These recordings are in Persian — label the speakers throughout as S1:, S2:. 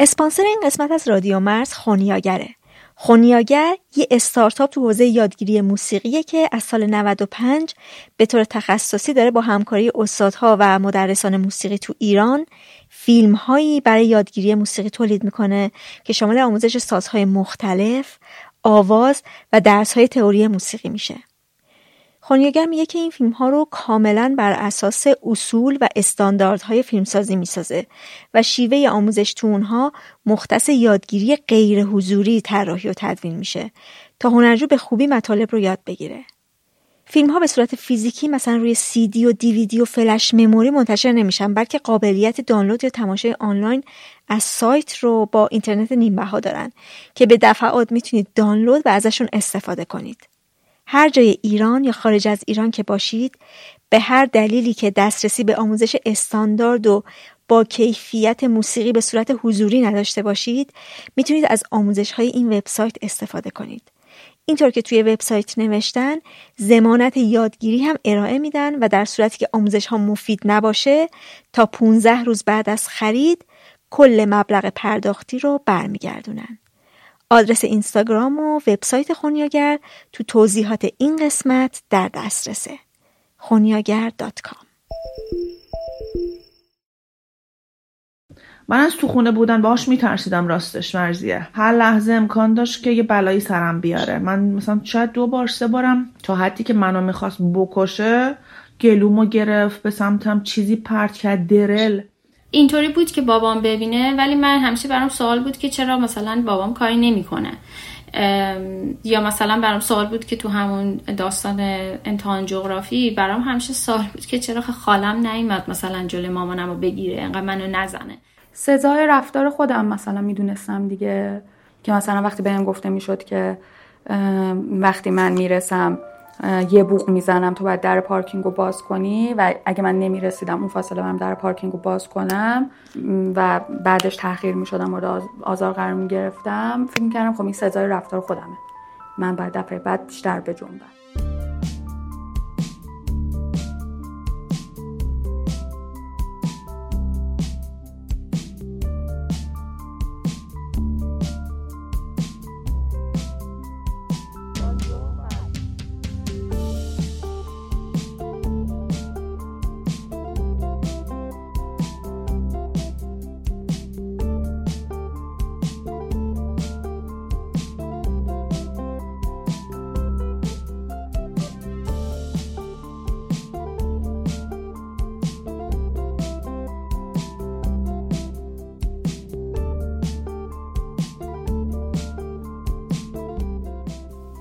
S1: اسپانسر این قسمت از رادیو مرز خونیاگره. خونیاگر یه استارتاپ تو حوزه یادگیری موسیقیه که از سال 95 به طور تخصصی داره با همکاری استادها و مدرسان موسیقی تو ایران فیلم هایی برای یادگیری موسیقی تولید می‌کنه که شامل آموزش سازهای مختلف، آواز و درس های تئوری موسیقی میشه. خونیاگر میگه که این فیلم ها رو کاملا بر اساس اصول و استانداردهای فیلمسازی می‌سازه و شیوه آموزش تو اونها مختص یادگیری غیر حضوری طراحی و تدوین میشه تا هنرجو به خوبی مطالب رو یاد بگیره. فیلم ها به صورت فیزیکی مثلا روی سی دی و دیویدی و فلش مموری منتشر نمیشن بلکه قابلیت دانلود یا تماشای آنلاین از سایت رو با اینترنت نیمبها دارن که به دفعات می‌تونید دانلود و ازشون استفاده کنید. هر جای ایران یا خارج از ایران که باشید به هر دلیلی که دسترسی به آموزش استاندارد و با کیفیت موسیقی به صورت حضوری نداشته باشید می‌تونید از آموزش های این وبسایت استفاده کنید. اینطور که توی وبسایت نوشتن زمانت یادگیری هم ارائه میدن و در صورتی که آموزش ها مفید نباشه تا 15 روز بعد از خرید کل مبلغ پرداختی رو برمیگردونن. آدرس اینستاگرام و وبسایت خونیاگر تو توضیحات این قسمت در دسترسه. خونیاگر.com
S2: من از تو خونه بودن باش میترسیدم راستش مرزیه هر لحظه امکان داشت که یه بلایی سرم بیاره. من مثلا شاید دو بار سه بارم تا حدی که منو می‌خواست بکشه گلومو گرفت به سمتم چیزی پرت کرد درل.
S3: اینطوری بود که بابام ببینه ولی من همیشه برام سوال بود که چرا مثلا بابام کاری نمی‌کنه. یا مثلا برام سوال بود که تو همون داستان امتحان جغرافی برام همیشه سوال بود که چرا خالم نیومد مثلا جلوی مامانم رو بگیره انقدر منو نزنه.
S4: سزای رفتار خودم مثلا می‌دونستم دیگه که مثلا وقتی بهم گفته می‌شد که وقتی من می‌رسم یه بوق می‌زنم تو باید در پارکینگ رو باز کنی و اگه من نمی‌رسیدم اون فاصله من در پارکینگ رو باز کنم و بعدش تاخیر می‌شدم و آزار قرار می‌گرفتم. فکر می‌کردم خب این سزای رفتار خودمه. من بعد دفعه بعد بیشتر بجنبم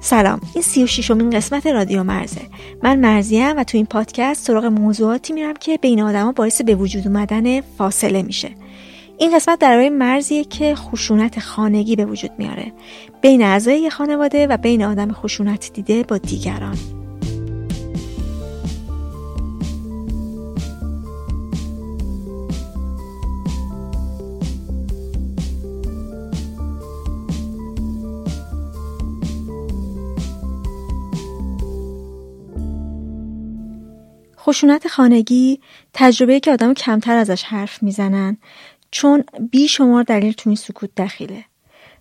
S1: سلام این سی و قسمت رادیو مرزه. من مرزیم و تو این پادکست سراغ موضوعاتی میرم که بین آدما باعث به وجود اومدن فاصله میشه. این قسمت درباره مرزیه که خشونت خانگی به وجود میاره. بین اعضای خانواده و بین آدم خشونت دیده با دیگران. خشونت خانگی تجربه که آدم کمتر ازش حرف می‌زنن چون بیشمار دلیل تو این سکوت دخیله.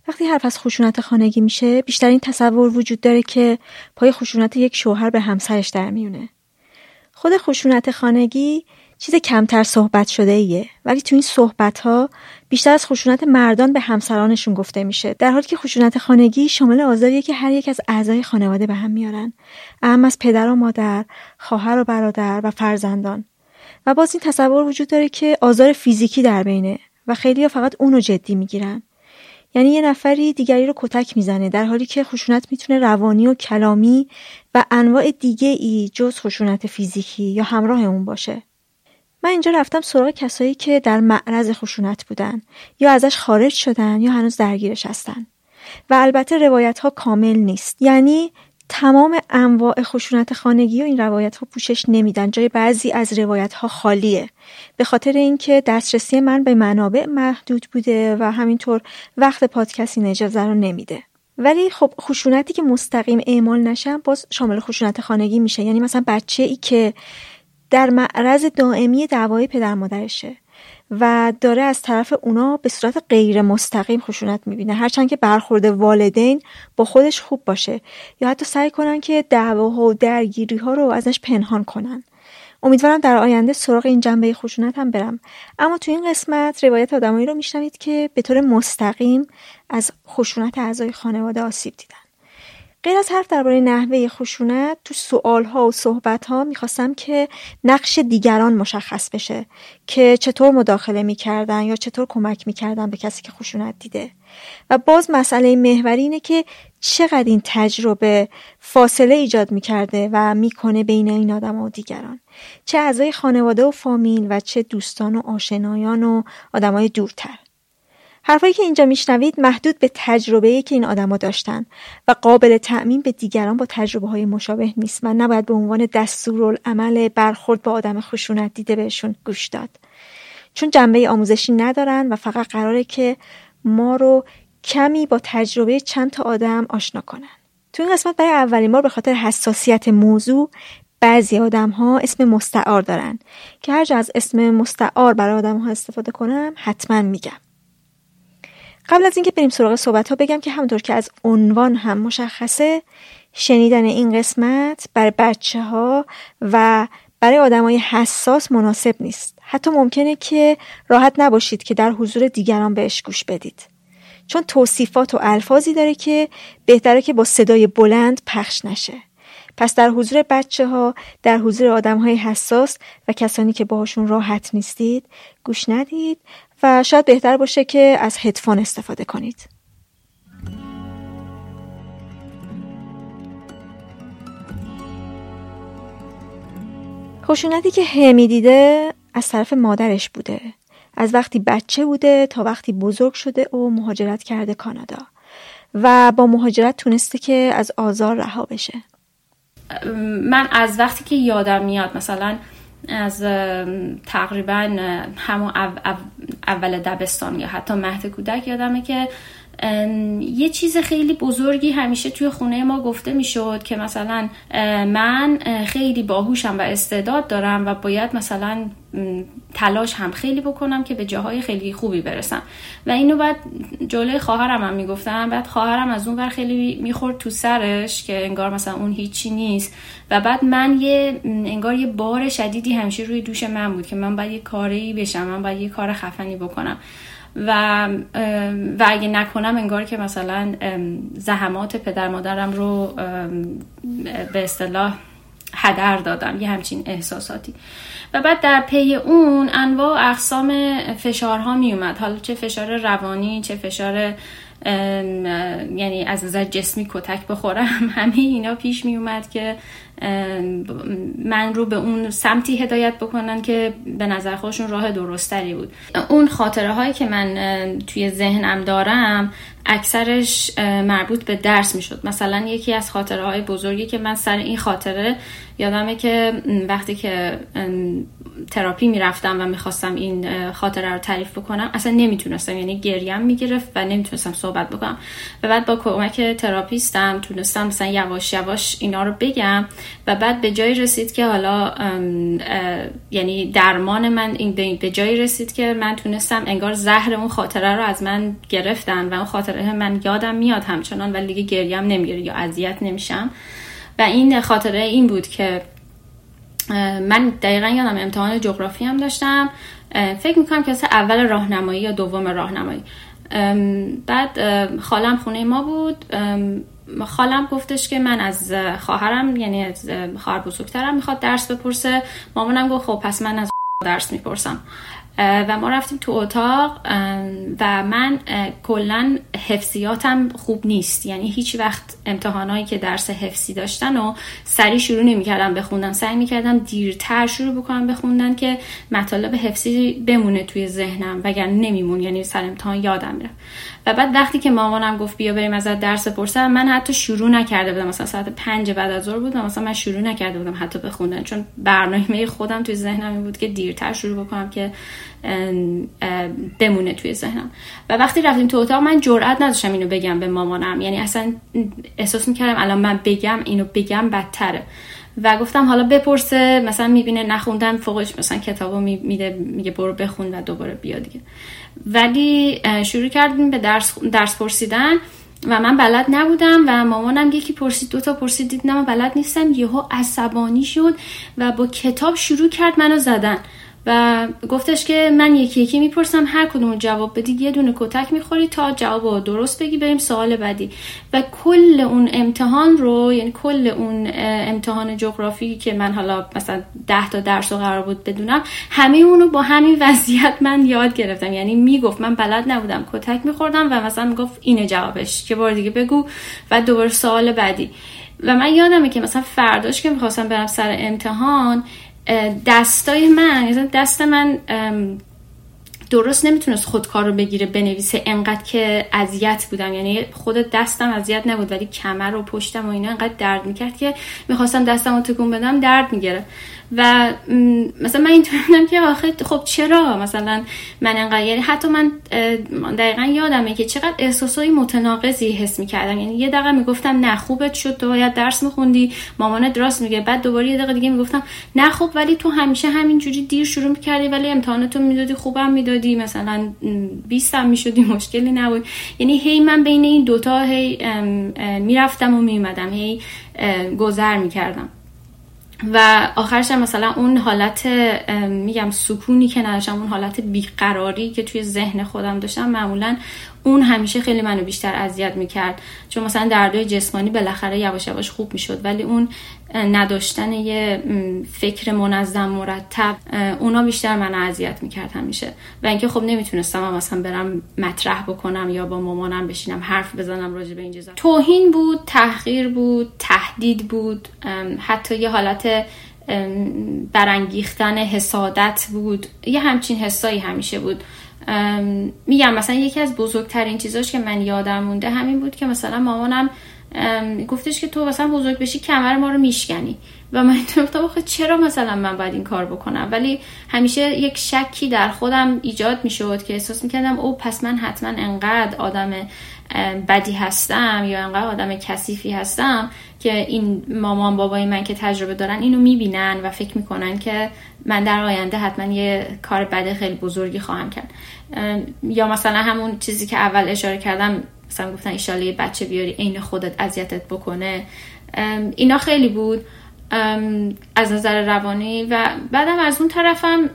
S1: وقتی حرف از خشونت خانگی میشه بیشتر این تصور وجود داره که پای خشونت یک شوهر به همسرش در میونه. خود خشونت خانگی چیز کمتر صحبت شده ایه ولی تو این صحبت ها بیشتر از خشونت مردان به همسرانشون گفته میشه. در حالی که خشونت خانگی شامل آزاریه که هر یک از اعضای خانواده به هم میارن. اهم از پدر و مادر خواهر و برادر و فرزندان. و باز این تصور وجود داره که آزار فیزیکی در بینه و خیلی ها فقط اونو جدی می‌گیرن. یعنی یه نفری دیگری رو کتک می‌زنه در حالی که خشونت می‌تونه روانی و کلامی و انواع دیگه ای جز خشونت فیزیکی یا همراه اون باشه. من اینجا رفتم سراغ کسایی که در معرض خشونت بودن یا ازش خارج شدن یا هنوز درگیرش هستن. و البته روایت ها کامل نیست. یعنی تمام انواع خشونت خانگی و این روایت ها پوشش نمیدن. جای بعضی از روایت ها خالیه. به خاطر اینکه دسترسی من به منابع محدود بوده و همینطور وقت پادکست این اجازه رو نمیده. ولی خب خشونتی که مستقیم اعمال نشن باز شامل خشونت خانگی میشه. یعنی مثلا بچه ای که در معرض دائمی دعوای پدر مادرشه و داره از طرف اونا به صورت غیر مستقیم خشونت می‌بینه. هرچند که برخورد والدین با خودش خوب باشه. یا حتی سعی کنن که دعواها و درگیری ها رو ازش پنهان کنن. امیدوارم در آینده سراغ این جنبه خشونت هم برم. اما تو این قسمت روایت آدمایی رو میشنوید که به طور مستقیم از خشونت اعضای خانواده آسیب دیدن. غیر از حرف درباره نحوه خشونت تو سوال ها و صحبت ها می‌خواستم که نقش دیگران مشخص بشه که چطور مداخله می‌کردن یا چطور کمک می‌کردن به کسی که خشونت دیده. و باز مسئله محوری اینه که چقدر این تجربه فاصله ایجاد می‌کرده و می‌کنه بین این آدم و دیگران. چه اعضای خانواده و فامیل و چه دوستان و آشنایان و آدمای دورتر. حرفایی که اینجا میشنوید محدود به تجربه که این آدما داشتن و قابل تعمین به دیگران با تجربه های مشابه نیست من نباید به عنوان دستورالعمل برخورد با آدم خشونت دیده بهشون گوش داد. چون جنبه آموزشی ندارن و فقط قراره که ما رو کمی با تجربه چند تا آدم آشنا کنن. تو این قسمت برای اولین بار به خاطر حساسیت موضوع بعضی آدم ها اسم مستعار دارن که هر از اسم مستعار برای آدم ها استفاده کنم حتما میگم. قبل از اینکه بریم سراغ صحبت ها بگم که همونطور که از عنوان هم مشخصه شنیدن این قسمت برای بچه ها و برای آدمای حساس مناسب نیست. حتی ممکنه که راحت نباشید که در حضور دیگران بهش گوش بدید. چون توصیفات و الفاظی داره که بهتره که با صدای بلند پخش نشه. پس در حضور بچه ها در حضور آدم های حساس و کسانی که باهاشون راحت نیستید گوش ندید شاید بهتر باشه که از هدفون استفاده کنید. خشونتی که همی دیده از طرف مادرش بوده. از وقتی بچه بوده تا وقتی بزرگ شده و مهاجرت کرده کانادا. و با مهاجرت تونسته که از آزار رها بشه.
S3: من از وقتی که یادم میاد مثلا از تقریبا همون اول دبستان یا حتی مهد کودک یادمه که یه چیز خیلی بزرگی همیشه توی خونه ما گفته می‌شد که مثلا من خیلی باهوشم و استعداد دارم و باید مثلا تلاش هم خیلی بکنم که به جاهای خیلی خوبی برسم. و اینو بعد جلوی خواهرم هم می‌گفتم بعد خواهرم از اون ور خیلی می‌خورد تو سرش که انگار مثلا اون هیچی نیست. و بعد من یه انگار یه بار شدیدی همیشه روی دوش من بود که من باید یه کاری بشم من باید یه کار خفنی بکنم. و و اگه نکنم انگار که مثلا زحمات پدر مادرم رو به اصطلاح هدر دادم یه همچین احساساتی. و بعد در پی اون انواع اقسام فشارها می اومد حالا چه فشار روانی چه فشار یعنی از نظر جسمی کتک بخورم همه اینا پیش می اومد که من رو به اون سمتی هدایت بکنن که به نظر خودشون راه درستری بود. اون خاطره هایی که من توی ذهنم دارم اکثرش مربوط به درس می‌شد. مثلا یکی از خاطره های بزرگی که من سر این خاطره یادمه که وقتی که تراپی می‌رفتم و می‌خواستم این خاطره رو تعریف بکنم اصلا نمی‌تونستم. یعنی گریم می‌گرفت و نمی‌تونستم صحبت بکنم. و بعد با کمک تراپیستم تونستم مثلا یواش یواش اینا رو بگم و بعد به جایی رسید که حالا یعنی درمان من این به جایی رسید که من تونستم انگار زهر اون خاطره رو از من گرفتن و اون خاطره من یادم میاد همچنان ولی دیگه گریم نمی‌گیره یا اذیت نمیشم. و این خاطره این بود که من دقیقا یادم امتحان جغرافی هم داشتم. فکر می‌کنم که اول راهنمایی یا دوم راهنمایی. بعد خالم خونه ما بود. خالم گفتش که من از خواهرم یعنی از خواهر بزرگترم می‌خواد درس بپرسه. مامانم گفت خب پس من از درس می‌پرسم. و ما رفتیم تو اتاق و من کلا حفظیاتم خوب نیست. یعنی هیچ وقت امتحانایی که درس حفظی داشتن و سریع شروع نمی‌کردم بخوندم سعی می‌کردم دیرتر شروع بکنم بخوندن که مطالب حفظی بمونه توی ذهنم وگرنه نمیمون. یعنی سر امتحان یادم میره و بعد وقتی که مامانم گفت بیا بریم ازت درس بپرسم من حتی شروع نکرده بودم. مثلا ساعت پنج بعد از ظهر بود مثلا من شروع نکرده بودم حتی بخوندن چون برنامه خودم توی ذهنم این بود که دیرتر شروع بکنم که بمونه توی ذهنم. و وقتی رفتیم تو اتاق من جرئت نداشتم اینو بگم به مامانم. یعنی اصلا احساس می‌کردم الان من بگم اینو بگم بدتره. و گفتم حالا بپرسه مثلا می‌بینه نخوندم فوقش مثلا کتابو میده میگه برو بخون و دوباره بیا دیگه. ولی شروع کردیم به درس, درس پرسیدن و من بلد نبودم و مامانم یکی پرسید دوتا پرسید دید نه بلد نیستم. یهو عصبانی شد و با کتاب شروع کرد منو زدن. و گفتش که من یکی یکی می‌پرسم هر کدوم جواب بدی یه دونه کتک می‌خوری تا جواب درست بگی بریم سوال بعدی. و کل اون امتحان رو یعنی کل اون امتحان جغرافی که من حالا مثلا ده تا درس رو قرار بود بدونم همه اونو با همین وضعیت من یاد گرفتم. یعنی می‌گفت من بلد نبودم کتک میخوردم و مثلا می‌گفت اینه جوابش که بار دیگه بگو و دوباره سوال بعدی. و من یادمه که مثلا فرداش که می‌خواستم برم سر امتحان دستای من یعنی دست من درست نمی‌تونست خودکار رو بگیره بنویسه انقدر که اذیت بودم. یعنی خود دستم اذیت نبود ولی کمر و پشتم و اینا انقدر درد می‌کرد که می‌خواستم دستم رو تکون بدم درد می‌گیره و مثلا من اینطور بودم که آخه خب چرا مثلا من انقدر یعنی حتی من دقیقا یادمه که چقدر احساسای متناقضی حس می‌کردم. یعنی یه دقیقه می‌گفتم نه خوبت شد تو باید درس میخوندی مامان دراست میگه. بعد دوباره یه دقیقه دیگه می‌گفتم نه خوب ولی تو همیشه همینجوری دیر شروع می‌کردی ولی امتحانتو می‌دادی خوبم می‌دادی. مثلا 20 هم می‌شدی مشکلی نبود. یعنی هی من بین این دوتا هی می‌رفتم و میومدم هی گذر می‌کردم. و آخرش مثلا اون حالت میگم سکونی که نداشتم اون حالت بیقراری که توی ذهن خودم داشتم معمولا اون همیشه خیلی منو بیشتر اذیت می‌کرد. چون مثلا دردای جسمانی بالاخره یواش یواش خوب می‌شد. ولی اون نداشتن یه فکر منظم مرتب اونا بیشتر منو اذیت می‌کرد همیشه. و اینکه خب نمی‌تونستم مثلا برم مطرح بکنم یا با مامانم بشینم حرف بزنم راجع به این چیزا. توهین بود تحقیر بود تهدید بود حتی یه حالت برانگیختن حسادت بود. یه همچین حسایی همیشه بود. میگم مثلا یکی از بزرگترین چیزاش که من یادم مونده همین بود که مثلا مامانم گفتش که تو مثلا بزرگ بشی کمر ما رو میشکنی. و من گفتم آخه چرا مثلا من باید این کار بکنم؟ ولی همیشه یک شکی در خودم ایجاد می‌شد که احساس می‌کردم او پس من حتما انقدر آدم بدی هستم یا انقدر آدم کثیفی هستم که این مامان بابای من که تجربه دارن اینو می‌بینن و فکر می‌کنن که من در آینده حتما یه کار بده خیلی بزرگی خواهم کرد. یا مثلا همون چیزی که اول اشاره کردم مثلا گفتن ایشاله یه بچه بیاری عین خودت اذیتت بکنه. اینا خیلی بود. از نظر روانی و بعدم از اون طرفم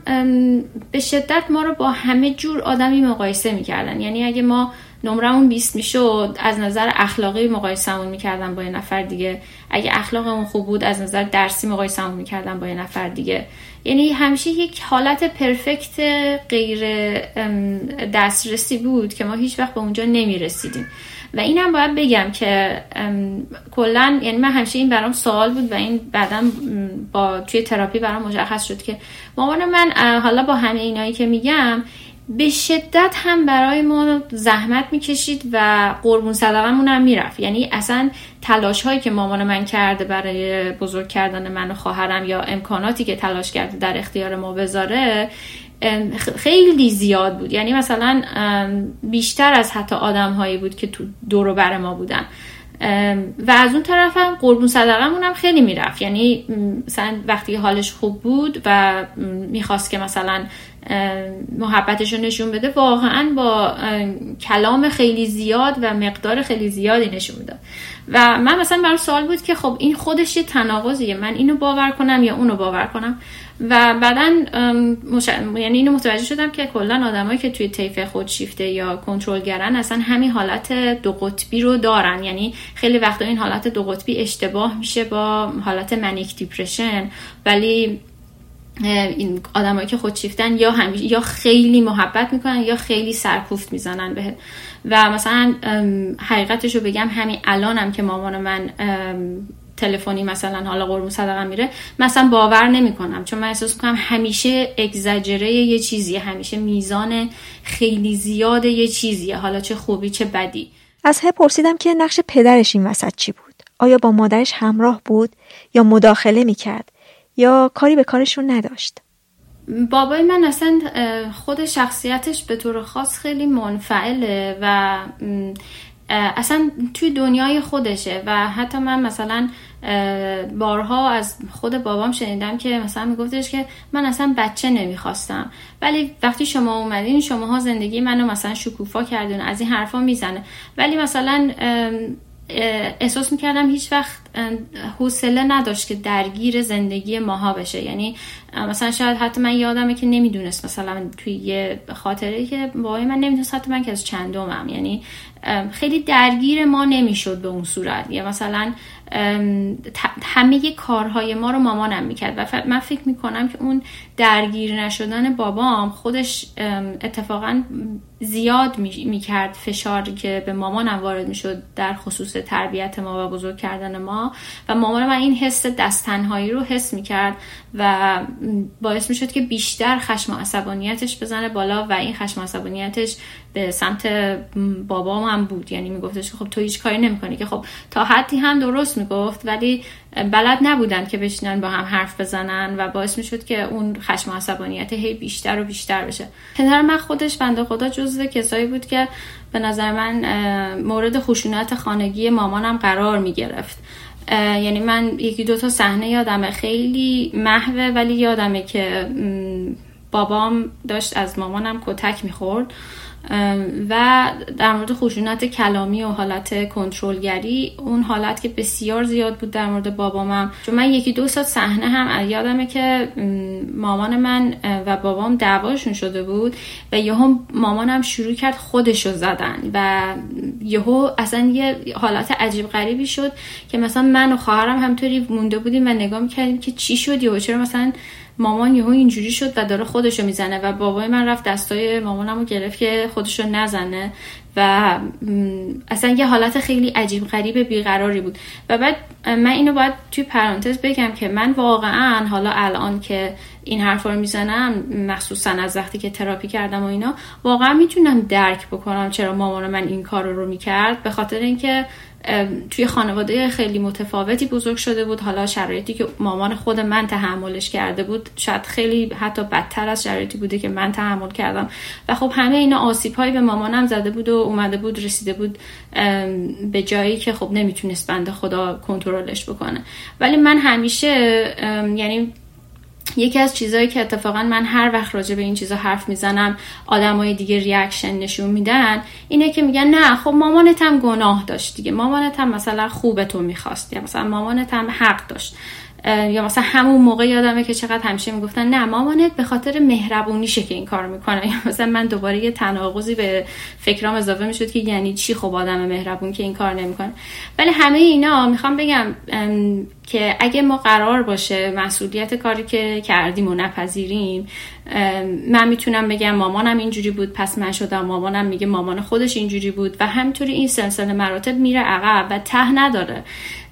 S3: به شدت ما رو با همه جور آدمی مقایسه می‌کردن. یعنی اگه ما نمرمون 20 می‌شد از نظر اخلاقی مقایسمون می‌کردم با یه نفر دیگه. اگه اخلاقمون خوب بود از نظر درسی مقایسمون می‌کردم با یه نفر دیگه. یعنی همیشه یک حالت پرفکت غیر دسترسی بود که ما هیچ وقت به اونجا نمی‌رسیدیم. و اینم باید بگم که کلا یعنی من همیشه این برام سوال بود و این بعدا با توی تراپی برام مشخص شد که مامان من حالا با همه اینایی که میگم به شدت هم برای ما زحمت می‌کشید و قربون صدقمون هم می‌رفت. یعنی اصلا تلاش هایی که مامان من کرده برای بزرگ کردن من و خواهرم یا امکاناتی که تلاش کرده در اختیار ما بذاره خیلی زیاد بود. یعنی مثلا بیشتر از حتی آدم هایی بود که تو دور بر ما بودن. و از اون طرف هم قربون صدقمون هم خیلی می‌رفت. یعنی مثلا وقتی حالش خوب بود و می‌خواست که مثلا محبتش رو نشون بده واقعا با کلام خیلی زیاد و مقدار خیلی زیادی نشون می‌داد. و من مثلا برام سوال بود که خب این خودش یه تناقضیه من اینو باور کنم یا اونو باور کنم؟ و بعدا مش... یعنی اینو متوجه شدم که کلا آدمایی که توی طیف خودشیفته یا کنترلگرن اصلا همین حالت دو قطبی رو دارن. یعنی خیلی وقتا این حالت دو قطبی اشتباه میشه با حالت منیک دیپرشن ولی این آدمایی که خودشیفتن یا یا خیلی محبت می‌کنن یا خیلی سرکوفت می‌زنن به و مثلا حقیقتش رو بگم همین الانم که مامان من تلفنی مثلا حالا قربون صدقه میره مثلا باور نمی‌کنم. چون من احساس می‌کنم همیشه اگزاجره یه چیزیه همیشه میزان خیلی زیاد یه چیزیه. حالا چه خوبی چه بدی.
S1: از هه پرسیدم که نقش پدرش این وسط چی بود؟ آیا با مادرش همراه بود یا مداخله می‌کرد؟ یا کاری به کارشون نداشت؟
S3: بابای من اصلا خود شخصیتش به طور خاص خیلی منفعله و اصلا توی دنیای خودشه و حتی من مثلا بارها از خود بابام شنیدم که مثلا میگفتش که من اصلا بچه نمی‌خواستم. ولی وقتی شما اومدین شماها زندگی منو مثلا شکوفا کردین از این حرفا می‌زنه. ولی مثلا احساس می‌کردم هیچ وقت حوصله نداشت که درگیر زندگی ماها بشه. یعنی مثلا شاید حتی من یادمه که نمی‌دونست مثلا توی یه خاطره که بابای من نمی‌دونست حتی من که از چندمم. یعنی خیلی درگیر ما نمی‌شد به اون صورت. یا مثلا همه کارهای ما رو مامانم می‌کرد. و من فکر می‌کنم که اون درگیر نشدن بابام خودش اتفاقا زیاد می‌کرد فشار که به مامانم وارد می‌شد در خصوص تربیت ما و بزرگ کردن ما. و مامان من این حس دستنهایی رو حس می‌کرد و باعث می‌شد که بیشتر خشم و عصبانیتش بزنه بالا و این خشم و عصبانیتش به سمت بابام هم بود. یعنی میگفتش که خب تو هیچ کاری نمی‌کنی که خب تا حدی هم درست می‌گفت ولی بلد نبودن که بشینن با هم حرف بزنن و باعث می‌شد که اون خشم و عصبانیت هی بیشتر و بیشتر بشه. پدر من خودش بنده خدا جزو کسایی بود که به نظر من مورد خشونت خانگی مامانم قرار می‌گرفت. یعنی من یکی دو تا صحنه یادمه. خیلی محوه ولی یادمه که بابام داشت از مامانم کتک می‌خورد. و در مورد خشونت کلامی و حالت کنترلگری اون حالت که بسیار زیاد بود در مورد بابامم چون من یکی دو ساعت صحنه هم یادمه که مامان من و بابام دعواشون شده بود و یهو مامانم شروع کرد خودشو زدن و یهو اصلا یه حالت عجیب غریبی شد که مثلا من و خواهرم همطوری مونده بودیم و نگاه می‌کردیم که چی شد؟ یا چرا مثلا مامان یهو اینجوری شد و داره خودشو می‌زنه و بابای من رفت دستای مامانم رو گرفت که خودشو نزنه و اصلا یه حالت خیلی عجیب غریب بیقراری بود. و بعد من اینو باید توی پرانتز بگم که من واقعا حالا الان که این حرفا رو می‌زنم مخصوصا از وقتی که تراپی کردم و اینا واقعا می‌تونم درک بکنم چرا مامان من این کار رو می‌کرد به خاطر اینکه توی خانواده خیلی متفاوتی بزرگ شده بود. حالا شرایطی که مامان خود من تحملش کرده بود شاید خیلی حتی بدتر از شرایطی بوده که من تحمل کردم. و خب همه اینا آسیب هایی به مامانم زده بود و اومده بود رسیده بود به جایی که خب نمی‌تونست بنده خدا کنترلش بکنه. ولی من همیشه یعنی یکی از چیزهایی که اتفاقا من هر وقت راجع به این چیزا حرف می‌زنم آدمای دیگه ریاکشن نشون میدن اینه که میگن نه خب مامانت هم گناه داشت دیگه. مامانت هم مثلا خوب تو می‌خواست یا مثلا مامانت هم حق داشت. یا مثلا همون موقع یادمه که چقدر همیشه می‌گفتن نه مامانت به خاطر مهربونیشه که این کار می‌کنه. یا مثلا من دوباره یه تناقضی به فکرام اضافه می‌شد که یعنی چی خب آدم مهربون که این کار نمی‌کنه. ولی همه اینا می‌خوام بگم که اگه ما قرار باشه مسئولیت کاری که کردیم و نپذیریم من می‌تونم بگم مامانم اینجوری بود پس من شدم. مامانم میگه مامان خودش اینجوری بود و همینطوری این سلسله مراتب میره عقب و ته نداره.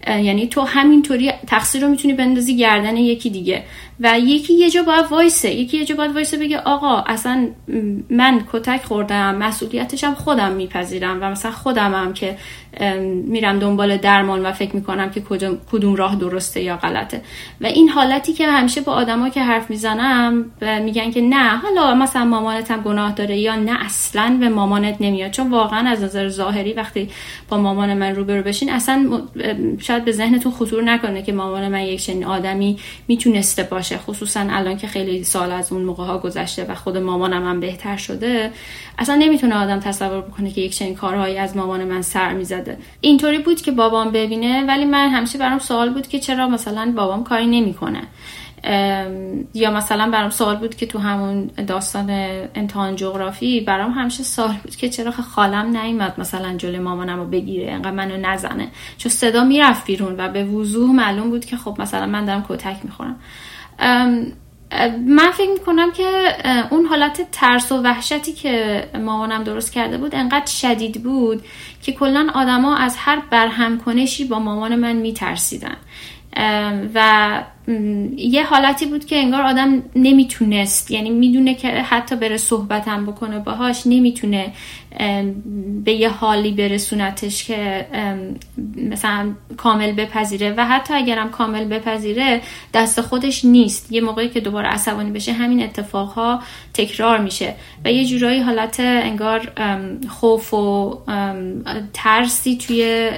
S3: یعنی تو همینطوری تقصیر رو می‌تونی بندازی گردن یکی دیگه. و یکی یه جا باید وایسه یکی یه جا باید وایسه بگه آقا اصلا من کتک خوردم مسئولیتشم خودم میپذیرم و مثلا خودمم که میرم دنبال درمان و فکر می‌کنم که کدوم راه درسته یا غلطه. و این حالتی که همیشه با آدما که حرف می‌زنم میگن که نه حالا مثلا مامانت هم گناه داره یا نه اصلا به مامانت نمیاد. چون واقعا از نظر ظاهری وقتی با مامان من روبرو بشین اصلا شاید به ذهنتون خطور نکنه که مامان من یک چنین آدمی می‌تونسته باشه. خصوصا الان که خیلی سال از اون موقع ها گذشته و خود مامانم هم بهتر شده اصلا نمی‌تونه آدم تصور بکنه که یک چنین کارهایی از مامان من سر می‌زده. اینطوری بود که بابام ببینه ولی من همیشه برام سوال بود که چرا مثلا بابام کاری نمی‌کنه. یا مثلا برام سوال بود که تو همون داستان امتحان جغرافی برام همیشه سوال بود که چرا خالم نیومد مثلا جلوی مامانم رو بگیره انقدر منو نزنه. چون صدا می‌رفت بیرون و به وضوح معلوم بود که خب مثلا من دارم کتک می‌خورم. من فکر می‌کنم که اون حالت ترس و وحشتی که مامانم درست کرده بود انقدر شدید بود که کلا آدما از هر برهم کنشی با مامان من میترسیدن. و یه حالتی بود که انگار آدم نمی‌تونست یعنی می‌دونه که حتی بره صحبتم بکنه باهاش نمی‌تونه به یه حالی برسونتش که مثلا کامل بپذیره. و حتی اگرم کامل بپذیره دست خودش نیست. یه موقعی که دوباره عصبانی بشه همین اتفاقها تکرار میشه. و یه جورایی حالت انگار خوف و ترسی توی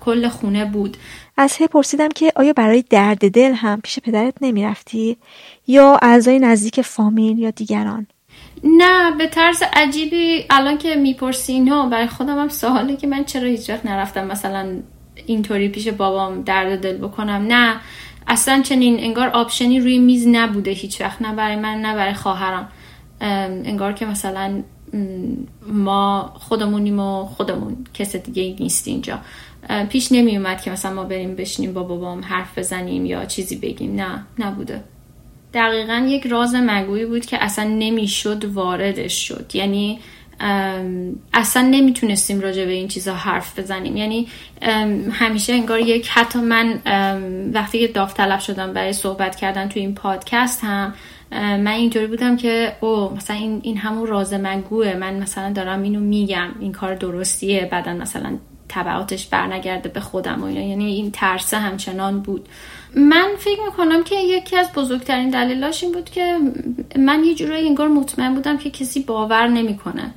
S3: کل خونه بود.
S1: از هی پرسیدم که آیا برای درد دل هم پیش پدرت نمی‌رفتی؟ یا اعضای نزدیک فامیل یا دیگران؟
S3: نه به طرز عجیبی الان که می‌پرسی اینو برای خودم هم سواله که من چرا هیچ وقت نرفتم مثلا اینطوری پیش بابام درد دل بکنم. نه اصلا چنین انگار آپشنی روی میز نبوده هیچ وقت نه برای من نه برای خواهرم. انگار که مثلا ما خودمونیم و خودمون کس دیگه نیست اینجا. پیش نمی اومد که مثلا ما بریم بشینیم با بابام حرف بزنیم یا چیزی بگیم. نه نبوده. دقیقا یک راز مگویی بود که اصلا نمی‌شد واردش شد. یعنی اصلا نمی‌تونستیم راجع به این چیزا حرف بزنیم. یعنی همیشه انگار یک حتی من وقتی که داوطلب شدم برای صحبت کردن تو این پادکست هم من اینطوری بودم که او مثلا این, این همون راز مگوه. من مثلا دارم اینو میگم. این کار درستیه. بعدا مثلا تبعاتش برنگرده به خودم و یعنی این ترسه همچنان بود. من فکر می‌کنم که یکی از بزرگترین دلیلاش این بود که من یه جورایی انگار مطمئن بودم که کسی باور نمی‌کنه.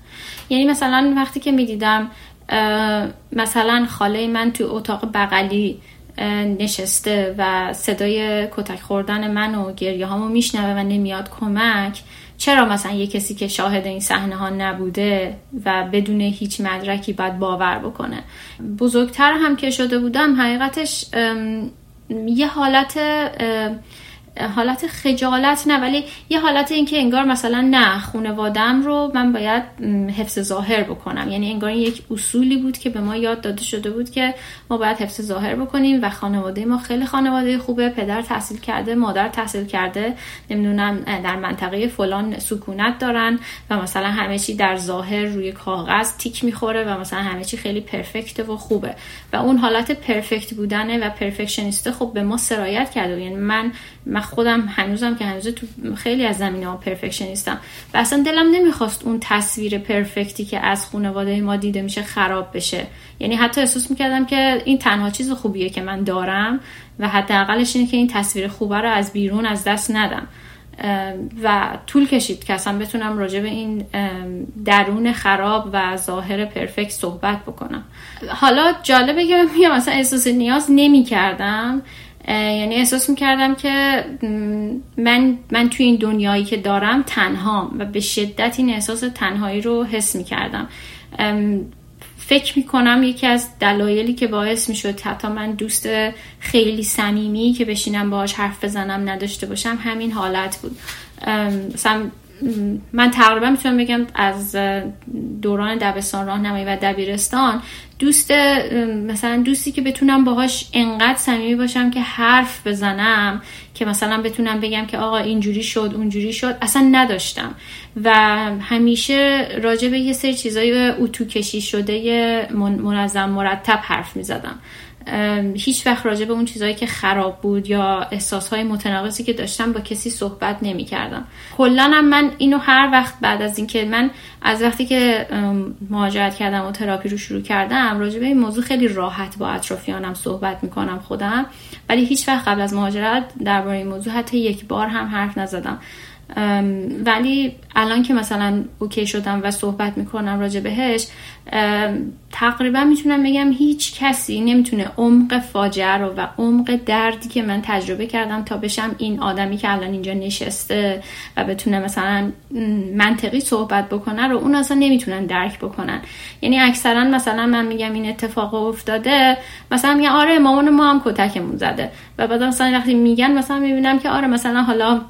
S3: یعنی مثلا وقتی که می‌دیدم مثلا خاله من تو اتاق بغلی نشسته و صدای کتک خوردن من و گریه هامو میشنوه و نمیاد کمک چرا مثلا یه کسی که شاهد این صحنه ها نبوده و بدون هیچ مدرکی باید باور بکنه؟ بزرگتر هم که شده بودم حقیقتش یه حالت حالت خجالت نه ولی یه حالت این که انگار مثلا نه خونوادم رو من باید حفظ ظاهر بکنم. یعنی انگار این یک اصولی بود که به ما یاد داده شده بود که ما باید حفظ ظاهر بکنیم و خانواده ما خیلی خانواده خوبه. پدر تحصیل کرده مادر تحصیل کرده نمی‌دونم در منطقه فلان سکونت دارن و مثلا همه چی در ظاهر روی کاغذ تیک می‌خوره و مثلا همه چی خیلی پرفکت و خوبه. و اون حالت پرفکت بودنه و پرفکشنیسته خب به ما سرایت کرده یعنی من من خودم هنوزم که هنوز تو خیلی از زمینه ها پرفکشنیستم و اصلا دلم نمی‌خواست اون تصویر پرفکتی که از خانواده ما دیده میشه خراب بشه. یعنی حتی احساس می‌کردم که این تنها چیز خوبیه که من دارم و حداقلش اینه که این تصویر خوبه رو از بیرون از دست ندم. و طول کشید که اصلا بتونم راجع به این درون خراب و ظاهر پرفکت صحبت بکنم. حالا جالبه که میگم مثلا احساس نیاز نمی کردم یعنی احساس می‌کردم که من من توی این دنیایی که دارم تنهام و به شدت این احساس تنهایی رو حس می‌کردم. فکر می‌کنم یکی از دلایلی که باعث می‌شد حتی من دوست خیلی صمیمی که بشینم باهاش حرف بزنم نداشته باشم همین حالت بود. مثلا من تقریبا می‌تونم بگم از دوران دبستان راهنمایی و دبیرستان دوست مثلا دوستی که بتونم باهاش انقدر صمیمی باشم که حرف بزنم که مثلا بتونم بگم که آقا اینجوری شد اونجوری شد اصلا نداشتم. و همیشه راجع به یه سری چیزای اتو کشی شده منظم مرتب حرف می‌زدم. هیچ وقت راجع به اون چیزهایی که خراب بود یا احساسهای متناقضی که داشتم با کسی صحبت نمی کردم کلا من اینو هر وقت بعد از اینکه من از وقتی که مهاجرت کردم و تراپی رو شروع کردم راجع به این موضوع خیلی راحت با اطرافیانم صحبت می‌کنم خودم. ولی هیچ وقت قبل از مهاجرت درباره این موضوع حتی یک بار هم حرف نزدم. ولی الان که مثلا اوکی شدم و صحبت می‌کنم راجع بهش تقریبا می‌تونم بگم هیچ کسی نمی‌تونه عمق فاجعه رو و عمق دردی که من تجربه کردم تا بشم این آدمی که الان اینجا نشسته و بتونه مثلا منطقی صحبت بکنه رو اون اصلا نمی‌تونن درک بکنن. یعنی اکثرا مثلا من میگم این اتفاق افتاده مثلا میگن آره مامان ما هم کتکمون زده. و بعد مثلا وقتی میگن مثلا می‌بینم که آره مثلا حالا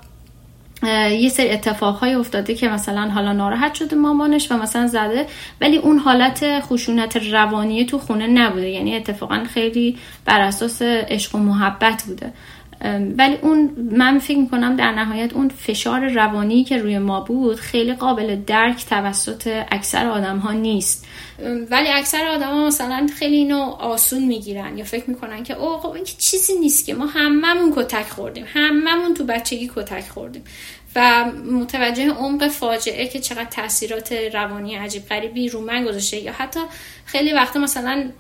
S3: یه سری اتفاقهای افتاده که مثلا حالا ناراحت شده مامانش و مثلا زده ولی اون حالت خشونت روانی تو خونه نبوده. یعنی اتفاقا خیلی بر اساس عشق و محبت بوده. ولی اون من فکر می‌کنم در نهایت اون فشار روانی که روی ما بود خیلی قابل درک توسط اکثر آدم ها نیست ولی اکثر آدم ها مثلا خیلی اینو آسون می‌گیرن یا فکر می‌کنن که اوه خب این چیزی نیست که ما هممون کتک خوردیم هممون تو بچگی کتک خوردیم. و متوجه عمق فاجعه که چقدر تاثیرات روانی عجیب غریبی رو من گذاشته. یا حتی خیلی وقتا مثلا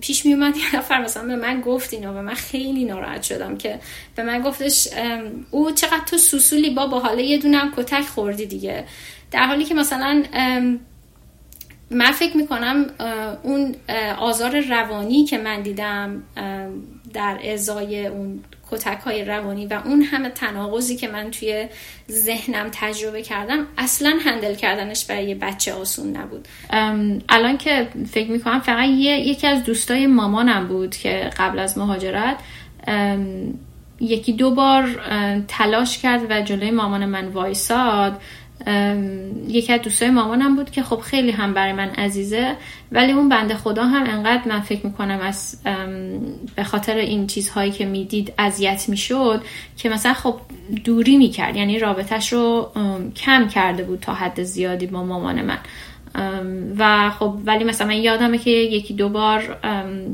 S3: پیش می اومد یه نفر مثلا به من گفت اینو و من خیلی ناراحت شدم که به من گفتش او چقدر تو سوسولی با با حالا یه دونم کتک خوردی دیگه. در حالی که مثلا من فکر می‌کنم اون آزار روانی که من دیدم در ازای اون کتک های روانی و اون همه تناقضی که من توی ذهنم تجربه کردم اصلا هندل کردنش برای یه بچه آسون نبود. الان که فکر می‌کنم فقط یکی از دوستای مامانم بود که قبل از مهاجرت یکی دو بار تلاش کرد و جلوی مامان من وایساد. یکی از دوستای مامانم بود که خب خیلی هم برای من عزیزه ولی اون بنده خدا هم انقدر من فکر می‌کنم از به خاطر این چیزهایی که می‌دید اذیت می‌شد که مثلا خب دوری می‌کرد یعنی رابطهش رو کم کرده بود تا حد زیادی با مامان من. و خب ولی مثلا من یادمه که یکی دو بار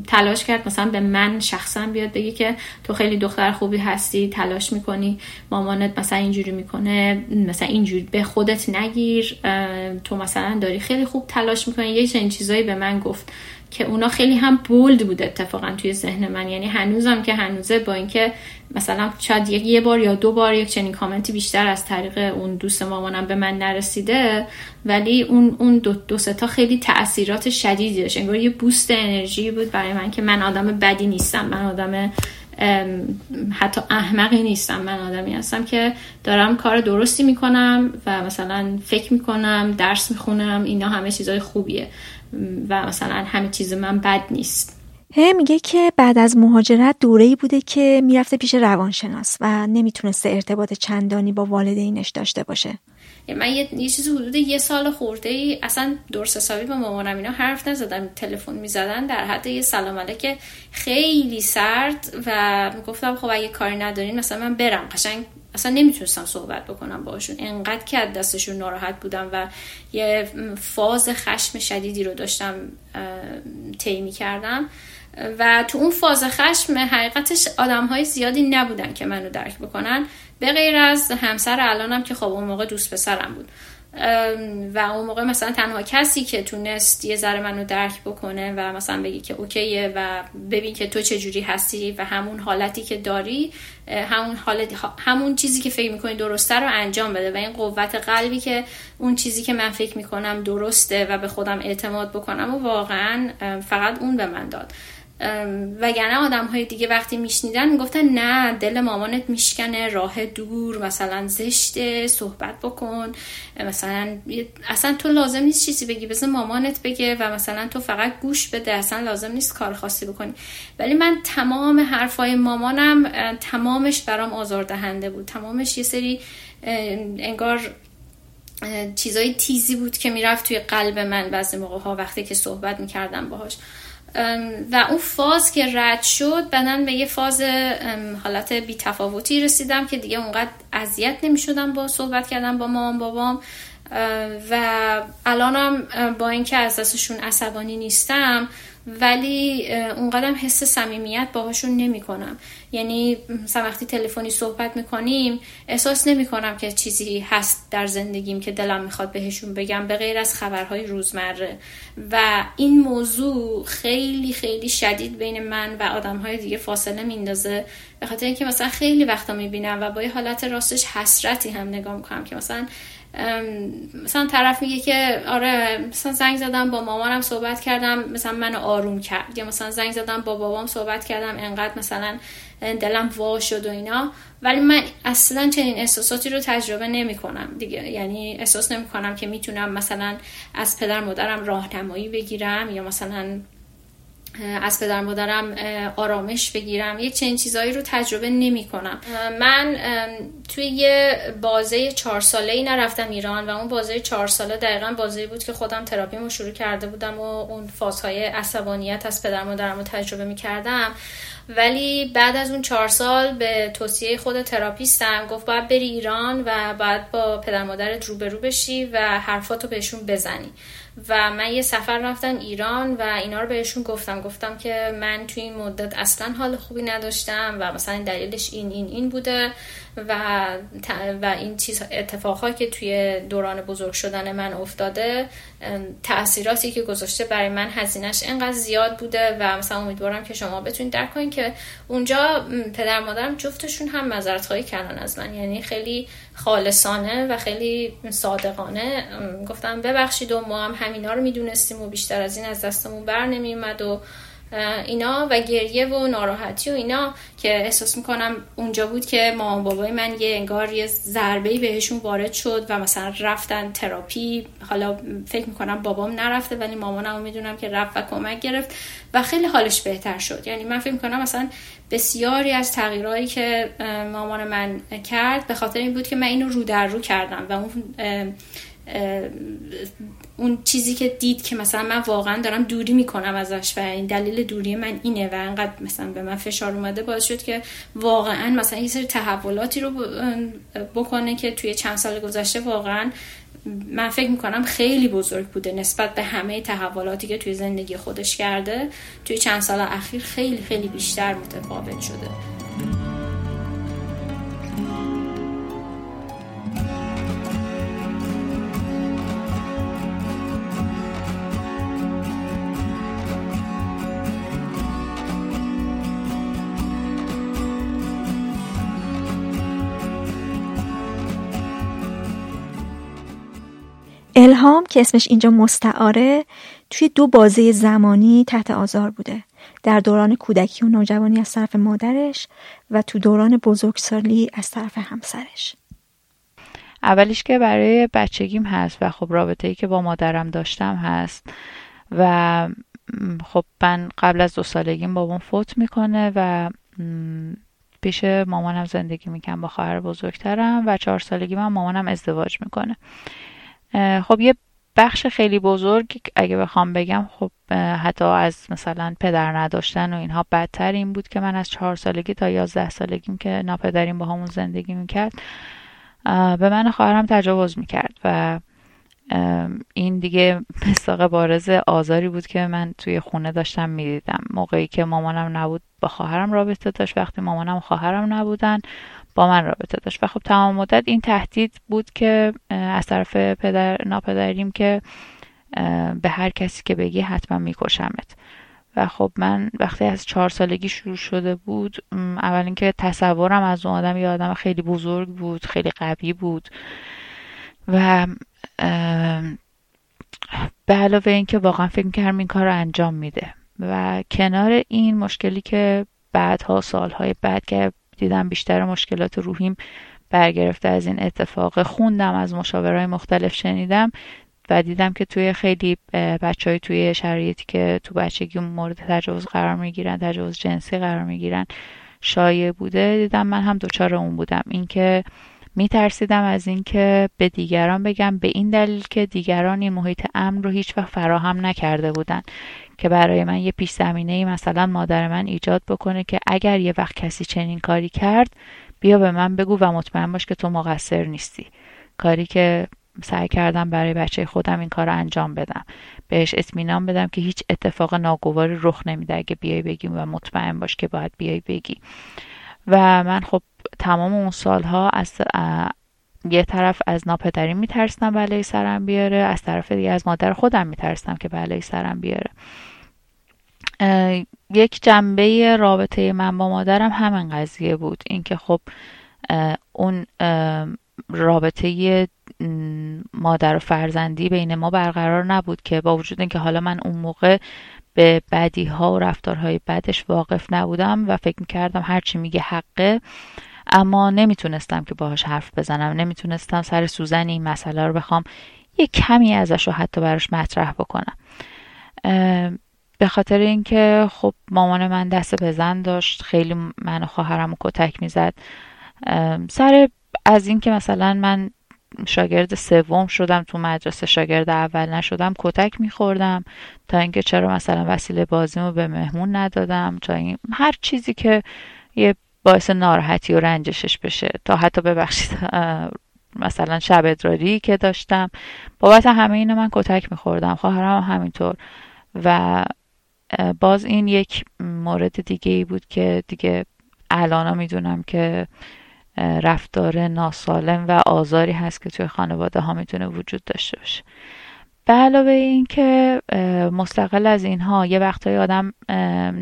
S3: تلاش کرد مثلا به من شخصا بیاد بگه که تو خیلی دختر خوبی هستی تلاش می‌کنی مامانت مثلا اینجوری می‌کنه مثلا اینجوری به خودت نگیر تو مثلا داری خیلی خوب تلاش می‌کنی یه چنین چیزایی به من گفت. که اونا خیلی هم بولد بود اتفاقا توی ذهن من. یعنی هنوزم که هنوزه با اینکه مثلا شاید یه بار یا دو بار یک چنین کامنتی بیشتر از طریق اون دوست مامانم به من نرسیده ولی اون اون دو, دو ستا خیلی تاثیرات شدیدی داشت انگار یه بوست انرژی بود برای من که من آدم بدی نیستم من آدم حتی احمقی نیستم. من آدمی هستم که دارم کار درستی می‌کنم و مثلا فکر می‌کنم درس می‌خونم اینا همه چیزای خوبیه. و مثلا همه چیز من بد نیست.
S1: هه میگه که بعد از مهاجرت دوره بوده که می‌رفته پیش روانشناس و نمی‌تونسته ارتباط چندانی با والدینش داشته باشه.
S3: من یه, یه چیز حدود یه سال خورده ای اصلا درست حسابی با مامانم اینا حرف نزدم تلفن می‌زدن در حد یه سلام علیک خیلی سرد و گفتم خب اگه کاری ندارین مثلا من برم. قشنگ اصلا نمی‌تونستم صحبت بکنم باشون انقدر که از دستشون ناراحت بودم و یه فاز خشم شدیدی رو داشتم طی کردم و تو اون فاز خشم حقیقتش آدم های زیادی نبودن که منو درک بکنن. به غیر از همسر الانم که خب اون موقع دوست پسرم بود. و اون موقع مثلا تنها کسی که تونست یه ذره منو درک بکنه و مثلا بگی که اوکیه و ببین که تو چه جوری هستی و همون حالتی که داری همون حالت همون چیزی که فکر می‌کنی درسته رو انجام بده و این قوت قلبی که اون چیزی که من فکر می‌کنم درسته و به خودم اعتماد بکنم و واقعا فقط اون به من داد. وگرنه آدم های دیگه وقتی میشنیدن می‌گفتن نه دل مامانت میشکنه راه دور مثلا زشته صحبت بکن. مثلا اصلا تو لازم نیست چیزی بگی بزن مامانت بگه و مثلا تو فقط گوش بده اصلا لازم نیست کار خاصی بکنی. ولی من تمام حرفای مامانم تمامش برام آزاردهنده بود. تمامش یه سری انگار چیزای تیزی بود که می‌رفت توی قلب من بعضی موقع ها وقتی که صحبت می‌کردم باهاش. و اون فاز که رد شد بعدا به یه فاز حالت بی تفاوتی رسیدم که دیگه اونقدر اذیت نمی شدم با صحبت کردم با مامان بابام. و الانم با اینکه از دستشون عصبانی نیستم ولی اونقدر حس صمیمیت باهاشون نمی کنم یعنی مثلا وقتی تلفنی صحبت می‌کنیم احساس نمی کنم که چیزی هست در زندگیم که دلم می‌خواد بهشون بگم به غیر از خبرهای روزمره. و این موضوع خیلی خیلی شدید بین من و آدمهای دیگه فاصله میندازه به خاطر اینکه مثلا خیلی وقتا می‌بینم و با یه حالت راستش حسرتی هم نگاه می‌کنم که مثلا مثلا طرف میگه که آره مثلا زنگ زدم با مامانم صحبت کردم مثلا منو آروم کرد. یا مثلا زنگ زدم با بابام صحبت کردم انقدر مثلا دلم وا شد و اینا. ولی من اصلا چنین احساساتی رو تجربه نمی کنم دیگه یعنی احساس نمی کنم که می‌تونم مثلا از پدر مادرم راهنمایی بگیرم یا مثلا از پدر مادرم آرامش بگیرم. یک چنین چیزهایی رو تجربه نمی کنم. من توی یه بازه چهار ساله ای نرفتم ایران و اون بازه چهار ساله دقیقا بازه بود که خودم تراپیمو شروع کرده بودم و اون فازهای عصبانیت از پدر مادرم رو تجربه می کردم. ولی بعد از اون چهار سال به توصیه خود تراپیستم گفت باید بری ایران و باید با پدر مادرت روبرو بشی و حرفاتو بهشون بزنی. و من یه سفر رفتم ایران و اینا رو بهشون گفتم. گفتم که من توی این مدت اصلا حال خوبی نداشتم و مثلا دلیلش این این این بوده. و و این چیز اتفاقهایی که توی دوران بزرگ شدن من افتاده تاثیراتی که گذاشته برای من هزینهش انقدر زیاد بوده و مثلا امیدوارم که شما بتونید درک کنید که اونجا پدر مادرم جفتشون هم معذرت خواهی کردن از من یعنی خیلی خالصانه و خیلی صادقانه. گفتم ببخشید و ما هم همینا رو می‌دونستیم و بیشتر از این از دستمون بر نمیومد و اینا و گریه و ناراحتی و اینا که احساس می‌کنم اونجا بود که مامان بابای من یه انگار یه ضربه بهشون وارد شد و مثلا رفتن تراپی. حالا فکر می‌کنم بابام نرفته ولی مامانم می‌دونم که رفت و کمک گرفت و خیلی حالش بهتر شد. یعنی من فکر می‌کنم مثلا بسیاری از تغییرهایی که مامان من کرد به خاطر این بود که من اینو رو در رو کردم و اون اون چیزی که دید که مثلا من واقعا دارم دوری می‌کنم ازش و این دلیل دوری من اینه و انقدر مثلا به من فشار اومده باعث شد که واقعا مثلا یه سری تحولاتی رو بکنه که توی چند سال گذشته واقعا من فکر می‌کنم خیلی بزرگ بوده نسبت به همه تحولاتی که توی زندگی خودش کرده. توی چند سال اخیر خیلی خیلی بیشتر متفاوت شده.
S1: الهام که اسمش اینجا مستعاره توی دو بازه زمانی تحت آزار بوده. در دوران کودکی و نوجوانی از طرف مادرش و تو دوران بزرگسالی از طرف همسرش.
S5: اولیش که برای بچگیم هست و خب رابطه ای که با مادرم داشتم هست و خب من قبل از دو سالگیم بابام فوت می‌کنه و پیش مامانم زندگی می‌کنم با خواهر بزرگترم و چهار سالگی من مامانم ازدواج می‌کنه. خب یه بخش خیلی بزرگ اگه بخوام بگم خب حتی از مثلا پدر نداشتن و اینها بدتر این بود که من از چهار سالگی تا یازده سالگیم که ناپدریم با همون زندگی می‌کرد به من خواهرم تجاوز می‌کرد و این دیگه مستاق بارز آزاری بود که من توی خونه داشتم می‌دیدم. موقعی که مامانم نبود با خواهرم رابطه داشت وقتی مامانم خواهرم نبودن با من رابطه داشت. و خب تمام مدت این تهدید بود که از طرف پدر ناپدریم که به هر کسی که بگی حتما میکشمت. و خب من وقتی از چهار سالگی شروع شده بود اول اینکه تصورم از اون آدم یه آدم خیلی بزرگ بود خیلی قوی بود. و به علاوه اینکه واقعا فکر کردم این کار رو انجام میده. و کنار این مشکلی که بعدها سالهای بعد که دیدم بیشتر مشکلات روحیم برگرفته از این اتفاق. خوندم از مشاورهای مختلف شنیدم و دیدم که توی خیلی بچه های توی شرایطی که تو بچگی مورد تجاوز قرار می‌گیرن تجاوز جنسی قرار می‌گیرن شایع بوده. دیدم من هم دچار اون بودم. اینکه میترسیدم از اینکه به دیگران بگم به این دلیل که دیگران این محیط امن رو هیچ وقت فراهم نکرده بودن که برای من یه پیش زمینه ای مثلا مادر من ایجاد بکنه که اگر یه وقت کسی چنین کاری کرد بیا به من بگو و مطمئن باش که تو مقصر نیستی. کاری که سعی کردم برای بچه خودم این کار رو انجام بدم. بهش اطمینان بدم که هیچ اتفاق ناگواری رخ نمیده. اگه بیای بگیم و مطمئن باش که باید بیای بگی. و من خب تمام اون سالها از یه طرف از ناپدری میترسیدم بلای سرم بیاره از طرف دیگه از مادر خودم میترسیدم که بلای سرم بیاره. یک جنبه رابطه من با مادرم همین قضیه بود. اینکه خب اون رابطه مادر و فرزندی بین ما برقرار نبود که با وجود اینکه حالا من اون موقع به بدی ها و رفتارهای بدش واقف نبودم و فکر می‌کردم هرچی میگه حقه اما نمی‌تونستم که باهاش حرف بزنم. نمی‌تونستم سر سوزن این مسئله رو بخوام یه کمی ازش رو حتی براش مطرح بکنم. به خاطر اینکه خب مامان من دست بزن داشت خیلی من و خواهرم رو کتک می‌زد. سر از اینکه مثلا من شاگرد سوم شدم تو مدرسه شاگرد اول نشدم کتک میخوردم تا اینکه چرا مثلا وسیله بازیمو به مهمون ندادم تا این هر چیزی که یه باعث ناراحتی و رنجشش بشه. تا حتی ببخشید مثلا شب ادراری که داشتم. بابت همه اینو من کتک میخوردم. خواهرم همینطور. و باز این یک مورد دیگه ای بود که دیگه الان می‌دونم که رفتار ناسالم و آزاری هست که توی خانواده ها می‌تونه وجود داشته باشه. به علاوه این که مستقل از اینها یه وقتایی آدم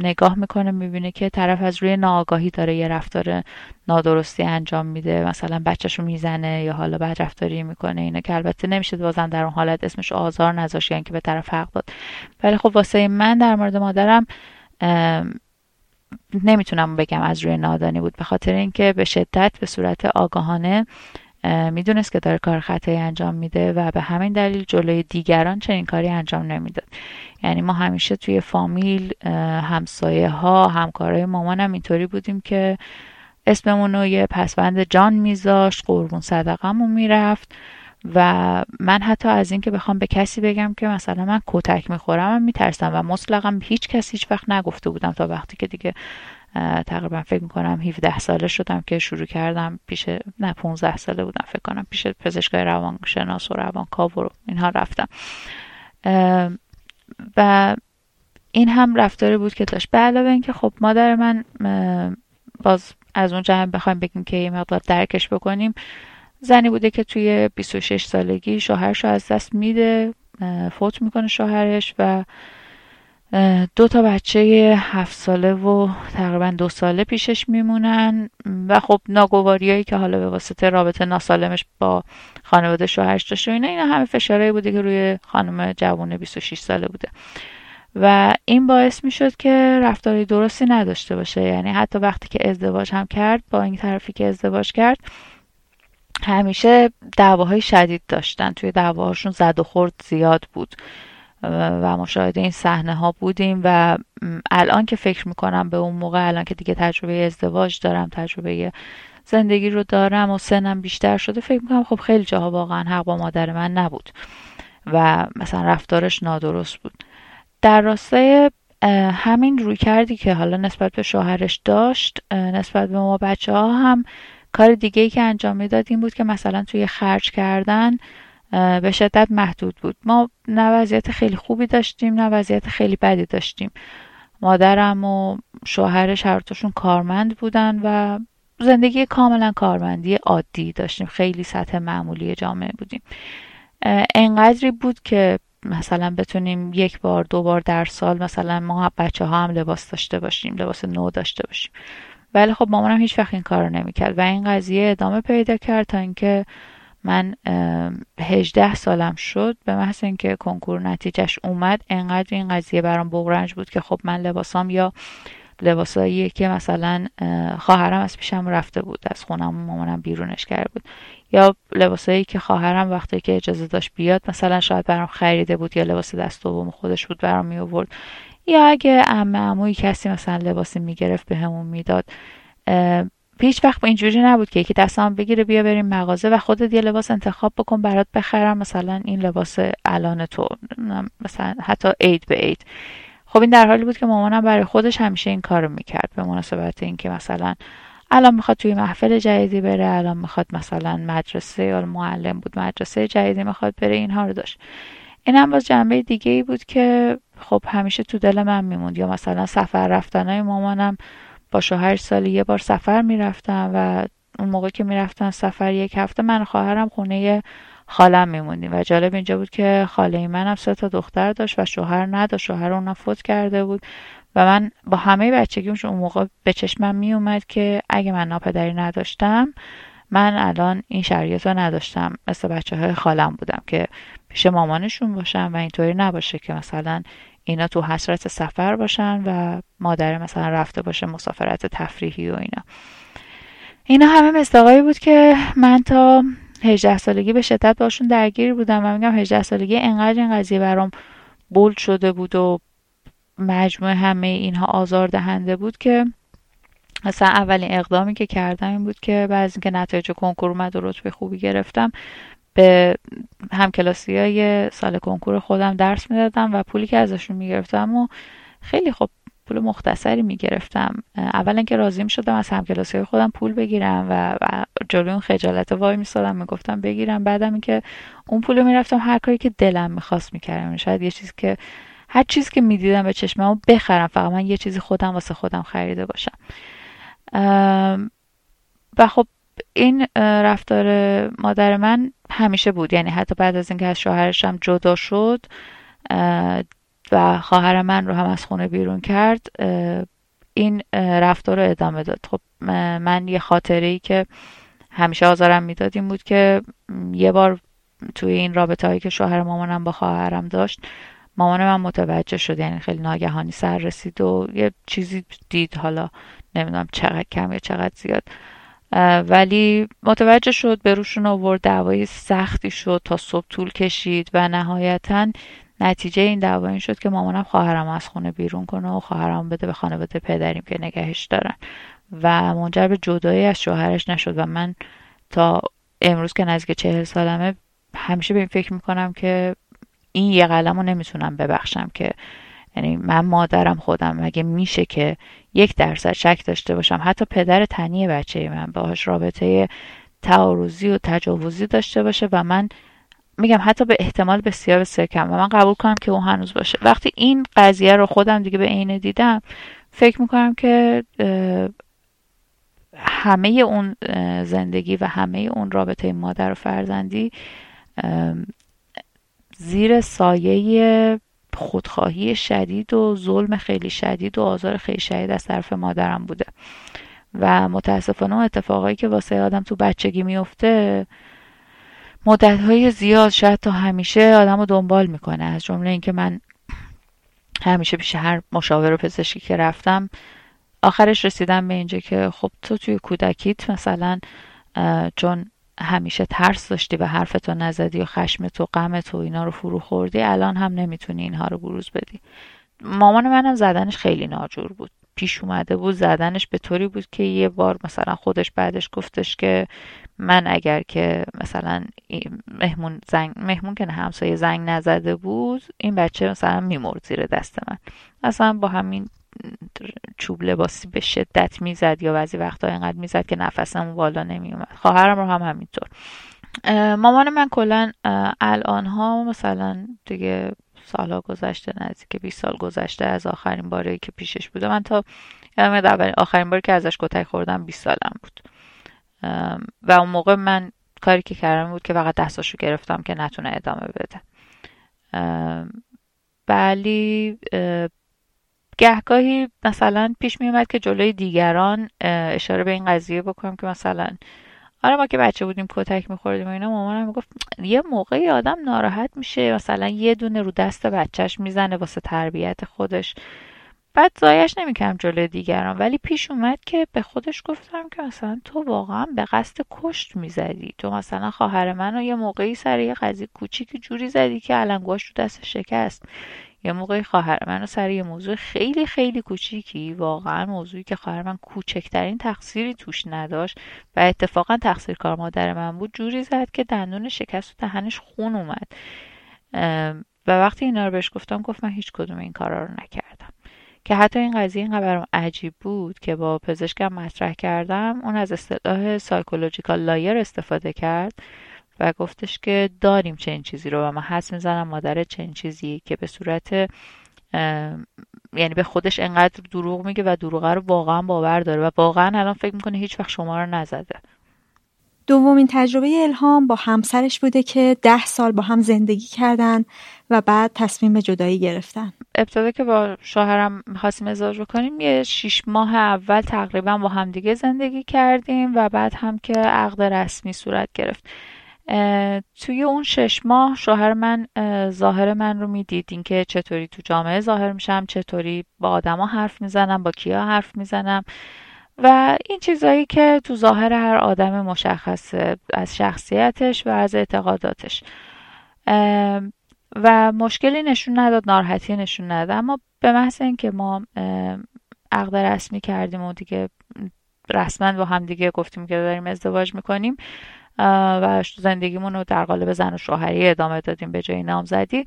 S5: نگاه می‌کنه می‌بینه که طرف از روی ناآگاهی داره یه رفتار نادرستی انجام میده. مثلا بچهش می‌زنه یا حالا بعد رفتاری می‌کنه اینه که البته نمیشه بازم در اون حالت اسمش آزار نذاشت یعنی که به طرف حق داد. ولی خب واسه من در مورد مادرم نمی‌تونم بگم از روی نادانی بود. به خاطر اینکه به شدت به صورت آگاهانه می‌دونست که داره کار خطایی انجام میده و به همین دلیل جلوی دیگران چنین کاری انجام نمی‌داد. یعنی ما همیشه توی فامیل همسایه ها همکارای مامانم اینطوری بودیم که اسممون رو یه پسوند جان میذاشت قربون صدقمون می‌رفت و من حتی از اینکه بخوام به کسی بگم که مثلا من کتک می‌خورم من میترسم و مطلقا هیچ کسی هیچ وقت نگفته بودم تا وقتی که دیگه تقریبا فکر می‌کنم 17 ساله شدم که شروع کردم پیش نه 15 ساله بودم فکر کنم پیش پزشکای روانشناس و روانکاو و اینها رفتم. و این هم رفتاری بود که داشت. به علاوه اینکه خب مادر من باز از اون جمع بخوایم بگیم که یه مقدار درکش بکنیم زنی بوده که توی 26 سالگی شوهرش رو از دست میده فوت می‌کنه شوهرش و دو تا بچه هفت ساله و تقریبا دو ساله پیشش میمونن و خب ناگواریایی که حالا به واسطه رابطه ناسالمش با خانواده شوهرش و اینا اینا همه فشارهایی بوده که روی خانم جوونه 26 ساله بوده. و این باعث می‌شد که رفتاری درستی نداشته باشه. یعنی حتی وقتی که ازدواج هم کرد با این طرفی که ازدواج کرد همیشه دعواهای شدید داشتن. توی دعواهاشون زد و خورد زیاد بود. و مشاهده این صحنه ها بودیم و الان که فکر می‌کنم به اون موقع الان که دیگه تجربه ازدواج دارم تجربه زندگی رو دارم و سنم بیشتر شده فکر می‌کنم خب خیلی جاها واقعا حق با مادر من نبود و مثلا رفتارش نادرست بود. در راستای همین روی کردی که حالا نسبت به شوهرش داشت نسبت به ما بچه ها هم کار دیگه ای که انجام می‌داد این بود که مثلا توی خرج کردن به شدت محدود بود. ما نه وضعیت خیلی خوبی داشتیم نه وضعیت خیلی بدی داشتیم. مادرم و شوهرش هر کارمند بودن و زندگی کاملا کارمندی عادی داشتیم. خیلی سطح معمولی جامعه بودیم. انقدری بود که مثلا بتونیم یک بار دو بار در سال مثلا ما بچه ها هم لباس داشته باشیم لباس نو داشته باشیم. ولی خب مامانم هیچ وقت این کار رو نمی‌کرد و این قضیه ادامه پیدا کرد تا اینکه من هجده سالم شد به محض اینکه کنکور نتیجهش اومد انقدر این قضیه برام بغرنج بود که خب من لباسام یا لباسایی که مثلا خواهرم از پیشم رفته بود از خونم مامانم بیرونش کرده بود یا لباسایی که خواهرم وقتی که اجازه داشت بیاد مثلا شاید برام خریده بود یا لباس دست دوم خودش بود برام می آورد یا اگه عمه عموی کسی مثلا لباسی می‌گرفت به می‌داد هیچ وقت اینجوری نبود که یکی دستم بگیره بیا بریم مغازه و خودت یه لباس انتخاب بکن برات بخرم. مثلا این لباس الان تو مثلا حتی عید به عید. خب این در حالی بود که مامانم برای خودش همیشه این کارو می‌کرد به مناسبت اینکه مثلا الان می‌خواد توی محفل جدیدی بره الان می‌خواد مثلا مدرسه یا معلم بود مدرسه جدیدی می‌خواد بره اینها رو داشت. این هم باز جنبه دیگه ای بود که خب همیشه تو دل من میموند. یا مثلا سفر رفتنهای مامانم با شوهر سالی یه بار سفر می‌رفتم و اون موقع که می‌رفتن سفر یک هفته من خواهرم خونه خالم میموندیم و جالب اینجا بود که خاله منم سه تا دختر داشت و شوهر نداشت. شوهر اونم فوت کرده بود و من با همه بچگیمش اون موقع به چشمم میومد که اگه من ناپدری نداشتم من الان این شرایط رو نداشتم. مثل بچه های خالم بودم که پیش مامانشون باشم و اینطوری نباشه که مثلا اینا تو حسرت سفر باشن و مادر مثلا رفته باشه مسافرت تفریحی و اینا. اینا همه مصداقایی بود که من تا 18 سالگی به شدت باشون درگیر بودم و میگم 18 سالگی انقدر این قضیه برام بولد شده بود و مجموع همه اینها آزار دهنده بود که مثلا اولین اقدامی که کردم این بود که بعد اینکه نتایج کنکور اومد و رتبه خوبی گرفتم به همکلاسی های سال کنکور خودم درس می‌دادم و پولی که ازشون می‌گرفتم و خیلی خب پول مختصری می‌گرفتم. اول اینکه راضی شدم از همکلاسی های خودم پول بگیرم و, جلوی اون خجالت وای میستادم می‌گفتم بگیرم. بعدم اینکه اون پول می‌رفتم هر کاری که دلم می‌خواست می‌کردم. شاید یه چیزی که هر چیزی که می‌دیدم به چشمم بخرم. فقط من یه چیزی خودم واسه خودم خریده باشم. و خب این رفتار مادر من همیشه بود. یعنی حتی بعد از اینکه از شوهرشم جدا شد و خواهر من رو هم از خونه بیرون کرد این رفتار رو ادامه داد. خب من یه خاطره ای که همیشه آزارم می‌داد این بود که یه بار توی این رابطه هایی که شوهر مامانم با خواهرم داشت مامان من متوجه شد یعنی خیلی ناگهانی سر رسید و یه چیزی دید. حالا نمی‌دونم چقدر کم یا چقدر زیاد. ولی متوجه شد به روشون آورد دعوای سختی شد تا صبح طول کشید و نهایتا نتیجه این دعوا این شد که مامانم خواهرم از خونه بیرون کنه و خواهرم بده به خانواده پدریم که نگهش دارن. و منجر به جدایی از شوهرش نشد و من تا امروز که نزدیک چهل سالمه همیشه به این فکر می‌کنم که این یه قلم رو نمی‌تونم ببخشم که یعنی من مادرم خودم. مگه میشه که یک درصد شک داشته باشم؟ حتی پدر تنی بچه من باهاش رابطه تعارضی و تجاوزی داشته باشه و من میگم حتی به احتمال بسیار بسیار کم. و من قبول کنم که اون هنوز باشه. وقتی این قضیه رو خودم دیگه به عینه دیدم فکر می‌کنم که همه اون زندگی و همه اون رابطه مادر و فرزندی زیر سایه خودخواهی شدید و ظلم خیلی شدید و آزار خیلی شدید از طرف مادرم بوده. و متاسفانه اون اتفاقایی که واسه آدم تو بچگی میفته مدت های زیاد شاید تا همیشه آدم رو دنبال می‌کنه. از جمله اینکه من همیشه پیش هر مشاور پزشکی که رفتم آخرش رسیدم به اینجا که خب تو توی کودکیت مثلا چون همیشه ترس داشتی و حرفتو نزدی و خشمت و غمت و اینا رو فرو خوردی الان هم نمی‌تونی اینها رو بروز بدی. مامان منم زدنش خیلی ناجور بود. پیش اومده بود زدنش به طوری بود که یه بار مثلا خودش بعدش گفتش که من اگر که مثلا مهمون زنگ مهمون که همسایه زنگ نزده بود این بچه مثلا میمرد زیر دست من. اصلا با همین چوب لباسی به شدت می‌زد یا بعضی وقتا اینقدر می‌زد که نفسم بالا نمیومد خواهرم رو هم همینطور. مامان من کلا الان ها مثلا دیگه سالها گذشته نزدیک 20 سال گذشته از آخرین باری که پیشش بوده. من تا یادم آخرین باری که ازش کتک خوردم 20 سالم بود. و اون موقع من کاری که کردم بود که فقط دستاشو گرفتم که نتونه ادامه بده. ولی گهگاهی مثلا پیش می اومد که جلوی دیگران اشاره به این قضیه بکنم که مثلا آره ما که بچه بودیم کتک میخوردیم و اینا مامانم می‌گفت یه موقعی آدم ناراحت میشه مثلا یه دونه رو دست بچهش می‌زنه واسه تربیت خودش. بعد زایش نمی‌کنم جلوی دیگران ولی پیش اومد که به خودش گفتم که مثلا تو واقعا به قصد کشت می‌زدی. تو مثلا خواهر منو یه موقعی سر یه قضیه کوچیکی جوری زدی که علنگوش رو دست شکست. یه موقعی خواهر منو سر یه موضوع خیلی خیلی کوچیکی واقعا موضوعی که خواهر من کوچکترین تقصیری توش نداشت و اتفاقا تقصیر کار مادر من بود جوری زد که دندون شکست و دهنش خون اومد. و وقتی اینا رو بهش گفتم گفت من هیچ کدوم این کارا رو نکردم. که حتی این قضیه اینقدر برام عجیب بود که با پزشکم مطرح کردم اون از اصطلاح psychological liar استفاده کرد. و گفتش که داریم چنین چیزی رو و من حس می‌زنم مادر چنین چیزی که به صورت یعنی به خودش انقدر دروغ میگه و دروغه رو واقعا باور داره و واقعا الان فکر می‌کنه هیچ وقت شما رو نزده.
S1: دومین تجربه الهام با همسرش بوده که ده سال با هم زندگی کردن و بعد تصمیم به جدایی گرفتن.
S5: ابتدا که با شوهرم خواستیم ازدواج بکنیم یه شیش ماه اول تقریبا با همدیگه زندگی کردیم و بعد هم که عقد رسمی صورت گرفت. توی اون شش ماه شوهر من ظاهر من رو می‌دید. که چطوری تو جامعه ظاهر میشم چطوری با آدما حرف می‌زنم با کیا حرف می‌زنم. و این چیزایی که تو ظاهر هر آدم مشخصه از شخصیتش و از اعتقاداتش. و مشکلی نشون نداد ناراحتی نشون نداد. اما به محض اینکه ما عقد رسمی کردیم و دیگه رسما با هم دیگه گفتیم که داریم ازدواج می‌کنیم و زندگیمون رو در قالب زن و شوهری ادامه دادیم به جای نامزدی.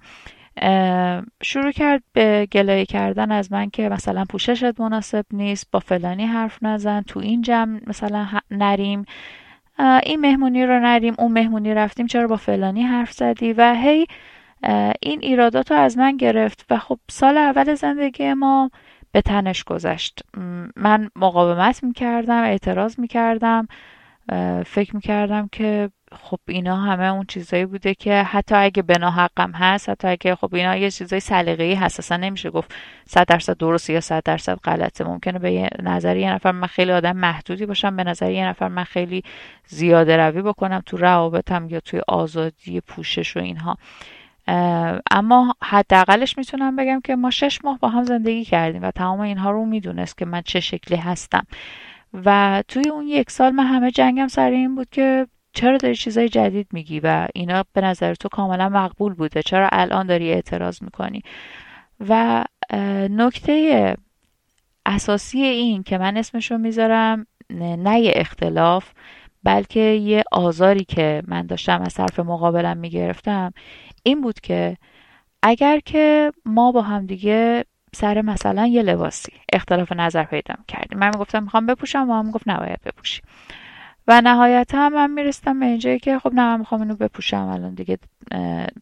S5: شروع کرد به گلایه کردن از من که مثلا پوششت مناسب نیست با فلانی حرف نزن تو این جمع مثلا نریم. این مهمونی رو نریم اون مهمونی رفتیم چرا با فلانی حرف زدی؟ و هی این ایرادات رو از من گرفت و خب سال اول زندگی ما به تنش گذشت. من مقاومت می‌کردم اعتراض می‌کردم. فکر می‌کردم که خب اینا همه اون چیزایی بوده که حتی اگه بنا حقم هست حتی اگه خب اینا یه چیزای سلیقه‌ای هست اصلا نمیشه گفت 100 درصد درست یا 100 درصد غلطه. ممکنه به نظر یه نفر من خیلی آدم محدودی باشم به نظر یه نفر من خیلی زیاده روی بکنم تو روابطم یا توی آزادی پوشش و اینها. اما حداقلش می‌تونم بگم که ما شش ماه با هم زندگی کردیم و تمام اینها رو می‌دونست که من چه شکلی هستم. و توی اون یک سال من همه جنگم سر این بود که چرا داری چیزای جدید میگی و اینا به نظر تو کاملا مقبول بوده؟ چرا الان داری اعتراض می‌کنی؟ و نکته اساسی این که من اسمشو می‌ذارم نه یه اختلاف بلکه یه آزاری که من داشتم از طرف مقابلم می‌گرفتم این بود که اگر که ما با هم دیگه سر مثلا یه لباسی اختلاف نظر پیدا کردیم من می‌گفتم می‌خوام بپوشم و هم می‌گفت نباید بپوشی. و نهایتا من میرستم به اینجایی که خب نه من می‌خوام اینو بپوشم الان دیگه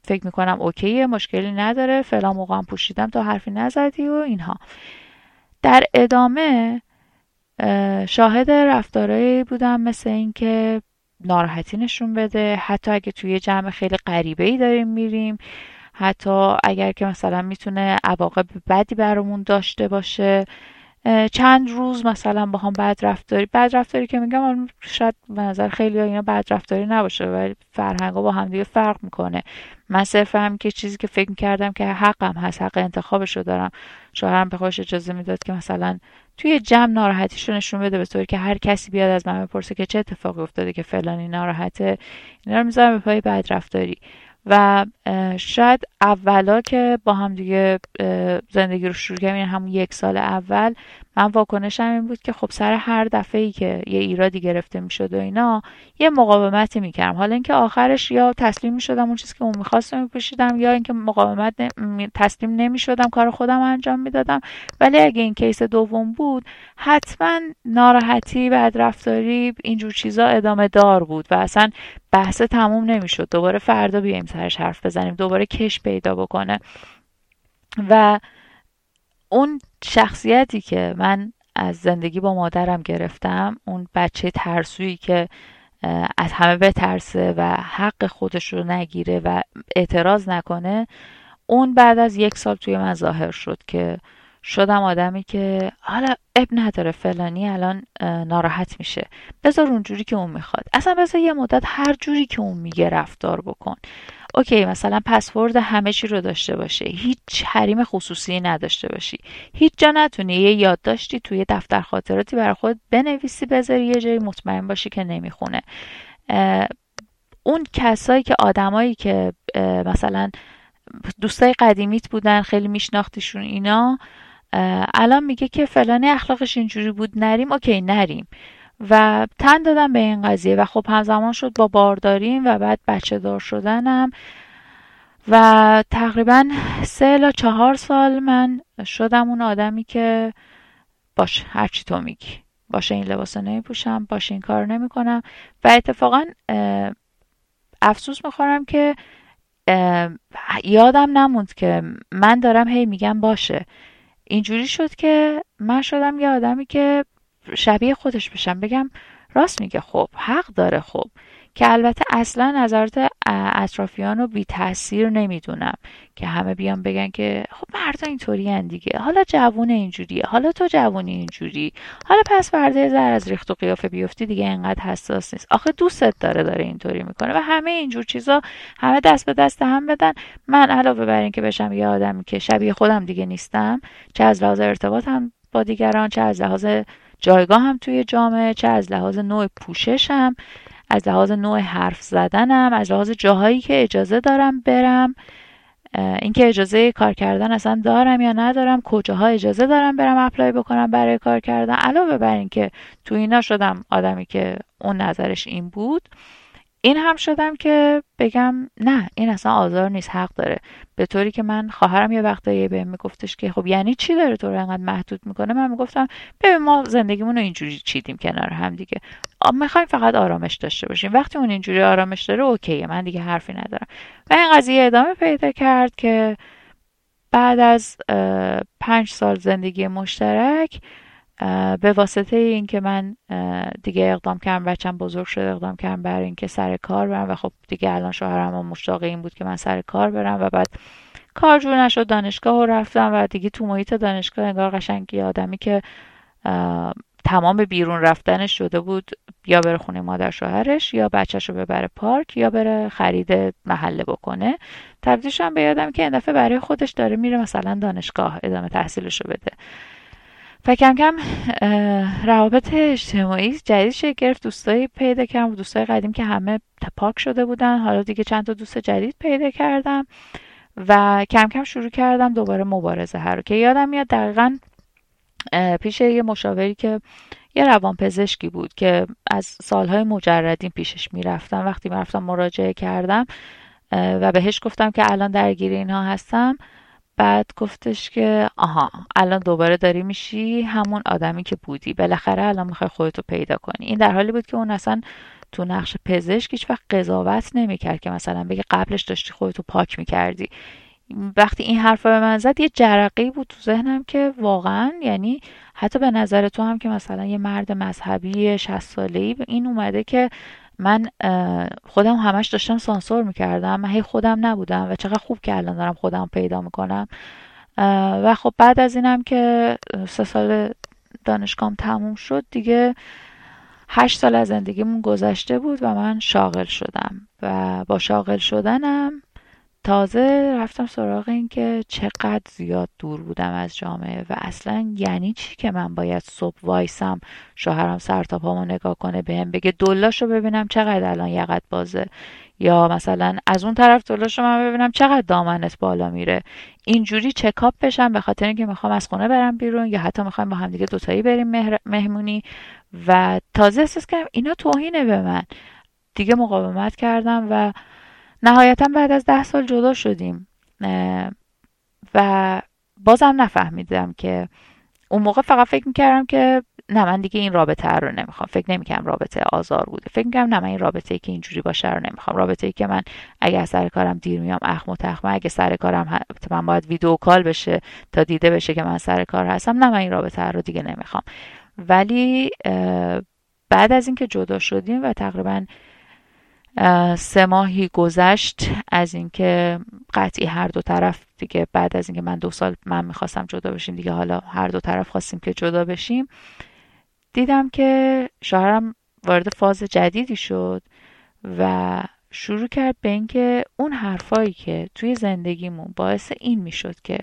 S5: فکر می‌کنم اوکیه مشکلی نداره فعلا موقع هم پوشیدم تا حرفی نزدی و اینها. در ادامه شاهد رفتارهایی بودم مثل اینکه ناراحتی نشون بده. حتی اگه توی جمع خیلی غریبه ای داریم میریم حتی اگر که مثلا می‌تونه عواقب بدی برامون داشته باشه چند روز مثلا با هم بد رفتاری بد رفتاری که میگم شاید به نظر خیلی اینا بد رفتاری نباشه ولی فرهنگ با هم دیگه فرق می‌کنه. من صرف هم که چیزی که فکر می‌کردم که حقم هست حق انتخابش رو دارم شوهرم به خودش اجازه می‌داد که مثلا توی جمع ناراحتیش رو نشون بده به طوری که هر کسی بیاد از من بپرسه که چه اتفاقی افتاده که فلانی ناراحته اینا رو می‌ذارم به پای بد رفتاری و شاید اولا که با هم دیگه زندگی رو شروع کردیم یعنی همون یک سال اول من واکنشم این بود که خب سر هر دفعه ای که یه ایرادی گرفته می‌شد و اینا یه مقاومتی می‌کردم. حالا اینکه آخرش یا تسلیم می‌شدم اون چیزی که اون می‌خواست میپوشیدم یا اینکه مقاومت تسلیم نمی‌شدم کار خودم انجام می‌دادم. ولی اگه این کیس دوم بود حتما ناراحتی بدرفتاری اینجور چیزا ادامه دار بود و اصلا بحث تموم نمی‌شد. دوباره فردا بیایم سرش حرف بزنیم دوباره کش پیدا بکنه. و اون شخصیتی که من از زندگی با مادرم گرفتم اون بچه ترسویی که از همه بترسه و حق خودش رو نگیره و اعتراض نکنه اون بعد از یک سال توی من ظاهر شد که شدم آدمی که حالا اب نداره فلانی الان ناراحت میشه. بذار اونجوری که اون می‌خواد. اصلا بذار یه مدت هر جوری که اون میگه رفتار بکن. اوکی مثلا پسورد همه چی رو داشته باشه. هیچ حریم خصوصی نداشته باشی. هیچ جا نتونی یه یادداشتی توی دفتر خاطراتی برای خود بنویسی بذاری یه جایی مطمئن باشی که نمی‌خونه. اون کسایی که آدمایی که مثلا دوستای قدیمیت بودن خیلی میشناختیشون اینا الان میگه که فلانی اخلاقش اینجوری بود نریم. اوکی نریم. و تن دادم به این قضیه و خب همزمان شد با بارداریم و بعد بچه دار شدنم و تقریبا سه یا چهار سال من شدم اون آدمی که باش هرچی تو میگی. باشه این لباس نمیپوشم باشه این کار نمی‌کنم و اتفاقا افسوس می‌خورم که یادم نموند که من دارم هی میگم باشه. اینجوری شد که من شدم یه آدمی که شبیه خودش بشم. بگم راست میگه. خب حق داره. خب که البته اصلا نظرات اطرافیان رو بی تاثیر نمی‌دونم که همه بیان بگن که خب مردا اینطوری دیگه. حالا جوون اینجوریه. حالا تو جوونی اینجوری. حالا پس فردا زر از ریخت و قیافه بیفتی دیگه انقدر حساس نیست. آخه دوستت داره داره اینطوری می‌کنه و همه اینجور چیزا همه دست به دست هم بدن. من علاوه بر اینکه بشم یه آدمی که شبیه خودم دیگه نیستم چه از لحاظ ارتباطم با دیگران چه از لحاظ جایگاه هم توی جامعه چه از لحاظ نوع پوششم از لحاظ نوع حرف زدنم از لحاظ جاهایی که اجازه دارم برم. اینکه اجازه کار کردن اصلا دارم یا ندارم کجاها اجازه دارم برم اپلای بکنم برای کار کردن علاوه بر اینکه تو اینا شدم آدمی که اون نظرش این بود. این هم شدم که بگم نه این اصلا آزار نیست حق داره. به طوری که من خواهرم یه وقتایی بهم میگفتش که خب یعنی چی داره تو رو انقدر محدود می‌کنه؟ من می‌گفتم ببین ما زندگیمون رو اینجوری چیدیم کنار هم دیگه. می‌خوایم فقط آرامش داشته باشیم. وقتی اون اینجوری آرامش داره اوکیه من دیگه حرفی ندارم. و این قضیه ادامه پیدا کرد که بعد از پنج سال زندگی مشترک به واسطه اینکه من دیگه اقدام کردم بچم بزرگ شد اقدام کردم برای اینکه سر کار برم و خب دیگه الان شوهرم هم مشتاق این بود که من سر کار برم و بعد کار جور نشد دانشگاه رو رفتم و دیگه تو محیط دانشگاه انگار قشنگی آدمی که تمام بیرون رفتنش شده بود یا بره خونه مادر شوهرش یا بچهش رو ببره پارک یا بره خرید محله بکنه. تبدیلش هم به یادم که این دفعه برای خودش داره میره مثلا دانشگاه ادامه تحصیلش رو بده. و کم کم روابط اجتماعی جدید شکل گرفت. دوستایی پیدا کردم و دوستای قدیم که همه پاک شده بودن. حالا دیگه چند تا دوست جدید پیدا کردم و کم کم شروع کردم دوباره مبارزه هر رو. که یادم میاد دقیقا پیش یه مشاوری که یه روان پزشکی بود که از سالهای مجردین پیشش می‌رفتم. وقتی می‌رفتم مراجعه کردم و بهش گفتم که الان درگیر اینها هستم. بعد گفتش که آها الان دوباره داری میشی همون آدمی که بودی. بالاخره الان می‌خوای خودتو پیدا کنی. این در حالی بود که اون اصلا تو نقش پزشک هیچ وقت قضاوت نمی‌کرد که مثلا بگه قبلش داشتی خودتو پاک می‌کردی. وقتی این حرف به من زد یه جرقه بود تو ذهنم که واقعا یعنی حتی به نظر تو هم که مثلا یه مرد مذهبی 60 ساله ای این اومده که من خودم همش داشتم سانسور می‌کردم من هی خودم نبودم و چقدر خوب که الان دارم خودم پیدا می‌کنم. و خب بعد از اینم که سه سال دانشگاهم تموم شد دیگه هشت سال از زندگیمون گذشته بود و من شاغل شدم و با شاغل شدنم تازه رفتم سراغ این که چقدر زیاد دور بودم از جامعه و اصلا یعنی چی که من باید صبح وایسم شوهرم سر تا پامو نگاه کنه بهم بگه دلاشو ببینم چقدر الان یقت بازه. یا مثلا از اون طرف دلاشو من ببینم چقدر دامنت بالا میره. اینجوری چکاپ بشم به خاطر اینکه می‌خوام از خونه برم بیرون یا حتی می‌خوام با هم دیگه دوتایی بریم مهمونی. و تازه احساس کردم اینا توهینه به من. دیگه مقاومت کردم و نهایتا بعد از ده سال جدا شدیم و بازم نفهمیدم که اون موقع فقط فکر می‌کردم که نه من دیگه این رابطه رو نمی‌خوام. فکر نمی‌کنم رابطه آزار بوده. فکر می‌کنم نه من این رابطه ای که اینجوری باشه رو نمی‌خوام. رابطه ای که من اگه سر کارم دیر میام اخم و تخمه اگه سر کارم من باید ویدیو کال بشه تا دیده بشه که من سر کار هستم نه من این رابطه رو دیگه نمی‌خوام. ولی بعد از اینکه جدا شدیم و تقریبا سه ماهی گذشت از اینکه قطعی هر دو طرف دیگه بعد از اینکه من دو سال من می‌خواستم جدا بشیم دیگه حالا هر دو طرف خواستیم که جدا بشیم دیدم که شوهرم وارد فاز جدیدی شد و شروع کرد به اینکه اون حرفایی که توی زندگیمون باعث این می‌شد که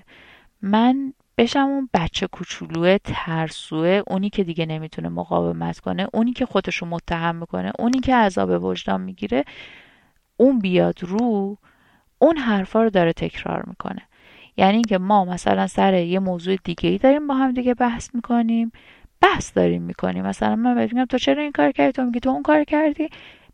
S5: من بشم اون بچه کوچولوه ترسوه اونی که دیگه نمی‌تونه مقاومت کنه اونی که خودشو متهم می‌کنه اونی که عذاب وجدان می‌گیره اون بیاد رو اون حرفا رو داره تکرار می‌کنه. یعنی اینکه ما مثلا سر یه موضوع دیگه ای داریم با هم دیگه بحث می‌کنیم بحث داریم می‌کنیم. مثلا من میگم تو چرا این کار کردی؟ تو میگی تو اون کار کردی؟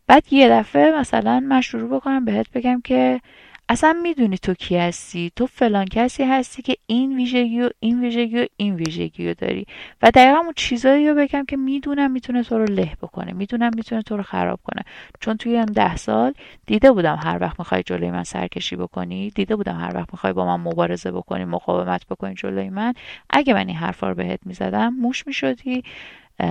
S5: بعد یه دفعه مثلا من شروع بکنم بهت بگم که اصلا می‌دونی تو کی هستی؟ تو فلان کسی هستی که این ویژگی و این ویژگی و این ویژگی رو داری. و دقیقا اون چیزایی رو بگم که می‌دونم می‌تونه تو رو له بکنه می‌دونم می‌تونه تو رو خراب کنه. چون توی این ده سال دیده بودم هر وقت می‌خوای جلوی من سرکشی بکنی دیده بودم هر وقت می‌خوای با من مبارزه بکنی مقاومت بکنی جلوی من. اگه من این حرفا رو بهت می‌زدم موش می‌شدی.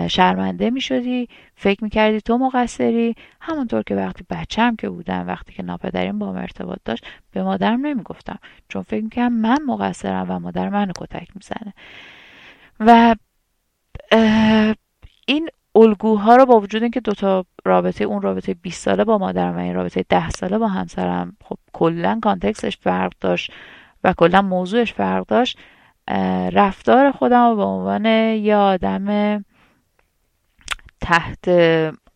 S5: شرمنده می شدی فکر می کردی تو مقصری. همونطور که وقتی بچم که بودم وقتی که ناپدریم با ارتباط داشت به مادرم نمی گفتم چون فکر می کردم من مقصرم و مادر منو کتک می‌زنه. و این الگوها رو با وجود اینکه دوتا رابطه اون رابطه 20 ساله با مادرم و این رابطه 10 ساله با همسرم خب کلا کانتکستش فرق داشت و کلا موضوعش فرق داشت رفتار خودم رو به عنوان یه آدم تحت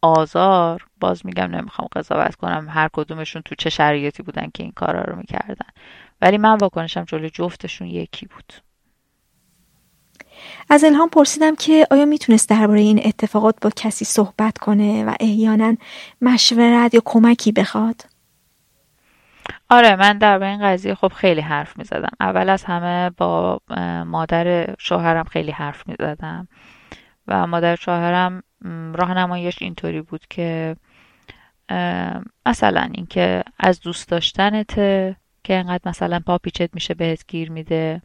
S5: آزار باز میگم نمی‌خوام قضاوت کنم هر کدومشون تو چه شرایطی بودن که این کارا رو می‌کردن. ولی من واکنشم جلوی جفتشون یکی بود.
S1: از الهام پرسیدم که آیا می‌تونست درباره این اتفاقات با کسی صحبت کنه و احیانا مشورت یا کمکی بخواد؟
S5: آره من در این قضیه خب خیلی حرف می‌زدم. اول از همه با مادر شوهرم خیلی حرف می‌زدم و مادر شوهرم راهنماییش اینطوری بود که مثلا اینکه از دوست داشتنت که انقدر مثلا پاپیچت میشه بهت گیر میده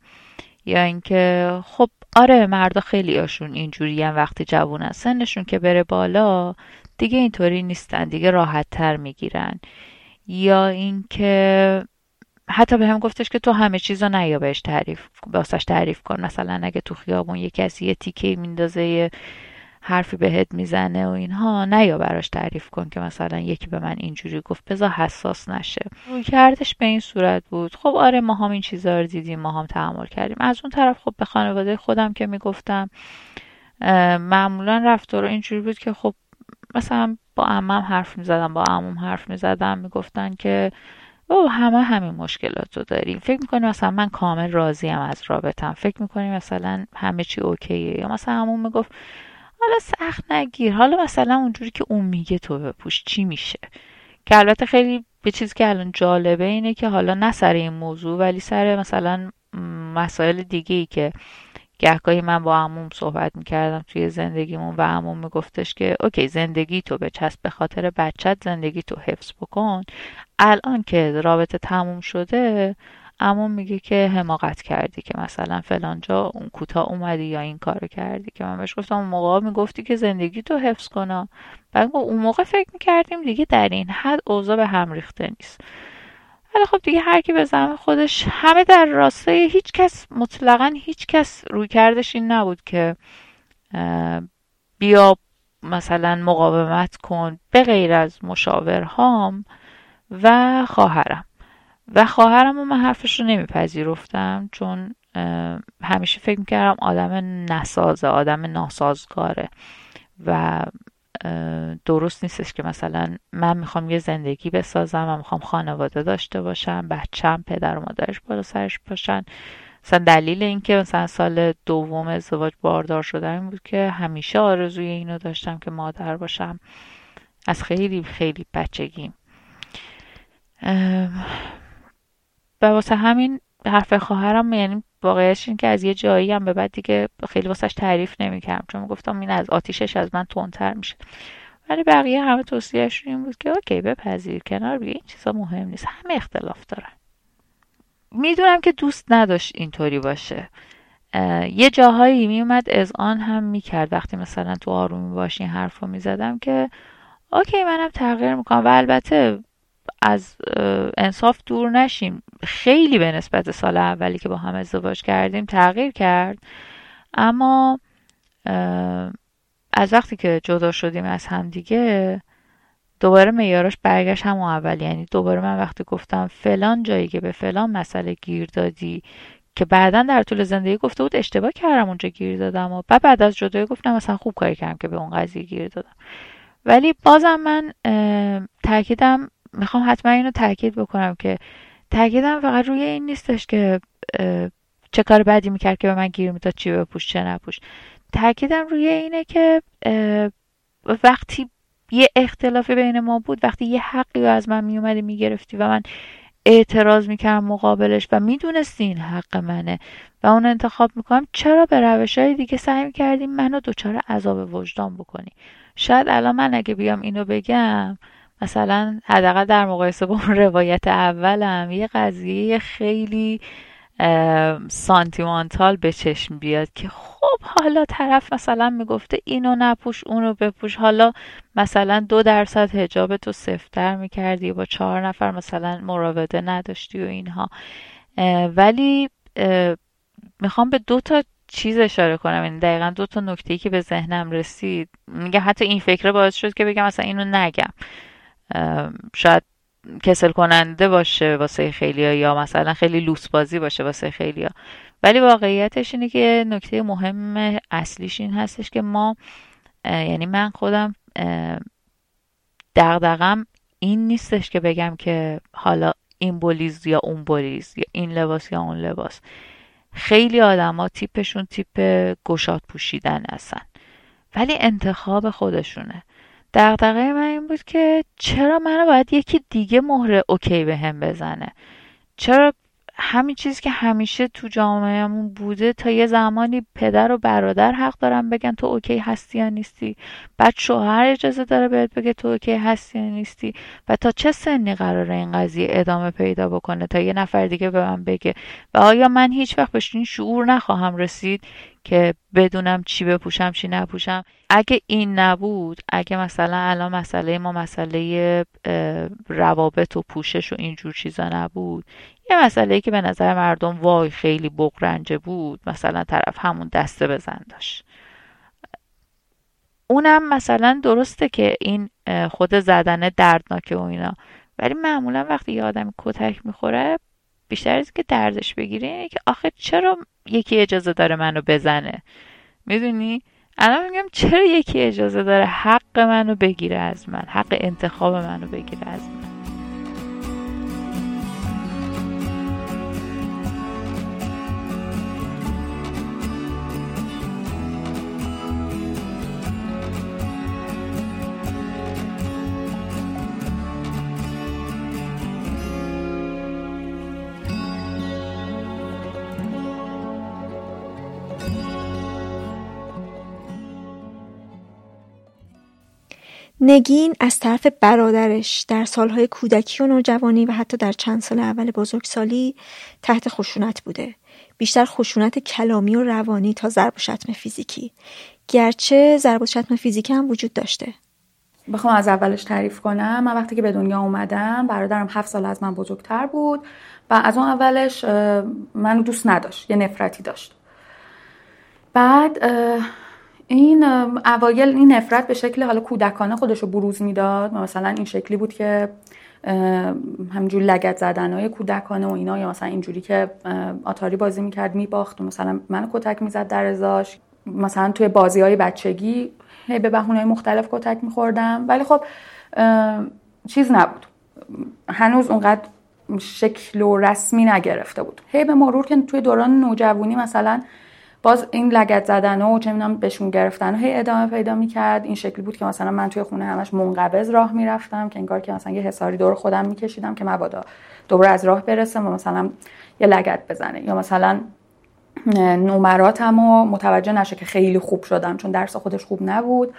S5: یا اینکه خب آره مردا خیلی هاشون اینجوری هم وقتی جوون سنشون که بره بالا دیگه اینطوری نیستن دیگه راحت تر می‌گیرن. یا اینکه حتی به هم گفتش که تو همه چیز رو نیا بهش تعریف باسش تعریف کن. مثلا اگه تو خیابون یه کسی یه تیکه میندازه حرفی بهت می‌زنه و اینها نه یا براش تعریف کن که مثلا یکی به من اینجوری گفت. بذار حساس نشه. روی کردش به این صورت بود. خب آره ما هم این چیزا رو دیدیم ما هم تحمل کردیم. از اون طرف خب به خانواده خودم که می‌گفتم معمولا رفتار اینجوری بود که خب مثلا با امم حرف می‌زدم با عموم حرف می‌زدم. می‌گفتن که او همه همین مشکلات رو داریم. فکر می‌کنی مثلا من کامل راضیم از رابطم. فکر می‌کنی مثلا همه چی اوکیه؟ یا مثلا همون می‌گفت حالا سخت نگیر. حالا مثلا اونجوری که اون میگه تو بپوش چی میشه؟ که البته خیلی به چیزی که الان جالبه اینه که حالا نه سر این موضوع ولی سر مثلا مسائل دیگه ای که گهگاهی من با عموم صحبت می‌کردم توی زندگیمون و عموم میگفتش که اوکی زندگی تو به چسب به خاطر بچت زندگی تو حفظ بکن. الان که رابطه تموم شده اما میگه که حماقت کردی که مثلا فلانجا اون کوتاه اومدی یا این کارو کردی که من بهش گفتم اون موقع می‌گفتی که زندگی تو حفظ کنم بعد اون موقع فکر می‌کردیم دیگه در این حد اوضاع به هم ریخته نیست. ولی خب دیگه هر کی به زمین خودش همه در راستای هیچ کس مطلقا هیچ کس روی کردش این نبود که بیا مثلا مقاومت کن به غیر از مشاورهام و خواهرم. و خواهرم من حرفش رو نمیپذیرفتم چون همیشه فکر می‌کردم آدم نسازه آدم ناسازگاره و درست نیستش که مثلا من می‌خوام یه زندگی بسازم و می‌خوام خانواده داشته باشم بچم پدر و مادرش بالا سرش باشن. مثلا دلیل اینکه مثلا سال دوم ازدواج باردار شدم این بود که همیشه آرزوی اینو داشتم که مادر باشم. از خیلی خیلی بچگیم. و واسه همین حرف خواهرم یعنی واقعیش این که از یه جایی هم به بعد دیگه خیلی واسهش تعریف نمی‌کردم چون گفتم این از آتیشش از من تندتر میشه. ولی بقیه همه توصیهش این بود که اوکی بپذیر کنار بگی این چیزا مهم نیست همه اختلاف دارن. می‌دونم که دوست نداشت اینطوری باشه. یه جاهایی میومد از آن هم می‌کرد. وقتی مثلا تو آرومی باشی حرف رو می‌زدم که اوکی منم تغییر می‌کنم. و البته از انصاف دور نشیم. خیلی به نسبت سال اولی که با هم ازدواج کردیم تغییر کرد. اما از وقتی که جدا شدیم از همدیگه دوباره میاراش برگشت همون اول. یعنی دوباره من وقتی گفتم فلان جایی که به فلان مسئله گیر دادی که بعدا در طول زندگی گفته بود اشتباه کردم اونجا گیر دادم و بعد بعد از جدایی گفتم مثلا خوب کاری کردم که به اون قضیه گیر دادم. ولی بازم من تاکیدم می‌خوام حتما اینو تاکید بکنم که تاکیدم فقط روی این نیستش که چه کار بدی می‌کرد که به من گیر می‌داد چی بپوش چه نپوش. تاکیدم روی اینه که وقتی یه اختلافی بین ما بود وقتی یه حقی از من میومدی می‌گرفتی و من اعتراض می‌کردم مقابلش و می‌دونستی این حق منه و اون انتخاب می‌کنم چرا به روش های دیگه سعی می‌کردیم منو دچار عذاب وجدان بکنی؟ شاید الان من اگه بیام اینو بگم مثلا حداقل در مقایسه با اون روایت اولم یه قضیه خیلی سانتیمانتال به چشم بیاد که خب حالا طرف مثلا می‌گفته اینو نپوش اونو بپوش. حالا مثلا دو درصد هجاب تو سفتر می‌کردی با چهار نفر مثلا مراوده نداشتی و اینها. ولی می‌خوام به دو تا چیز اشاره کنم. این یعنی دقیقا دو تا نکته که به ذهنم رسید. میگم حتی این فکره باعث شد که بگم مثلا اینو نگم. شاید کسل کننده باشه واسه خیلیا یا مثلا خیلی لوس بازی باشه واسه خیلیا ولی واقعیتش اینه که نکته مهم اصلیش این هستش که ما یعنی من خودم دغدغم این نیستش که بگم که حالا این بولیز یا اون بولیز یا این لباس یا اون لباس. خیلی آدما تیپشون تیپ گشاد پوشیدن هستن. ولی انتخاب خودشونه. دغدغه من این بود که چرا منو باید یکی دیگه مهر OK به هم بزنه؟ چرا همین چیزی که همیشه تو جامعهمون بوده تا یه زمانی پدر و برادر حق دارن بگن تو OK هستی یا نیستی؟ بعد شوهر اجازه داره بهت بگه تو OK هستی یا نیستی؟ و تا چه سنی قراره این قضیه ادامه پیدا بکنه تا یه نفر دیگه به من بگه؟ و آیا من هیچ وقت به این شعور نخواهم رسید؟ که بدونم چی بپوشم چی نپوشم. اگه این نبود اگه مثلا الان مسئله ما مسئله روابط و پوشش و اینجور چیزا نبود. یه مسئله که به نظر مردم وای خیلی بغرنجه بود مثلا طرف همون دسته بزن داشت. اونم مثلا درسته که این خود زدن دردناکه و اینا. ولی معمولا وقتی یه آدم کتک می‌خوره بیشتر از که دردش بگیره اینه که آخه چرا یکی اجازه داره منو بزنه؟ می‌دونی؟ الان میگم چرا یکی اجازه داره حق منو بگیره از من حق انتخاب منو بگیره از من؟
S1: نگین از طرف برادرش در سالهای کودکی و نوجوانی و حتی در چند سال اول بزرگسالی تحت خشونت بوده. بیشتر خشونت کلامی و روانی تا ضرب و شتم فیزیکی. گرچه ضرب و شتم فیزیکی هم وجود داشته.
S4: بخوام از اولش تعریف کنم. من وقتی که به دنیا اومدم برادرم هفت سال از من بزرگتر بود و از اون اولش من دوست نداشت یه نفرتی داشت. بعد این اوایل این نفرت به شکل حالا کودکانه خودش رو بروز می‌داد. مثلا این شکلی بود که همینجور لگت زدن های کودکانه و اینا یا مثلا اینجوری که آتاری بازی می‌کرد میباخت. و مثلا منو کتک می‌زد در ازاش. مثلا توی بازی های بچگی هی به های مختلف کتک میخوردم. ولی خب چیز نبود. هنوز اونقدر شکل و رسمی نگرفته بود. هی به مرور که توی دوران نوجوانی مثلا باز این لگت زدن و چه می‌دونم بهشون گرفتن هی ادامه پیدا می‌کرد. این شکلی بود که مثلا من توی خونه همش منقبض راه می‌رفتم که انگار که مثلا یه حساری دور خودم میکشیدم که مبادا دوباره از راه برسم و مثلا یه لگت بزنه. یا مثلا نمراتم و متوجه نشه که خیلی خوب شدم چون درس خودش خوب نبود.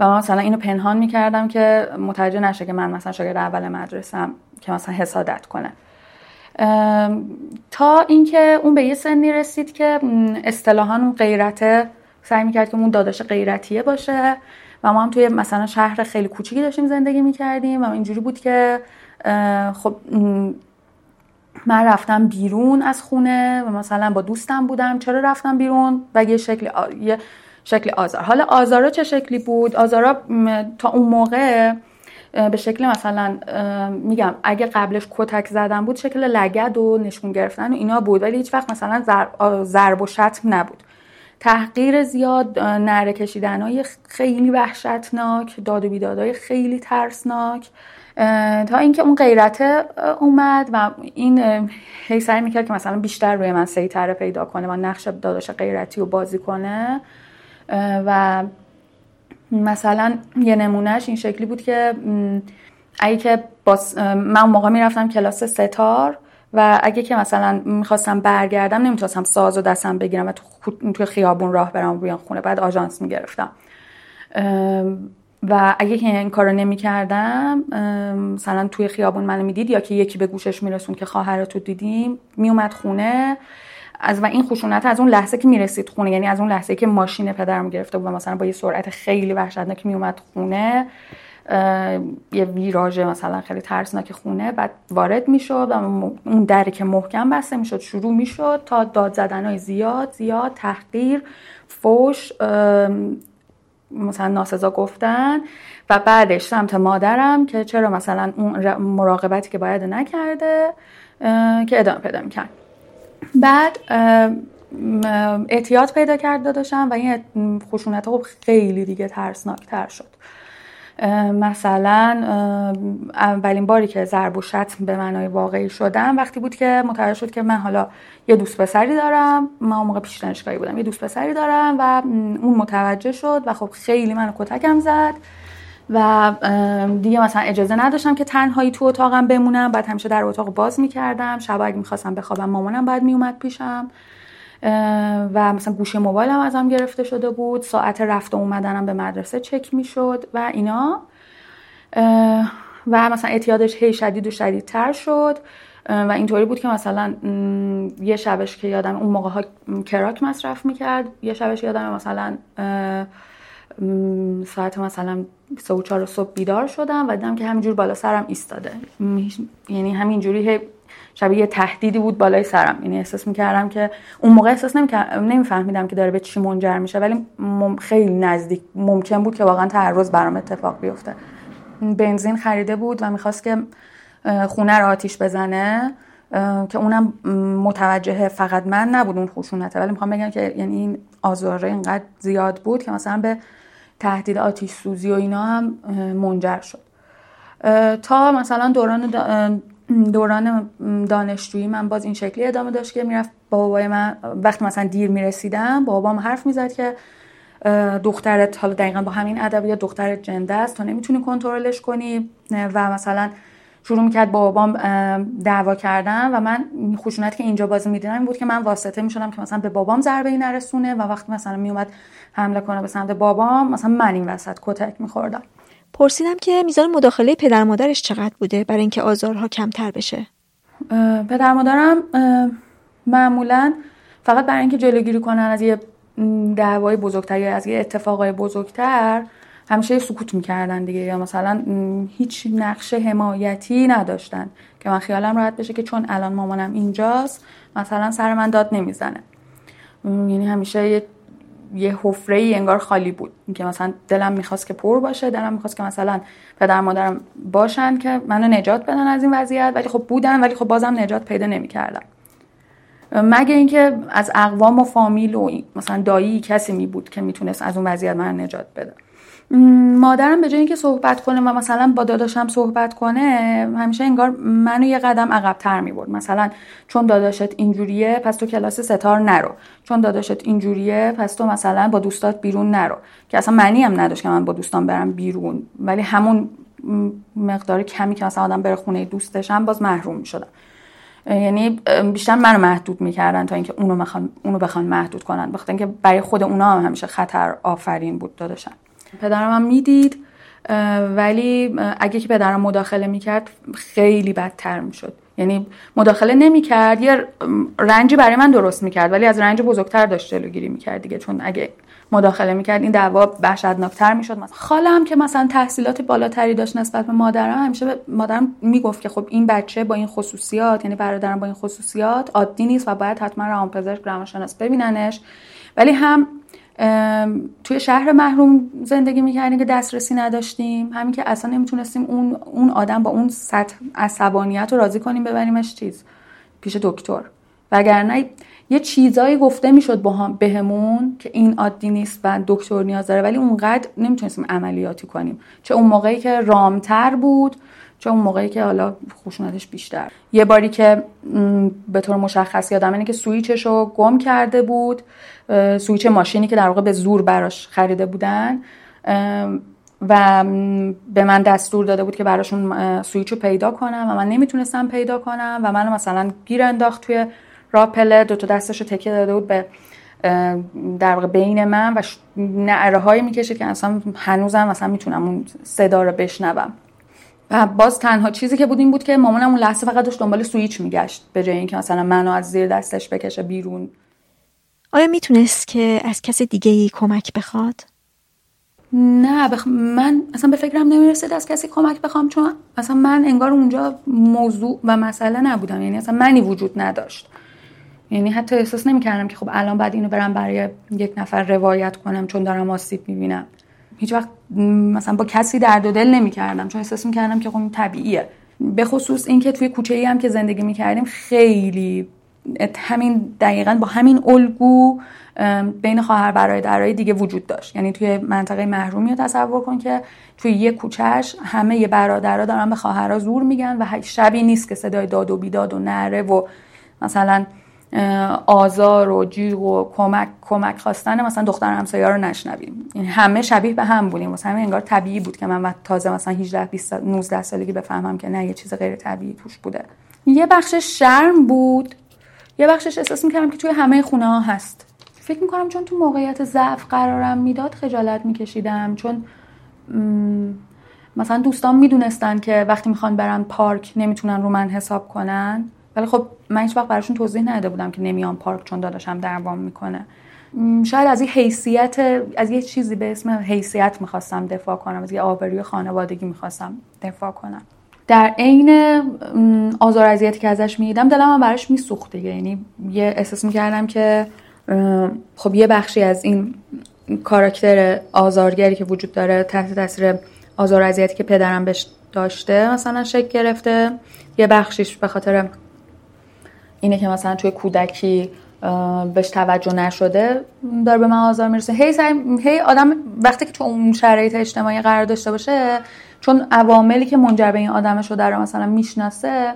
S4: و من مثلا اینو پنهان می‌کردم که متوجه نشه که من مثلا شاگرد اول مدرسم که مثلا حسادت کنه. تا اینکه اون به یه سنی رسید که اصطلاحا اون غیرته سعی می‌کرد که اون داداش غیرتیه باشه و ما هم توی مثلا شهر خیلی کوچیکی داشتیم زندگی می‌کردیم و اینجوری بود که خب من رفتم بیرون از خونه و مثلا با دوستم بودم. چرا رفتم بیرون؟ و یه شکل یه شکل آزار. حالا آزارا چه شکلی بود؟ آزارا تا اون موقع به شکل مثلا میگم اگه قبلش کتک زدن بود شکل لگد و نشون گرفتن و اینا بود. ولی هیچ وقت مثلا ضرب و شتم نبود. تحقیر زیاد نره کشیدن های خیلی وحشتناک داد و بیدادهای خیلی ترسناک. تا اینکه اون غیرت اومد و این هی سعی می‌کرد که مثلا بیشتر روی من سیطره پیدا کنه و نقش داداش غیرتی رو بازی کنه. و مثلا یه نمونهش این شکلی بود که اگه که من اون موقع می‌رفتم کلاس ستار و اگه که مثلا می‌خواستم برگردم نمی‌تونستم ساز و دستم بگیرم و تو خیابون راه برم بیان خونه بعد آژانس می‌گرفتم. و اگه که این کارو نمی‌کردم مثلا توی خیابون منو می‌دید یا که یکی به گوشش میرسون که خواهرتو دیدیم میومد خونه. از و این خشونت از اون لحظه که می‌رسید خونه یعنی از اون لحظه که ماشین پدرم گرفته بود و مثلا با یه سرعت خیلی وحشتناک میومد خونه یه ویراژ مثلا خیلی ترسناک خونه بعد وارد می‌شد و اون دری که محکم بسته می‌شد شروع می‌شد تا داد زدن های زیاد زیاد تحقیر فوش مثلا ناسزا گفتن و بعدش سمت مادرم که چرا مثلا اون مراقبتی که باید نکرده که ادامه پیدا می‌کرد. بعد اعتیاد پیدا کرد داداشم و این خشونت خب خیلی دیگه ترسناک تر شد مثلا اولین باری که ضرب و شتم به معنای واقعی شدم وقتی بود که متوجه شد که من حالا یه دوست پسری دارم من موقع پیش دانشگاهی بودم یه دوست پسری دارم و اون متوجه شد و خب خیلی منو کتکم زد. و دیگه مثلا اجازه نداشتم که تنهایی تو اتاقم بمونم. بعد همیشه در اتاق باز می‌کردم. شب اگه می‌خواستم بخوابم مامانم بعد میومد پیشم. و مثلا گوشه موبایلم ازم گرفته شده بود. ساعت رفت و اومدنم به مدرسه چک می‌شد و اینا. و مثلا اعتیادش هی شدید و شدیدتر شد. و اینطوری بود که مثلا یه شبش که یادم اون موقع ها کراک مصرف می‌کرد. یه شبش یادم مثلا ساعت مثلا سه و چهار صبح بیدار شدم و دیدم که همینجور بالا سرم ایستاده. یعنی همینجوری شبیه تهدیدی بود بالای سرم. یعنی احساس می‌کردم که اون موقع احساس نمیفهمیدم که داره به چی منجر میشه ولی خیلی نزدیک ممکن بود که واقعا تعرض برام اتفاق بیفته. بنزین خریده بود و می‌خواست که خونه رو آتیش بزنه که اونم متوجه فقط من نبود اون خشونته ولی می‌خوام بگم که یعنی این آزاره اینقدر زیاد بود که مثلا به تهدید آتیش سوزی و اینا هم منجر شد. تا مثلا دوران دوران دانشجویی من باز این شکلی ادامه داشت که می‌رفت با بابای من وقتی مثلا دیر می‌رسیدم با بابام حرف می‌زد که دخترت حالا دقیقا با همین ادبیات دخترت جنده است تو نمی‌تونی کنترلش کنی و مثلا شروع می‌کرد با بابام دعوا کردن و من خشونت که اینجا بازی می‌دیدم این بود که من واسطه می‌شدم که مثلا به بابام ضربه ای نرسونه و وقتی مثلا میومد حمله کنه به سمت بابام مثلا من این وسط کتک میخوردم.
S1: پرسیدم که میزان مداخله پدر مادرش چقدر بوده برای اینکه آزارها کمتر بشه؟
S4: پدر مادرم معمولا فقط برای اینکه جلوگیری کنن از یه دعوای بزرگتر یا از یه اتفاقای بزرگتر همیشه سکوت می‌کردن دیگه. یا مثلا هیچ نقش حمایتی نداشتن که من خیالم راحت بشه که چون الان مامانم اینجاست مثلا سر من داد نمی‌زنه. یعنی همیشه یه حفره ای انگار خالی بود. که مثلا دلم می‌خواست که پر باشه دلم می‌خواست که مثلا پدر مادرم باشن که منو نجات بدن از این وضعیت ولی خب بودن ولی خب بازم نجات پیدا نمی‌کردم مگه اینکه از اقوام و فامیل و مثلا دایی کسی می بود که می‌تونست از اون وضعیت من نجات بده. مادرم به جای اینکه صحبت کنه و مثلا با داداشم صحبت کنه همیشه انگار منو یه قدم عقبتر می‌برد. مثلا چون داداشت اینجوریه پس تو کلاس ستار نرو. چون داداشت اینجوریه پس تو مثلا با دوستات بیرون نرو. که اصلا معنی هم نداشت که من با دوستان برم بیرون. ولی همون مقدار کمی که مثلا آدم بره خونه دوستشم باز محروم می‌شدم. یعنی بیشتر منو محدود می‌کردن تا اینکه اونو اونو بخوان محدود کنن. بخاطر اینکه برای خود اونا هم همیشه خطر آفرین بود داداشم. پدرم هم می‌دید ولی اگه که پدرم مداخله می‌کرد خیلی بدتر می‌شد. یعنی مداخله نمی‌کرد یه رنجی برای من درست می‌کرد ولی از رنج بزرگتر داشت جلوگیری می‌کرد دیگه. چون اگه مداخله می‌کرد این دعوا وحشتناکتر می‌شد. خالم که مثلا تحصیلات بالاتری داشت نسبت به مادرم همیشه به مادرم می‌گفت که خب این بچه با این خصوصیات یعنی برادرم با این خصوصیات عادی نیست و باید حتما روانپزشک روانشناس ببیننش. ولی هم توی شهر محروم زندگی می‌کردیم که دسترسی نداشتیم. همین که اصلا نمی‌تونستیم اون اون آدم با اون سطح عصبانیت رو راضی کنیم ببریمش چیز پیش دکتر. وگرنه یه چیزایی گفته می‌شد با بهمون که این عادی نیست و دکتر نیاز داره ولی اونقدر نمی‌تونستیم عملیاتی کنیم. چه اون موقعی که رامتر بود چه اون موقعی که حالا خشونتش بیشتر. یه باری که به طور مشخص یادم اینه که سویچش رو گم کرده بود. سویچ ماشینی که در واقع به زور براش خریده بودن. و به من دستور داده بود که براشون سویچ رو پیدا کنم و من نمی‌تونستم پیدا کنم و منو مثلا گیر انداخت توی راپله دو تا دستش رو تکیه داده بود به در واقع بین من و نعره هایی می‌کشه که اصلا هنوزم مثلا می‌تونم اون صدا رو بشنوم. و باز تنها چیزی که بود این بود که مامانم اون لحظه فقط داشت دنبال سویچ میگشت به جای اینکه مثلا منو از زیر دستش بکشه بیرون.
S1: آیا می‌تونست که از کس دیگه ای کمک بخواد؟
S4: نه بخ... من اصلا به فکرم نمی‌رسید از کسی کمک بخوام چون اصلا من انگار اونجا موضوع و مسئله نبودم. یعنی اصلا منی وجود نداشت. یعنی حتی احساس نمی‌کردم که خب الان بعد اینو برم برای یک نفر روایت کنم چون دارم آسیب می‌بینم. هیچ وقت مثلا با کسی درد و دل نمی‌کردم چون احساس می‌کردم که خب طبیعیه. به خصوص اینکه توی کوچه ای هم که زندگی می‌کردیم خیلی همین دقیقا با همین الگو بین خواهر برادرای دیگه وجود داشت. یعنی توی منطقه محرومی رو تصور کن که توی یه کوچهش همه یه برادرها دارن به خواهرها زور میگن و شبی نیست که صدای داد و بیداد و نره و مثلا آزار و جیغ و کمک کمک خواستن مثلا دختر همسایه رو نشنویم. یعنی همه شبیه به هم بودیم. مثلا همین انگار طبیعی بود که من تازه مثلا 18 20 19 سالگی بفهمم که نه یه چیز غیر طبیعی توش بوده. یه بخش شرم بود یه بخشش احساس می‌کردم که توی همه خونه ها هست. فکر می‌کنم چون تو موقعیت ضعف قرارم می‌داد خجالت میکشیدم چون مثلا دوستان می‌دونستن که وقتی می‌خوان برن پارک نمی‌تونن رو من حساب کنن. ولی خب من هیچ وقت براشون توضیح نداده بودم که نمیام پارک چون داداشم دربام می‌کنه. شاید از این حیثیت از یه چیزی به اسم حیثیت می‌خواستم دفاع کنم از یه آبروی خانوادگی می‌خواستم دفاع کنم. در عین آزار اذیتی که ازش می‌دیدم دلم هم براش میسوخت دیگه. یعنی یه احساس می‌کردم که خب یه بخشی از این کاراکتر آزارگری که وجود داره تحت تاثیر آزار اذیتی که پدرم بهش داشته مثلا شکل گرفته. یه بخشیش به خاطر اینه که مثلا توی کودکی بهش توجه نشده داره به من آزار می‌رسه. هی, هی آدم وقتی که تو اون شرایط اجتماعی قرار داشته باشه چون عواملی که منجر به این آدم شده رو مثلا می‌شناسه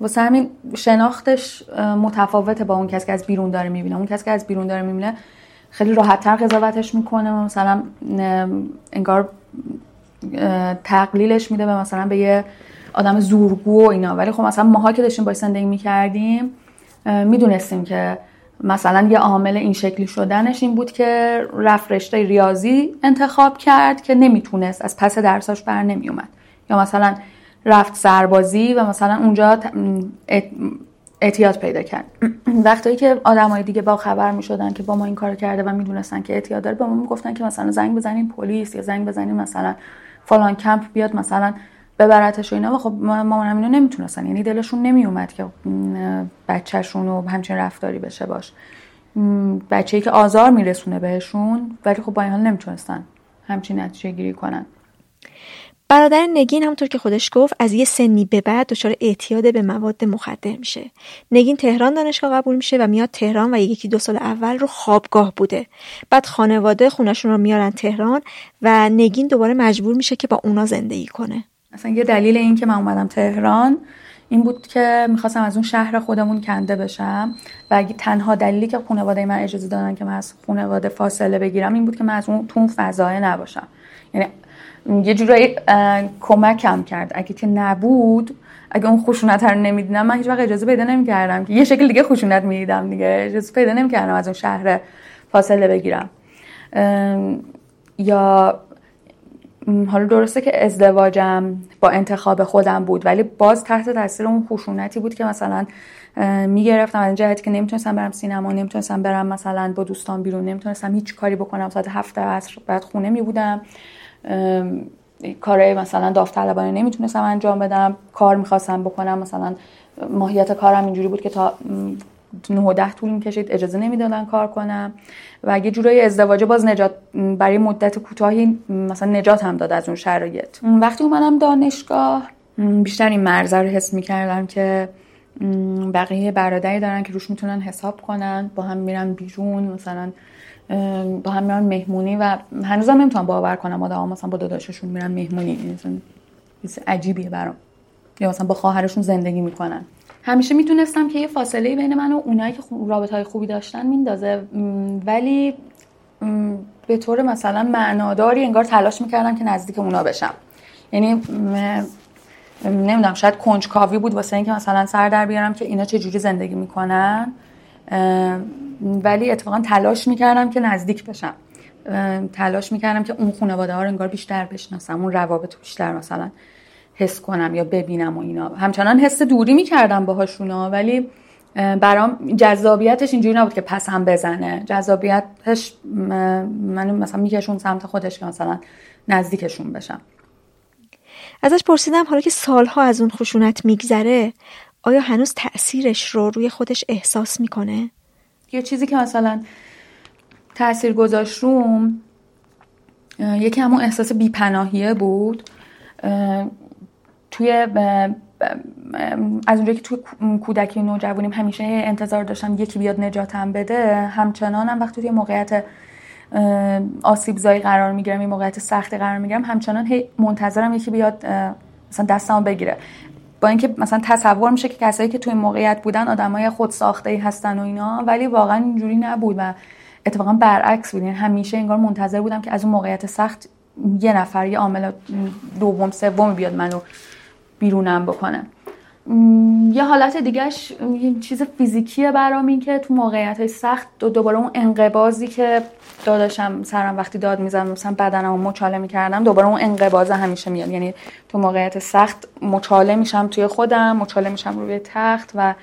S4: واسه همین شناختش متفاوته با اون کسی که از بیرون داره می‌بینه. اون کسی که از بیرون داره می‌بینه خیلی راحتتر قضاوتش می‌کنه مثلا انگار تقلیلش میده به مثلا به یه آدم زورگو و اینا. ولی خب مثلا ماها که داشتیم باش زندگی می‌کردیم می‌دونستیم که مثلا یه عامل این شکلی شدنش این بود که رفت رشته ریاضی انتخاب کرد که نمی‌تونست از پس درساش بر نمیومد. یا مثلا رفت سربازی و مثلا اونجا اعتیاد پیدا کرد. وقتی که آدمای دیگه با خبر می‌شدن که با ما این کار کرده و می‌دونستن که اعتیاد داره به ما می‌گفتن که مثلا زنگ بزنین پلیس یا زنگ بزنین مثلا فلان کمپ بیاد مثلا ببرتش و اینا و خب مامانم اینو نمی‌تونستن. یعنی دلشون نمیومد که بچهشون و همچین رفتاری بشه باش. بچه‌ای که آزار میرسونه بهشون ولی خب با این حال نمی‌تونستن همچین نتیجه گیری کنن.
S1: برادر نگین همونطور که خودش گفت از یه سنی به بعد دچار اعتیاد به مواد مخدر میشه. نگین تهران دانشگاه قبول میشه و میاد تهران و یکی دو سال اول رو خوابگاه بوده. بعد خانواده خونشون رو میارن تهران و نگین دوباره مجبور میشه که با اونا زندگی کنه.
S4: اصلا یه دلیل این که من اومدم تهران این بود که می‌خواستم از اون شهر خودمون کنده بشم و تنها دلیلی که خانواده من اجازه دادن که من از خانواده فاصله بگیرم این بود که من از اون تون فضای نباشم. یعنی یه جورایی کمکم کرد. اگه که نبود اگه اون خشونت رو نمی‌دیدم من هیچ وقت اجازه پیدا نمی‌کردم. که یه شکل دیگه خشونت می‌دیدم دیگه. اجازه پیدا نمی‌کردم از اون شهر فاصله بگیرم. یا حالا درسته که ازدواجم با انتخاب خودم بود ولی باز تحت تاثیر اون خشونتی بود که مثلا می‌گرفتم. از جهتی که نمی‌تونستم برم سینما نمی‌تونستم برم مثلا با دوستان بیرون نمی‌تونستم هیچ کاری بکنم. ساعت هفت عصر بعد خونه میبودم. کارهای مثلا داوطلبانه نمی‌تونستم انجام بدم. کار می‌خواستم بکنم. مثلا ماهیت کارم اینجوری بود که تا 9 و 10 طول می‌کشید اجازه نمی‌دادن کار کنم. و اگه جورای ازدواج باز نجات برای مدت کوتاهی مثلا نجات هم داد از اون شرایط. وقتی اومدم دانشگاه بیشتر این مرزه رو حس می‌کردم که بقیه برادری دارن که روش می‌تونن حساب کنن با هم میرن بیرون مثلا با هم میرن مهمونی و هنوزم نمی‌تونم باور کنم آدم مثلا با داداششون میرن مهمونی. مثلا عجیبیه برام. یا مثلا با خواهرشون زندگی می‌کنن. همیشه می‌دونستم که یه فاصله بین من و اونایی که رابطه های خوبی داشتن میندازه. ولی به طور مثلا معناداری انگار تلاش می‌کردم که نزدیک اونا بشم. یعنی نمی‌دونم شاید کنجکاوی بود واسه اینکه مثلا سر در بیارم که اینا چه جوری زندگی می‌کنن. ولی اتفاقا تلاش می‌کردم که نزدیک بشم. تلاش می‌کردم که اون خانواده ها رو انگار بیشتر بشناسم اون روابط بیشتر مثلا. حس کنم یا ببینم و اینا. همچنان حس دوری می‌کردم باهاشونا ولی برام جذابیتش اینجوری نبود که پس هم بزنه. جذابیتش منو مثلا میکشون سمت خودش که مثلا نزدیکشون بشم.
S1: ازش پرسیدم حالا که سالها از اون خشونت میگذره آیا هنوز تأثیرش رو روی خودش احساس می‌کنه؟
S4: یه چیزی که مثلا تأثیر گذاشت روم یکی همون احساس بیپناهیه بود. توی از اونجایی که توی کودکی نوجوانیم همیشه انتظار داشتم یکی بیاد نجاتم بده همچنانم وقتی توی موقعیت آسیب زایی قرار می‌گیرم این موقعیت سختی قرار می‌گیرم همچنان هی منتظرم یکی بیاد مثلا دستمو بگیره. با اینکه مثلا تصور میشه که کسایی که توی موقعیت بودن آدمای خود ساخته ای هستن و اینا ولی واقعا اینجوری نبود و اتفاقا برعکس بود. یعنی همیشه انگار منتظر بودم که از اون موقعیت سخت یه نفر یه عامل دوم سوم بیاد منو. بیرونم بکنه یه حالت دیگهش یه چیز فیزیکیه برام این که تو موقعیت های سخت دو دوباره اون انقبازی که داداشم سرم وقتی داد می‌زنم مثلا بدنم رو مچاله می‌کردم دوباره اون انقباز همیشه میاد. یعنی تو موقعیت سخت مچاله میشم توی خودم مچاله میشم روی تخت و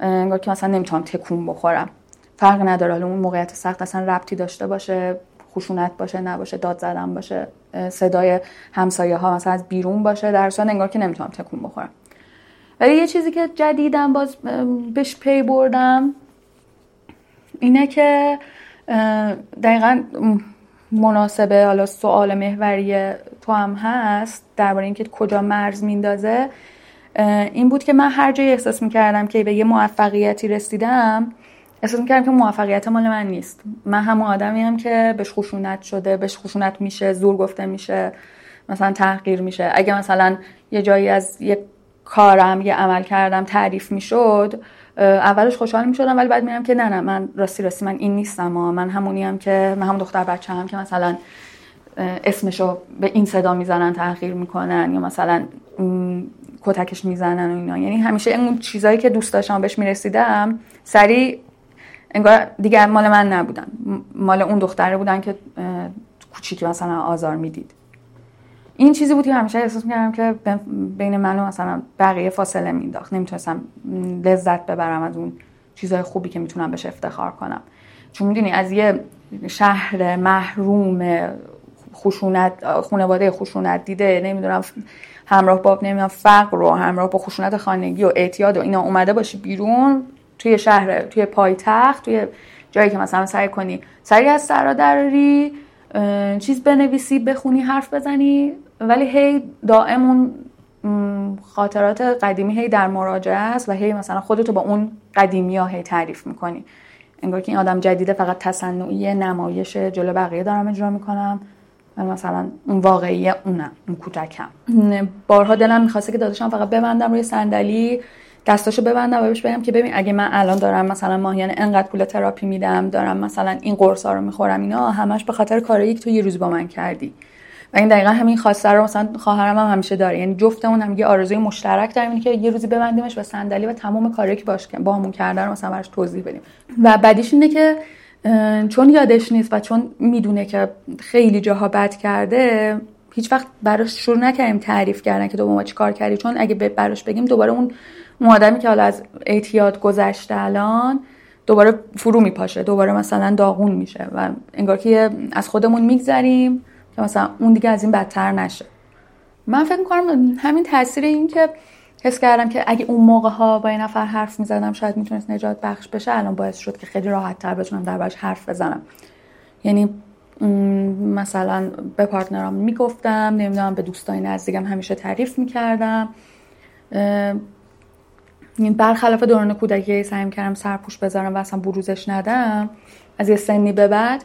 S4: انگار که مثلا نمی‌تونم تکون بخورم. فرق نداره. حالا اون موقعیت سخت اصلا ربطی داشته باشه خشونت باشه نباشه داد زدن باشه. صدای همسایه ها مثلا از بیرون باشه در انگار که نمی‌تونم تکون بخورم. ولی یه چیزی که جدیدم باز بهش پی بردم اینه که دقیقا مناسبه حالا سوال محوری تو هم هست درباره اینکه کجا مرز میندازه. این بود که من هر جایی احساس می‌کردم که به یه موفقیتی رسیدم احساس می‌کردم که موفقیت مال من نیست. من همون آدمی هم که بهش خشونت شده بهش خشونت میشه زور گفته میشه مثلا تحقیر میشه. اگه مثلا یه جایی از یه کارم یه عمل کردم تعریف می‌شد اولش خوشحال می‌شدم ولی بعد میرم که نه نه من راستی راستی من این نیستم و من همونی هم که من هم دختر بچه هم که مثلا اسمشو به این صدا می‌زنن تحقیر می‌کنن یا مثلا کتکش می‌زنن و اینا. یعنی همیشه اون چیزایی که دوست داشتم بهش می‌رسیدم سریع انگار دیگه مال من نبودن. مال اون دختره بودن که کوچیکی مثلا آزار می‌دید. این چیزی بود که همیشه احساس می‌کردم که بین من و مثلا بقیه فاصله مینداخت نمی‌تونستم لذت ببرم از اون چیزهای خوبی که می‌تونم بهش افتخار کنم. چون می‌دونی از یه شهر محروم خشونت خانواده خشونت دیده نمی‌دونم همراه با نمی‌دونم فقر رو همراه با خشونت خانگی و اعتیاد و اینا اومده باشی بیرون توی شهر توی پایتخت توی جایی که مثلا سعی کنی سری از سرا دراری چیز بنویسی بخونی حرف بزنی ولی هی دائم اون خاطرات قدیمی هی در مراجعه است و هی مثلا خودتو با اون قدیمی ها هی تعریف می‌کنی. انگار که این آدم جدیده فقط تصنعی نمایش جلو بقیه دارم اجرا می‌کنم و مثلا اون واقعی اونم اون کودکم بارها دلم می‌خواسته که داداشم فقط ببندم روی صندلی دستاشو ببندم و بهش بگم که ببین اگه من الان دارم مثلا ماهیانه انقدر پول تراپی میدم دارم مثلا این قرصا رو می‌خورم اینا همش به خاطر کاری که تو یه روز با من کردی. و این دقیقا همین خواسته رو مثلا خواهرم هم همیشه داره. یعنی جفتمون هم یه آرزوی مشترک داریم اینه که یه روزی ببندیمش به صندلی و تمام کاری که باش با همون کرده رو مثلا براش توضیح بدیم. و بعدیش اینه که چون یادش نیست و چون می‌دونه که خیلی جاها بد کرده هیچ وقت براش شروع نکردیم تعریف کردن که تو با ما چی کار کردی. چون اگه براش بگیم دوباره اون اون آدمی که حالا از اعتیاد گذشته الان دوباره فرو میپاشه دوباره مثلا داغون میشه و انگار که از خودمون میگذریم که مثلا اون دیگه از این بدتر نشه. من فکر می‌کنم همین تاثیر این که حس کردم که اگه اون موقع ها با این نفر حرف می‌زدم شاید می‌تونست نجات بخش بشه الان باعث شد که خیلی راحت تر بتونم دربارش حرف بزنم. یعنی مثلا به پارتنرام می‌گفتم نمی‌دونم به دوستای نزدیکم همیشه تعریف می‌کردم. برخلاف دوران کودکی سعی کردم سرپوش بذارم و اصلا بروزش ندم از یه سنی به بعد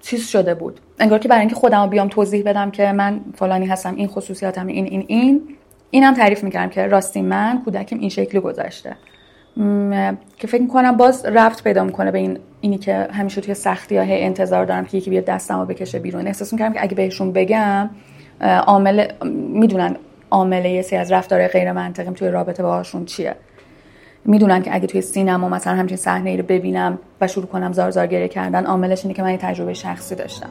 S4: چیز شده بود. انگار که برای اینکه خودم بیام توضیح بدم که من فلانی هستم این خصوصیاتم این این این اینم تعریف می‌کردم که راستی من کودکیم این شکلی گذشته. که فکر می‌کنم باز رفت پیدا می‌کنه به این اینی که همیشه توی سختی ها انتظار دارم که یکی بیاد دستمو بکشه بیرون. احساس می‌کردم که اگه بهشون بگم عامل می‌دونن عامل یه سری از رفتار غیر منطقیم توی رابطه باهاشون چیه؟ می‌دونن که اگه توی سینما مثلا همچین صحنه ای رو ببینم و شروع کنم زار زار گریه کردن عاملش اینه که من یه تجربه شخصی داشتم.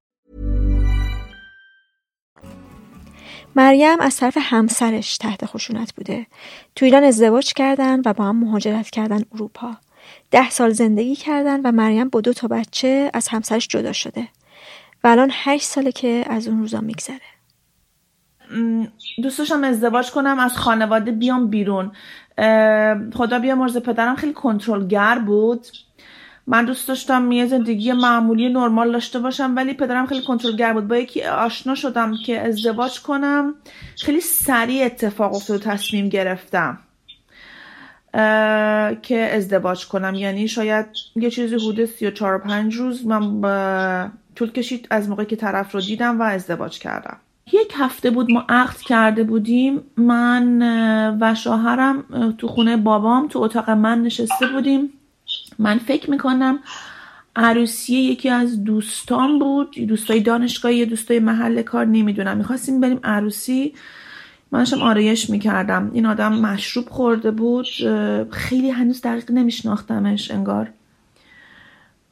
S1: مریم از طرف همسرش تحت خشونت بوده. تو ایران ازدواج کردن و با هم مهاجرت کردن اروپا. ده سال زندگی کردن و مریم با دو تا بچه از همسرش جدا شده. و الان هشت ساله که از اون روزا میگذره
S2: دوست داشتم ازدواج کنم از خانواده بیام بیرون خدا بیامرزه پدرم خیلی کنترلگر بود من دوست داشتم یه زندگی معمولی نرمال داشته باشم ولی پدرم خیلی کنترلگر بود. با یکی آشنا شدم که ازدواج کنم. خیلی سریع اتفاق افتاد و تصمیم گرفتم که ازدواج کنم. یعنی شاید یه چیزی حدود سی و چار و پنج روز من طول کشید از موقعی که طرف رو دیدم و ازدواج کردم. یک هفته بود ما عقد کرده بودیم. من و شوهرم تو خونه بابام تو اتاق من نشسته بودیم. من فکر می‌کنم عروسی یکی از دوستان بود دوستای دانشگاهی یا دوستای محل کار نمی‌دونم. می‌خواستیم بریم عروسی. منشم آرایش می‌کردم. این آدم مشروب خورده بود. خیلی هنوز دقیق نمیشناختمش انگار.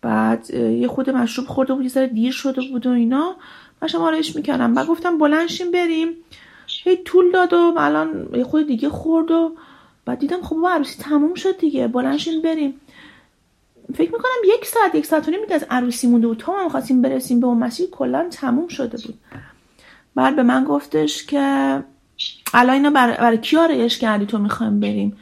S2: بعد یه خود مشروب خورده بود یه ذره دیر شده بود و اینا. من آرایش می‌کردم. بعد گفتم بلنشیم بریم. هی طول داد و الان یه خود دیگه خورد و بعد دیدم خب عروسی تموم شد دیگه. بلنشیم بریم. فکر می‌کنم یک ساعت یک ساعت و نیم از عروسی مونده بود. تا ما خواستیم برسیم به اون مسیر کلا تموم شده بود. بعد به من گفتش که الان اینا برای, برای کی آرایش کردی تو می‌خوایم بریم؟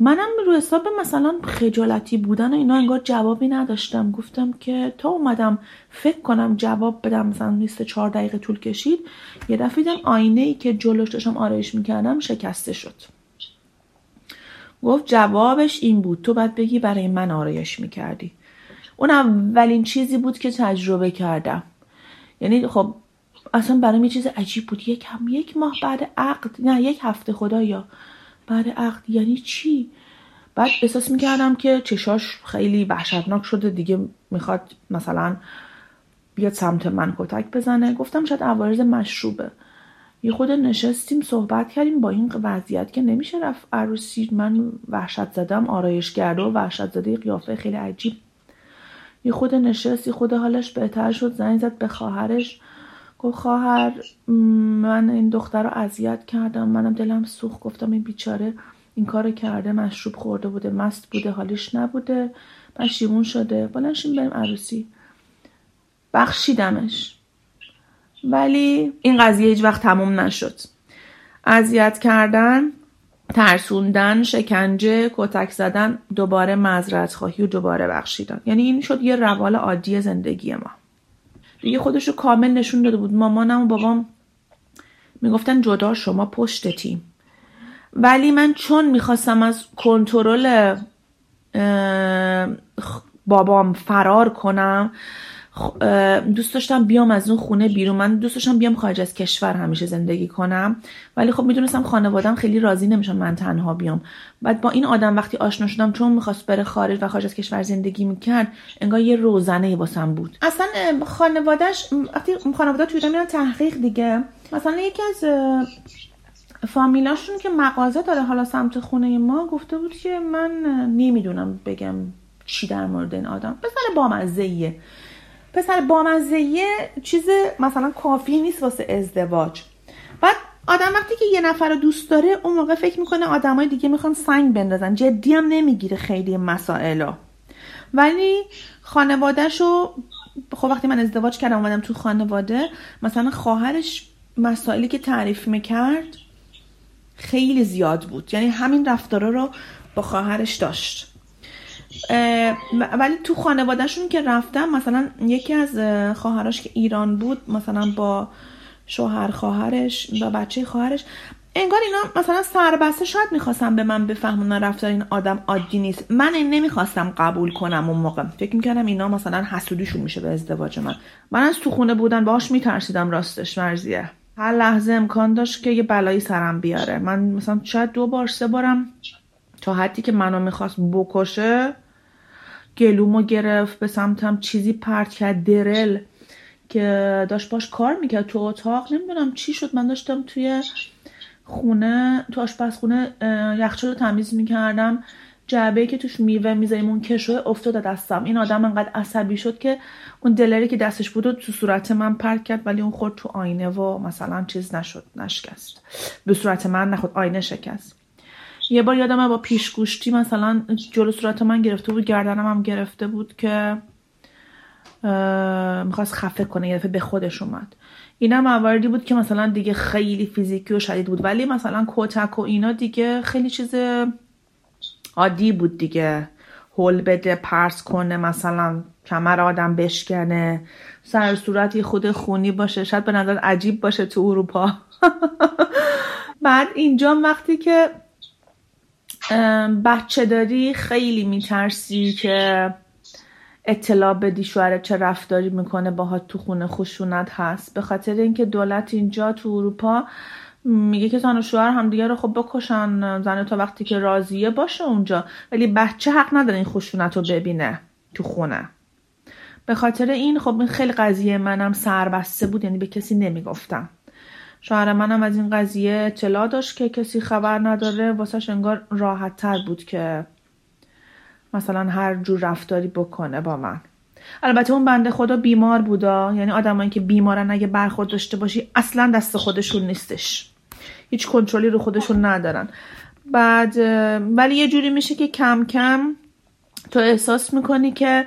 S2: منم رو حساب مثلا خجالتی بودن و اینا انگار جوابی نداشتم. گفتم که تا اومدم فکر کنم جواب بدم مثلا نیست چهار دقیقه طول کشید یه دفعه دیدم آینه ای که جلوش داشتم آرایش می‌کردم شکسته شد. گفت جوابش این بود. تو باید بگی برای من آرایش می‌کردی. اون اولین چیزی بود که تجربه کردم. یعنی خب اصلا برای یه چیز عجیب بود. یک هم یک ماه بعد عقد نه یک هفته خدایا. بعد عقد یعنی چی؟ بعد احساس می‌کردم که چشاش خیلی وحشتناک شده. دیگه می‌خواد مثلا بیاد سمت من کتک بزنه. گفتم شاید عوارض مشروبه. یه خود نشستیم صحبت کردیم با این وضعیت که نمیشه رفت عروسی من وحشت زدم آرایش کرده و وحشت زده قیافه خیلی عجیب. یه خود نشست یه خود حالش بهتر شد. زنگ زد به خواهرش. گفت خواهر من این دختر رو اذیت کردم. منم دلم سوخت. گفتم این بیچاره این کار کرده مشروب خورده بوده مست بوده حالش نبوده. پشیمون شده. بلنشیم بریم عروسی. بخشیدمش. ولی این قضیه هیچ وقت تموم نشد. اذیت کردن ترسوندن شکنجه کتک زدن دوباره مذرت خواهی و دوباره بخشیدن. یعنی این شد یه روال عادی زندگی ما. دیگه خودش رو کامل نشون داده بود. مامانم و بابام می‌گفتن جدا شما پشت تیم. ولی من چون می‌خواستم از کنترل بابام فرار کنم دوست داشتم بیام از اون خونه بیرون. من دوست داشتم بیام خارج از کشور همیشه زندگی کنم. ولی خب می‌دونستم خانوادم خیلی راضی نمیشن من تنها بیام. بعد با این آدم وقتی آشنا شدم چون می‌خواست بره خارج و خارج از کشور زندگی می‌کرد انگار یه روزنه واسم بود. اصلا خانوادهش وقتی خانواده توی میرن تحقیق دیگه. مثلا یکی از فامیلاشون که مغازه داره حالا سمت خونه ما گفته بود که من نمی‌دونم بگم چی در مورد این آدم. پسر بامزه پسر بامزه چیز مثلا کافی نیست واسه ازدواج. بعد آدم وقتی که یه نفر رو دوست داره اون موقع فکر می‌کنه آدمای دیگه می‌خوان سنگ بندازن. جدی هم نمی‌گیره خیلی مسائل ولی خانوادهشو خب وقتی من ازدواج کردم اومدم تو خانواده مثلا خواهرش مسائلی که تعریف می‌کرد خیلی زیاد بود. یعنی همین رفتارا رو با خواهرش داشت. ولی تو خانوادهشون که رفتم مثلا یکی از خواهرش که ایران بود مثلا با شوهر خواهرش و بچه خواهرش انگار اینا مثلا سربسته شاید می‌خواستم به من بفهمونن رفتار این آدم عادی نیست. من این نمی‌خواستم قبول کنم اون موقع. فکر می‌کردم اینا مثلا حسودیشون میشه به ازدواج من. من از تو خونه بودن باش میترسیدم راستش مرزیه هر لحظه امکان داشت که یه بلایی سرم بیاره. من مثلا شاید دو بار سه بارم تا حدی که منو می‌خواست بکشه گلومو گرفت به سمتم چیزی پرت کرد درل که داشت باش کار می‌کرد. تو اتاق نمی‌دونم چی شد من داشتم توی خونه تو آشپزخونه یخچال رو تمیز می‌کردم. جعبه که توش میوه می‌ذاریم اون کشو افتاد دستم. این آدم انقدر عصبی شد که اون دلری که دستش بود تو صورت من پرت کرد ولی اون خورد تو آینه و مثلا چیز نشد نشکست. به صورت من نخود آینه شکست. یه بار یادم با پیشگوشتی مثلا جلو صورت من گرفته بود گردنم هم گرفته بود که می‌خواست خفه کنه یه دفعه به خودش اومد. اینا مواردی بود که مثلا دیگه خیلی فیزیکی و شدید بود. ولی مثلا کتک و اینا دیگه خیلی چیز عادی بود دیگه. هول بده پرس کنه مثلا کمر آدم بشکنه سر صورت خود خونی باشه شاید به نظر عجیب باشه تو اروپا. بعد اینجا وقتی که بچه داری خیلی میترسی که اطلاع بدی شوهرت چه رفتاری می‌کنه باهات تو خونه خشونت هست. به خاطر اینکه دولت اینجا تو اروپا میگه که زن و شوهر همدیگه رو خب بکشن زن تا وقتی که راضیه باشه اونجا. ولی بچه حق نداره این خشونت رو ببینه تو خونه. به خاطر این خب این خیلی قضیه منم سربسته بود یعنی به کسی نمی‌گفتم. شوهر منم از این قضیه اطلاع داشت که کسی خبر نداره. واسهش انگار راحت تر بود که مثلا هر جور رفتاری بکنه با من. البته اون بنده خدا بیمار بودا. یعنی آدمایی که بیمارن اگه برخورد داشته باشی اصلا دست خودشون نیستش. هیچ کنترلی رو خودشون ندارن. بعد ولی یه جوری میشه که کم کم تو احساس می‌کنی که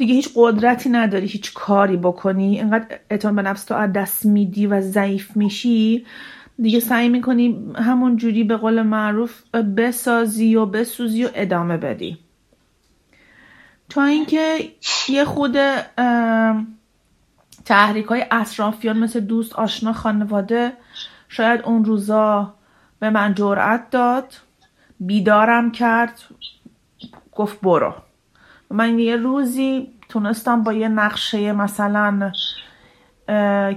S2: دیگه هیچ قدرتی نداری هیچ کاری بکنی. اینقدر اعتماد به نفس تو از دست میدی و ضعیف میشی. دیگه سعی می‌کنی همون جوری به قول معروف بسازی و بسوزی و ادامه بدی. تا اینکه یه خود تحریک های اطرافیان مثل دوست آشنا خانواده شاید اون روزا به من جرأت داد. بیدارم کرد. گفت برو. من یه روزی تونستم با یه نقشه مثلا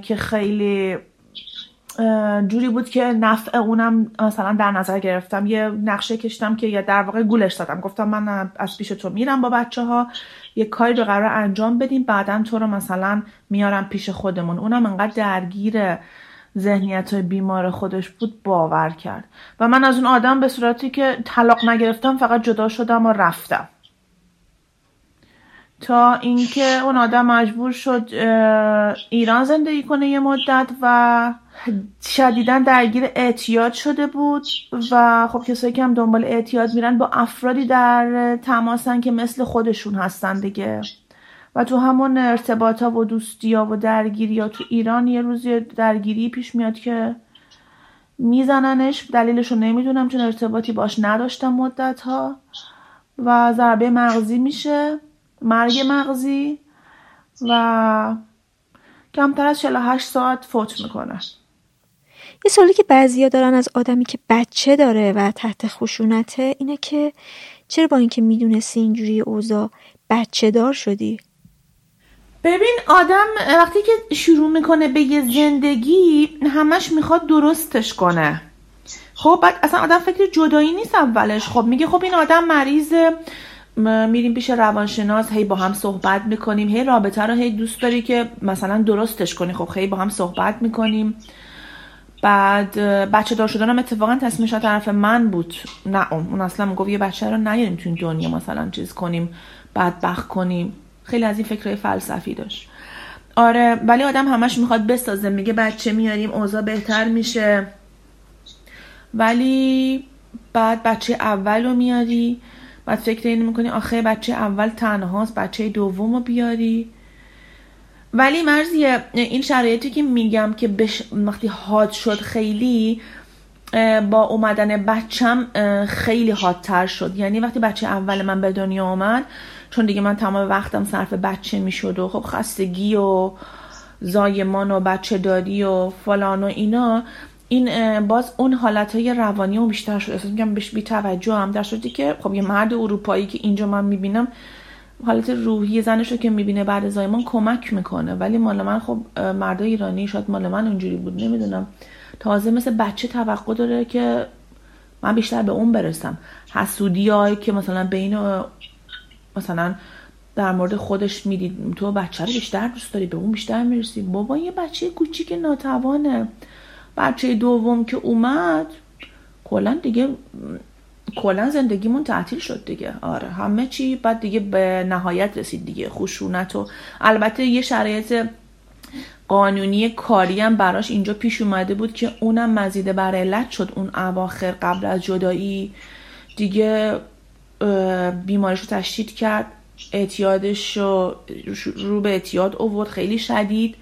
S2: که خیلی جوری بود که نفع اونم مثلا در نظر گرفتم. یه نقشه کشتم که یه در واقع گولش دادم گفتم من از پیش تو میرم با بچه ها یه کاری رو قرار انجام بدیم بعدا تو رو مثلا میارم پیش خودمون. اونم انقدر درگیر ذهنیت های بیمار خودش بود باور کرد. و من از اون آدم به صورتی که طلاق نگرفتم فقط جدا شدم و رفتم. تا اینکه اون آدم مجبور شد ایران زندگی کنه یه مدت و شدیدا درگیر اعتیاد شده بود و خب کسایی که هم دنبال اعتیاد میرن با افرادی در تماسن که مثل خودشون هستن دیگه. و تو همون ارتباط ها و دوستی ها و درگیری ها تو ایران یه روزی درگیری پیش میاد که میزننش. دلیلش رو نمی‌دونم چون ارتباطی باش نداشتم مدت ها و ضربه مغزی میشه. مرگ مغزی و کمتر از 48 ساعت فوت می‌کنه.
S1: یه سوالی که بعضیا دارن از آدمی که بچه داره و تحت خشونته اینه که چرا با اینکه می‌دونستی اینجوری اوضاع بچه دار شدی؟
S2: ببین آدم وقتی که شروع می‌کنه به یه زندگی همش می‌خواد درستش کنه. خب بعد اصلا آدم فکر جدایی نیست اولش. خب میگه خب این آدم مریضه. میریم پیش روانشناس هی با هم صحبت می‌کنیم هی رابطه رو هی دوست داری که مثلا درستش کنی خب هی با هم صحبت می‌کنیم. بعد بچه دار شدنم اتفاقا تصمیمش طرف من بود. نه اون اصلا می‌گفت یه بچه رو نیاریم تو این دنیا مثلا چیز کنیم بعد بخ کنیم. خیلی از این فکرهای فلسفی داشت. آره ولی آدم همش می‌خواد بسازه میگه بچه میاریم اوضاع بهتر میشه. ولی بعد بچه اول رو میاری بعد فکر اینو می‌کنی آخه بچه اول تنهاست بچه دوم رو بیاری. ولی مرزیه این شرایطی که میگم که بش... وقتی حاد شد خیلی با اومدن بچم خیلی حادتر شد. یعنی وقتی بچه اول من به دنیا آمد چون دیگه من تمام وقتم صرف بچه می‌شد و خب خستگی و زایمان و بچه داری و فلان و اینا این باز اون حالت های روانی و بیشتر شد احساس میگم بهش بی توجه هم در شدی که خب یه مرد اروپایی که اینجا من می‌بینم حالت روحی زنش رو که می‌بینه بعد زایمان کمک می‌کنه. ولی مال من خب مرد ایرانی شاید مال من اونجوری بود نمی‌دونم. تازه مثل بچه توقع داره که من بیشتر به اون برسم. حسودی که مثلا بین مثلا در مورد خودش می‌دید تو بچه رو بیشتر دوست داری به اون بیشتر می‌رسی. بابا یه بچه کوچیک ناتوانه. بچه دوم که اومد کلا دیگه کلا زندگیمون تعطیل شد دیگه. آره همه چی بعد دیگه به نهایت رسید دیگه خشونت و البته یه شرایط قانونی کاری هم براش اینجا پیش اومده بود که اونم مزید بر علت شد اون اواخر قبل از جدایی دیگه بیمارش رو تشدید کرد اعتیادش رو رو به اعتیاد اوورد خیلی شدید.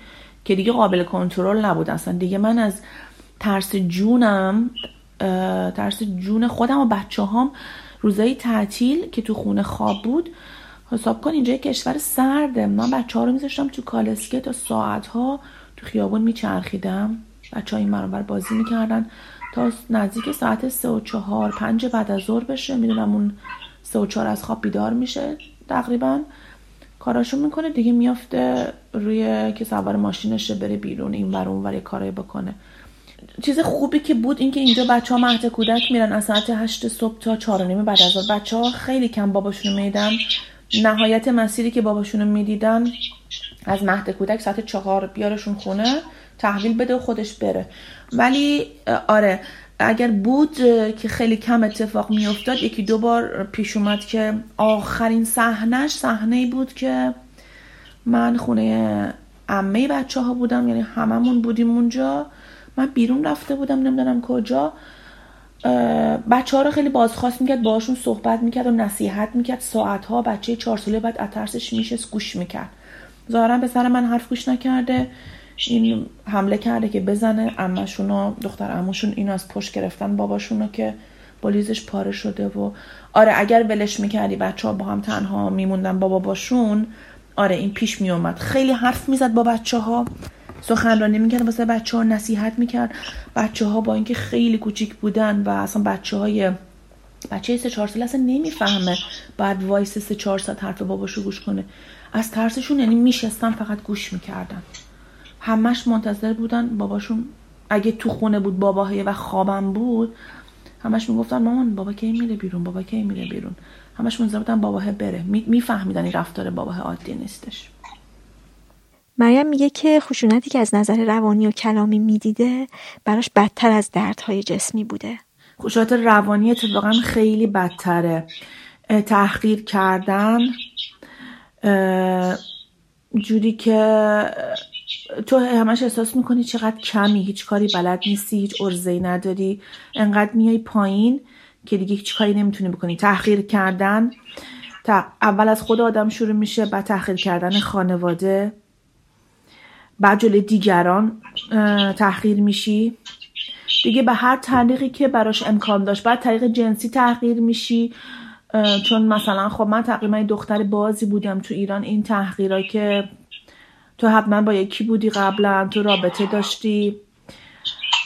S2: که دیگه قابل کنترل نبود. اصلا دیگه من از ترس جونم ترس جون خودم و بچه هم روزایی تعطیل که تو خونه خواب بود حساب کن اینجا کشور سرده. من بچه ها رو میذاشتم تو کالسکه تا ساعت ها تو خیابون میچرخیدم. بچه ها این مرانبر بازی می‌کردن تا نزدیک ساعت سه و چهار پنج بعد از ظهر بشه. می‌دونم اون سه و چهار از خواب بیدار میشه تقریبا. کاراشو می‌کنه دیگه میافته روی که سوار ماشینشه بره بیرون این ور اون کارای بکنه. چیز خوبی که بود اینکه اینجا بچه ها مهد کودک میرن از ساعت هشت صبح تا چهار نیم بعد از بچه ها خیلی کم باباشونو میدن نهایت مسیری که باباشونو می‌دیدن از مهد کودک ساعت چهار بیارشون خونه تحویل بده و خودش بره. ولی آره اگر بود که خیلی کم اتفاق میافتاد یکی دو بار پیش اومد که آخرین صحنهش صحنه بود که من خونه عمه بچه ها بودم یعنی هممون بودیم اونجا. من بیرون رفته بودم نمی‌دونم کجا. بچه ها رو خیلی بازخواست می‌کرد باشون صحبت می‌کرد و نصیحت می‌کرد. ساعت ها بچه چهار ساله بعد اترسش میشه گوش می‌کرد. ظاهرا به سر من حرف گوش نکرده. این حمله کرده که بزنه. امشون و دختر اموشون این از پشت گرفتن باباشونو که بلیزش پاره شده و آره اگر ولش می‌کردی بچه ها با هم تنها میموندن با باباشون آره این پیش میومد خیلی حرف می‌زد با بچه ها سخنرانی می‌کرد واسه بچه ها نصیحت می‌کرد. بچه ها با اینکه خیلی کوچیک بودن و اصلا بچه های بچه سه چهار ساله اصلا نمی‌فهمه. بعد وایس سه چهار ساعت حرف باباشو گوش کنه. از ترسشون یعنی میشستن فقط گوش می‌کردن. همش منتظر بودن باباشون اگه تو خونه بود باباهیه و خوابم بود همش می‌گفتن مامان بابا کی میره بیرون؟ بابا کی میره بیرون؟ همش منتظر بودن باباه بره. میفهمیدن این رفتار باباه عادی نیستش.
S1: مریم میگه که خشونتی که از نظر روانی و کلامی می‌دیده براش بدتر از دردهای جسمی بوده.
S2: خشونت روانی اتفاقا خیلی بدتره. تحقیر کردن جوری که تو همش احساس می‌کنی چقدر کمی هیچ کاری بلد نیستی هیچ ارزهی نداری. انقدر میای پایین که دیگه هیچ کاری نمی‌تونی بکنی. تحقیر کردن اول از خود آدم شروع میشه بعد تحقیر کردن خانواده. بعد جلوی دیگران تحقیر میشی. دیگه به هر طریقی که براش امکان داشت بعد طریق جنسی تحقیر میشی. چون مثلا خب من تقریبا دختر بازی بودم تو ایران این تحقیرها که تو حتما با یکی بودی قبلا تو رابطه داشتی.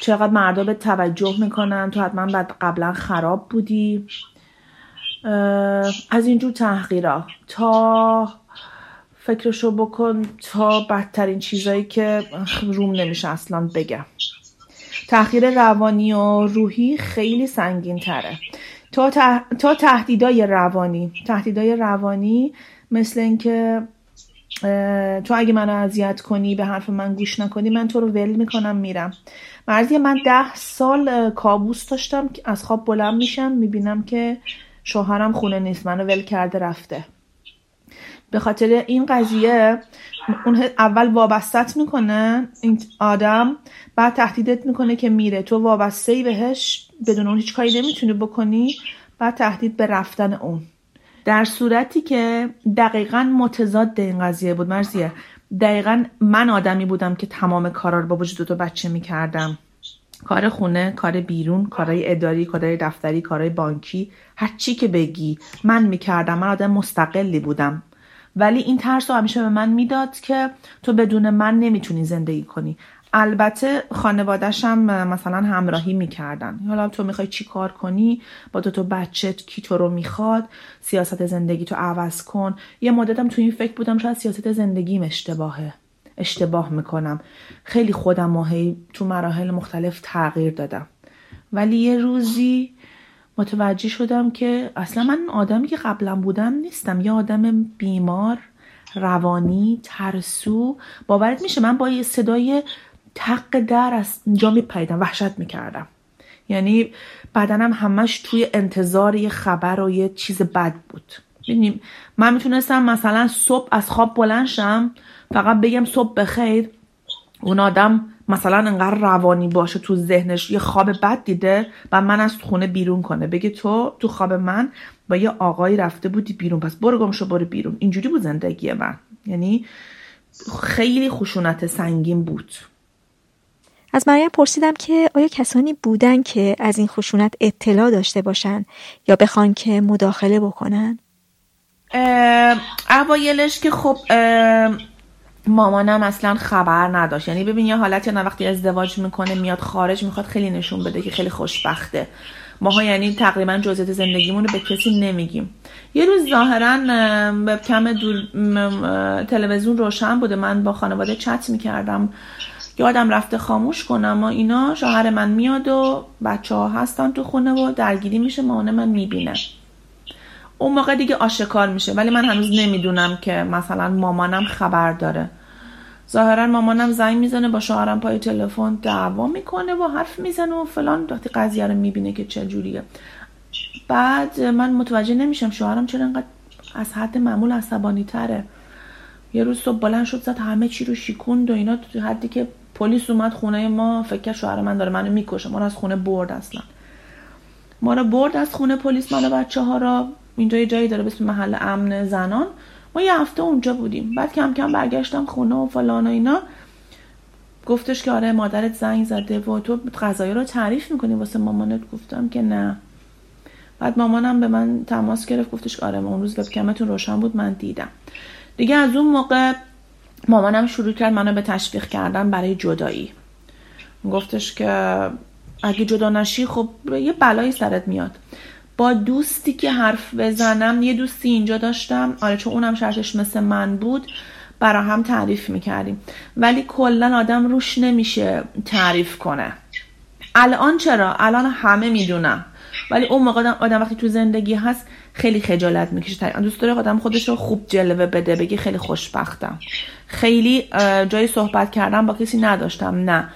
S2: چقدر مردا به توجه می‌کنن تو حتما بعد قبلا خراب بودی. از اینجور تحقیرها تا فکرشو بکن تا بدترین چیزایی که روم نمیشه اصلا بگم تحقیر روانی و روحی خیلی سنگین تره تا, تا تهدیدای روانی. تهدیدای روانی مثل اینکه تو اگه منو اذیت کنی به حرف من گوش نکنی من تو رو ول می‌کنم میرم. مرزی من ده سال کابوس داشتم که از خواب بلند میشم می‌بینم که شوهرم خونه نیست منو ول کرده رفته. به خاطر این قضیه اون اول وابستت می‌کنه این آدم بعد تهدیدت می‌کنه که میره. تو وابسته ای بهش بدون اون هیچ کاری نمی‌تونی بکنی بعد تهدید به رفتن اون. در صورتی که دقیقا متضاد این قضیه بود مرزیه. دقیقا من آدمی بودم که تمام کارا رو با وجود تو بچه می‌کردم. کار خونه کار بیرون کارهای اداری کارهای دفتری کارهای بانکی هر چی که بگی. من می‌کردم من آدم مستقلی بودم. ولی این ترس رو همیشه به من می‌داد که تو بدون من نمی‌تونی زندگی کنی. البته خانوادهشم مثلا همراهی می‌کردن. حالا تو می‌خوای چی کار کنی؟ با تو تو بچه کی تو رو می‌خواد؟ سیاست زندگی تو عوض کن. یه مدتم تو این فکر بودم شاید سیاست زندگیم اشتباهه. اشتباه می‌کنم. خیلی خودم ماهی تو مراحل مختلف تغییر دادم. ولی یه روزی متوجه شدم که اصلا من آدمی که قبلا بودم نیستم. یه آدم بیمار روانی ترسو. باورت میشه من با یه صدای تق در از اینجا میپریدم وحشت می‌کردم. یعنی بدنم همش توی انتظار یه خبر و یه چیز بد بود. ببینیم من می‌تونستم مثلا صبح از خواب بلنشم فقط بگم صبح بخیر. اون آدم مثلا انقدر روانی باشه تو ذهنش یه خواب بد دیده و من از خونه بیرون کنه. بگه تو تو خواب من با یه آقایی رفته بودی بیرون. پس برو گمشو برو بیرون. اینجوری بود زندگی من. یعنی خیلی خشونت سنگین بود.
S1: از مریم پرسیدم که آیا کسانی بودن که از این خشونت اطلاع داشته باشن یا بخوان که مداخله بکنن؟
S2: اوایلش که خب مامانم اصلا خبر نداشت. یعنی ببین یه حالتی نه وقتی ازدواج می‌کنه میاد خارج می‌خواد خیلی نشون بده که خیلی خوشبخته. ماها یعنی تقریبا جزئیات زندگیمون رو به کسی نمیگیم. یه روز ظاهرا کم دور تلویزیون روشن بوده. من با خانواده چت می‌کردم. یادم رفته خاموش کنم و اینا شوهر من میاد و بچه ها هستن تو خونه و درگیری میشه مامان من می‌بینه. اون موقع دیگه آشکار میشه ولی من هنوز نمی‌دونم که مثلا مامانم خبر داره. ظاهرا مامانم زنگ می‌زنه با شوهرم پای تلفن دعوا می‌کنه و حرف می‌زنه و فلان. وقتی قضیه رو می‌بینه که چه جوریه. بعد من متوجه نمیشم شوهرم چرا انقدر از حد معمول عصبانی تره یه روز صبح بلند شد زد همه چی رو شیکوند و اینا تو حدی که پلیس اومد خونه ما فکر شوهر من داره منو می‌کشه. ما رو از خونه برد اصلا. ما رو برد از خونه پلیس منو بچه ها را اینجا یه جایی داره اسم محل امن زنان. ما یه هفته اونجا بودیم. بعد کم کم برگشتم خونه و فلان و اینا. گفتش که آره مادرت زنگ زده و تو غذایی رو تعریف می‌کنی واسه مامانت؟ گفتم که نه. بعد مامانم به من تماس گرفت گفتش آره اون روز وبکمتون روشن بود من دیدم. دیگه از اون موقع مامانم شروع کرد منو به تشویق کردن برای جدایی. گفتش که اگه جدا نشی خب یه بلایی سرت میاد. با دوستی که حرف بزنم یه دوستی اینجا داشتم. آره چون اونم شرطش مثل من بود برا هم تعریف می‌کردیم. ولی کلا آدم روش نمیشه تعریف کنه. الان چرا؟ الان همه می‌دونم. ولی اون موقع آدم وقتی تو زندگی هست خیلی خجالت می‌کشه. دوست داره آدم خودش رو خوب جلوه بده بگی خیلی خوشبختم. خیلی جای صحبت کردم با کسی نداشتم نه.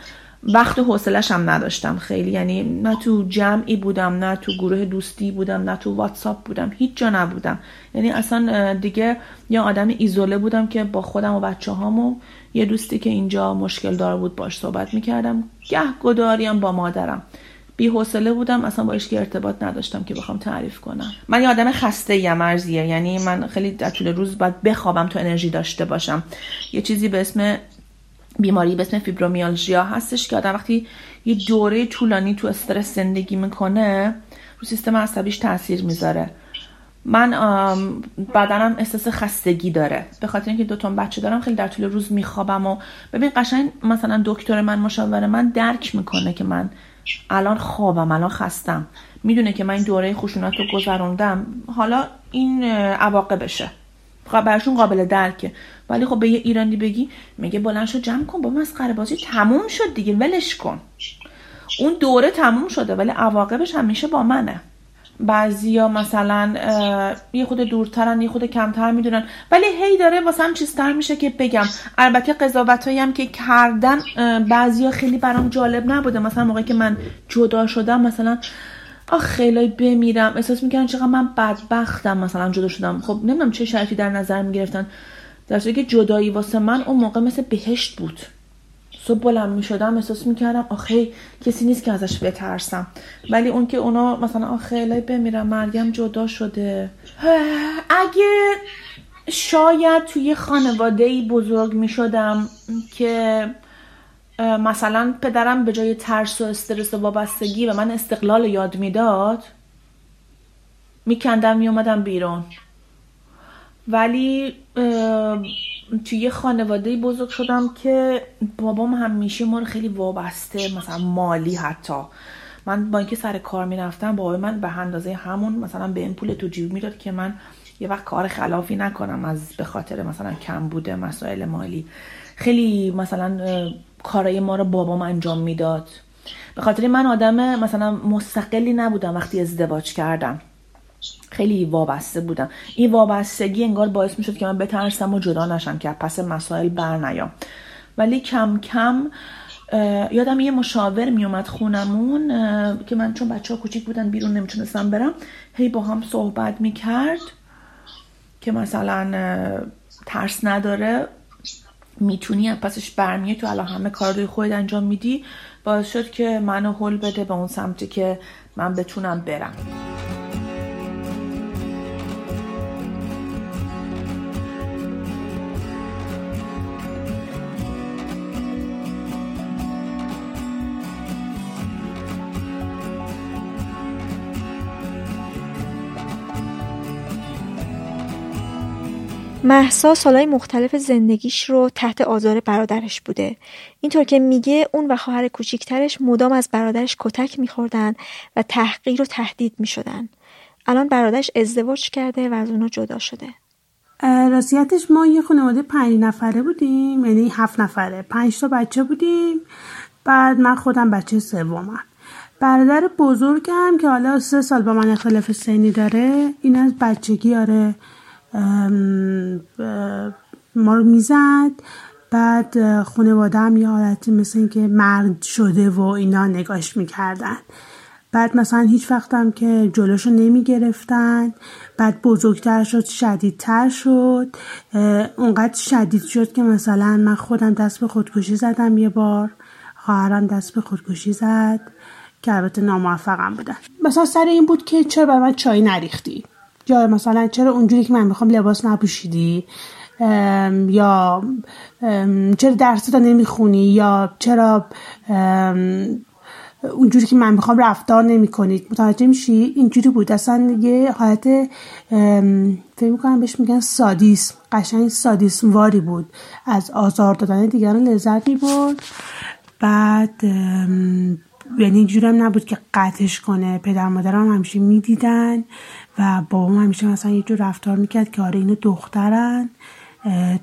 S2: وقت حوصلش هم نداشتم خیلی. یعنی نه تو جمعی بودم نه تو گروه دوستی بودم نه تو واتساپ بودم. هیچ جا نبودم. یعنی اصلا دیگه یا آدم ایزوله بودم که با خودم و بچه هامو یه دوستی که اینجا مشکل دار بود باش صحبت می‌کردم. گه گداریم با مادرم. بی حوصله بودم اصلا با که ارتباط نداشتم که بخوام تعریف کنم. من یه آدم خسته یم مرزیه یعنی من خیلی در طول روز باید بخوابم تو انرژی داشته باشم. یه چیزی به اسم بیماری به اسم فیبرومیالژیا هستش که آدم وقتی یه دوره طولانی تو استرس زندگی می‌کنه رو سیستم عصبیش تاثیر می‌ذاره. من بدنم احساس خستگی داره. به خاطر اینکه دو تا بچه دارم خیلی در طول روز میخوابم و ببین قشنگ مثلا دکتر من مشاور من درک می‌کنه که من الان خوابم الان خستم. می‌دونه که من این دوره خشونت رو گذروندم. حالا این عواقبشه براشون قابل درکه. ولی خب به یه ایرانی بگی میگه بلند شو جمع کن با مسخره بازی تموم شد دیگه ولش کن. اون دوره تموم شده ولی عواقبش همیشه با منه. بعضیا مثلا یه خود دورترن یه خود کمتر می‌دونن. ولی هی داره واسه هم چیزتر میشه که بگم. البته قضاوت هم که کردن بعضیا خیلی برام جالب نبوده. مثلا موقعی که من جدا شدم مثلا آخ خیلی بمیرم. احساس می‌کنم چقدر من بدبختم مثلا جدا شدم. خب نمی‌دونم چه شرطی در نظر می‌گرفتن. در که جدایی واسه من اون موقع مثل بهشت بود. صبح بلند می شدم احساس می کردم آخه کسی نیست که ازش بترسم. ولی اون که اونا مثلا آخه الهی بمیرم مرگم جدا شده. اگه شاید توی خانواده ای بزرگ می شدم که مثلا پدرم به جای ترس و استرس و وابستگی و من استقلال یاد می‌داد میکندم میومدم بیرون. ولی توی یه خانواده بزرگ شدم که بابام همیشه ما رو خیلی وابسته مثلا مالی حتی. من با اینکه سر کار می‌رفتم بابای من به اندازه همون مثلا به این پول تو جیب می‌داد که من یه وقت کار خلافی نکنم از به خاطر مثلا کم بوده مسائل مالی. خیلی مثلا کارای ما رو بابام انجام می‌داد. به خاطر من آدم مثلا مستقلی نبودم وقتی ازدواج کردم. خیلی وابسته بودم. این وابستگی انگار باعث می شد که من بترسم و جدا نشم که پس مسائل بر نیام. ولی کم کم یادم یه مشاور میومد خونمون که من چون بچه ها کوچیک بودن بیرون نمی‌تونستم برم هی با هم صحبت می‌کرد که مثلا ترس نداره می‌تونی پسش برمیه تو الان همه کار روی خود انجام میدی. باعث شد که منو حل بده به اون سمتی که من بتونم برم.
S1: محسا سالهای مختلف زندگیش رو تحت آزار برادرش بوده. اینطور که میگه اون و خواهر کوچیکترش مدام از برادرش کتک میخوردن و تحقیر و تهدید می‌شدن. الان برادرش ازدواج کرده و از اونا جدا شده.
S6: راستیتش ما یه خانواده پنج نفره بودیم یعنی هفت نفره. پنج تا بچه بودیم. بعد من خودم بچه سومم. برادر بزرگم که حالا سه سال با من اختلاف سنی داره این از بچگی آره. ما رو می‌زد. بعد خانواده هم یه حالتی مثل اینکه مرد شده و اینا نگاش می‌کردن. بعد مثلا هیچ وقتم که جلوشو نمی گرفتن بعد بزرگتر شد شدیدتر شد. اونقدر شدید شد که مثلا من خودم دست به خودکشی زدم یه بار. خواهرم دست به خودکشی زد که البته ناموفقم بودن. مثلا سر این بود که چرا برای من چای نریختی؟ یا مثلا چرا اونجوری که من می‌خوام لباس نپوشیدی؟ یا چرا درست نمی‌خونی؟ یا چرا اونجوری که من می‌خوام رفتار نمی کنید متوجه میشی؟ اینجوری بود. اصلا یه حالت فکر می‌کنم بهش میگن سادیسم. قشنگ سادیسم واری بود. از آزار دادن دیگران لذت می‌برد. بعد یعنی هم نبود که قطعش کنه. پدر مادرم همیشه می‌دیدن و بابام همیشه مثلا یه جور رفتار می‌کرد که آره اینو دخترن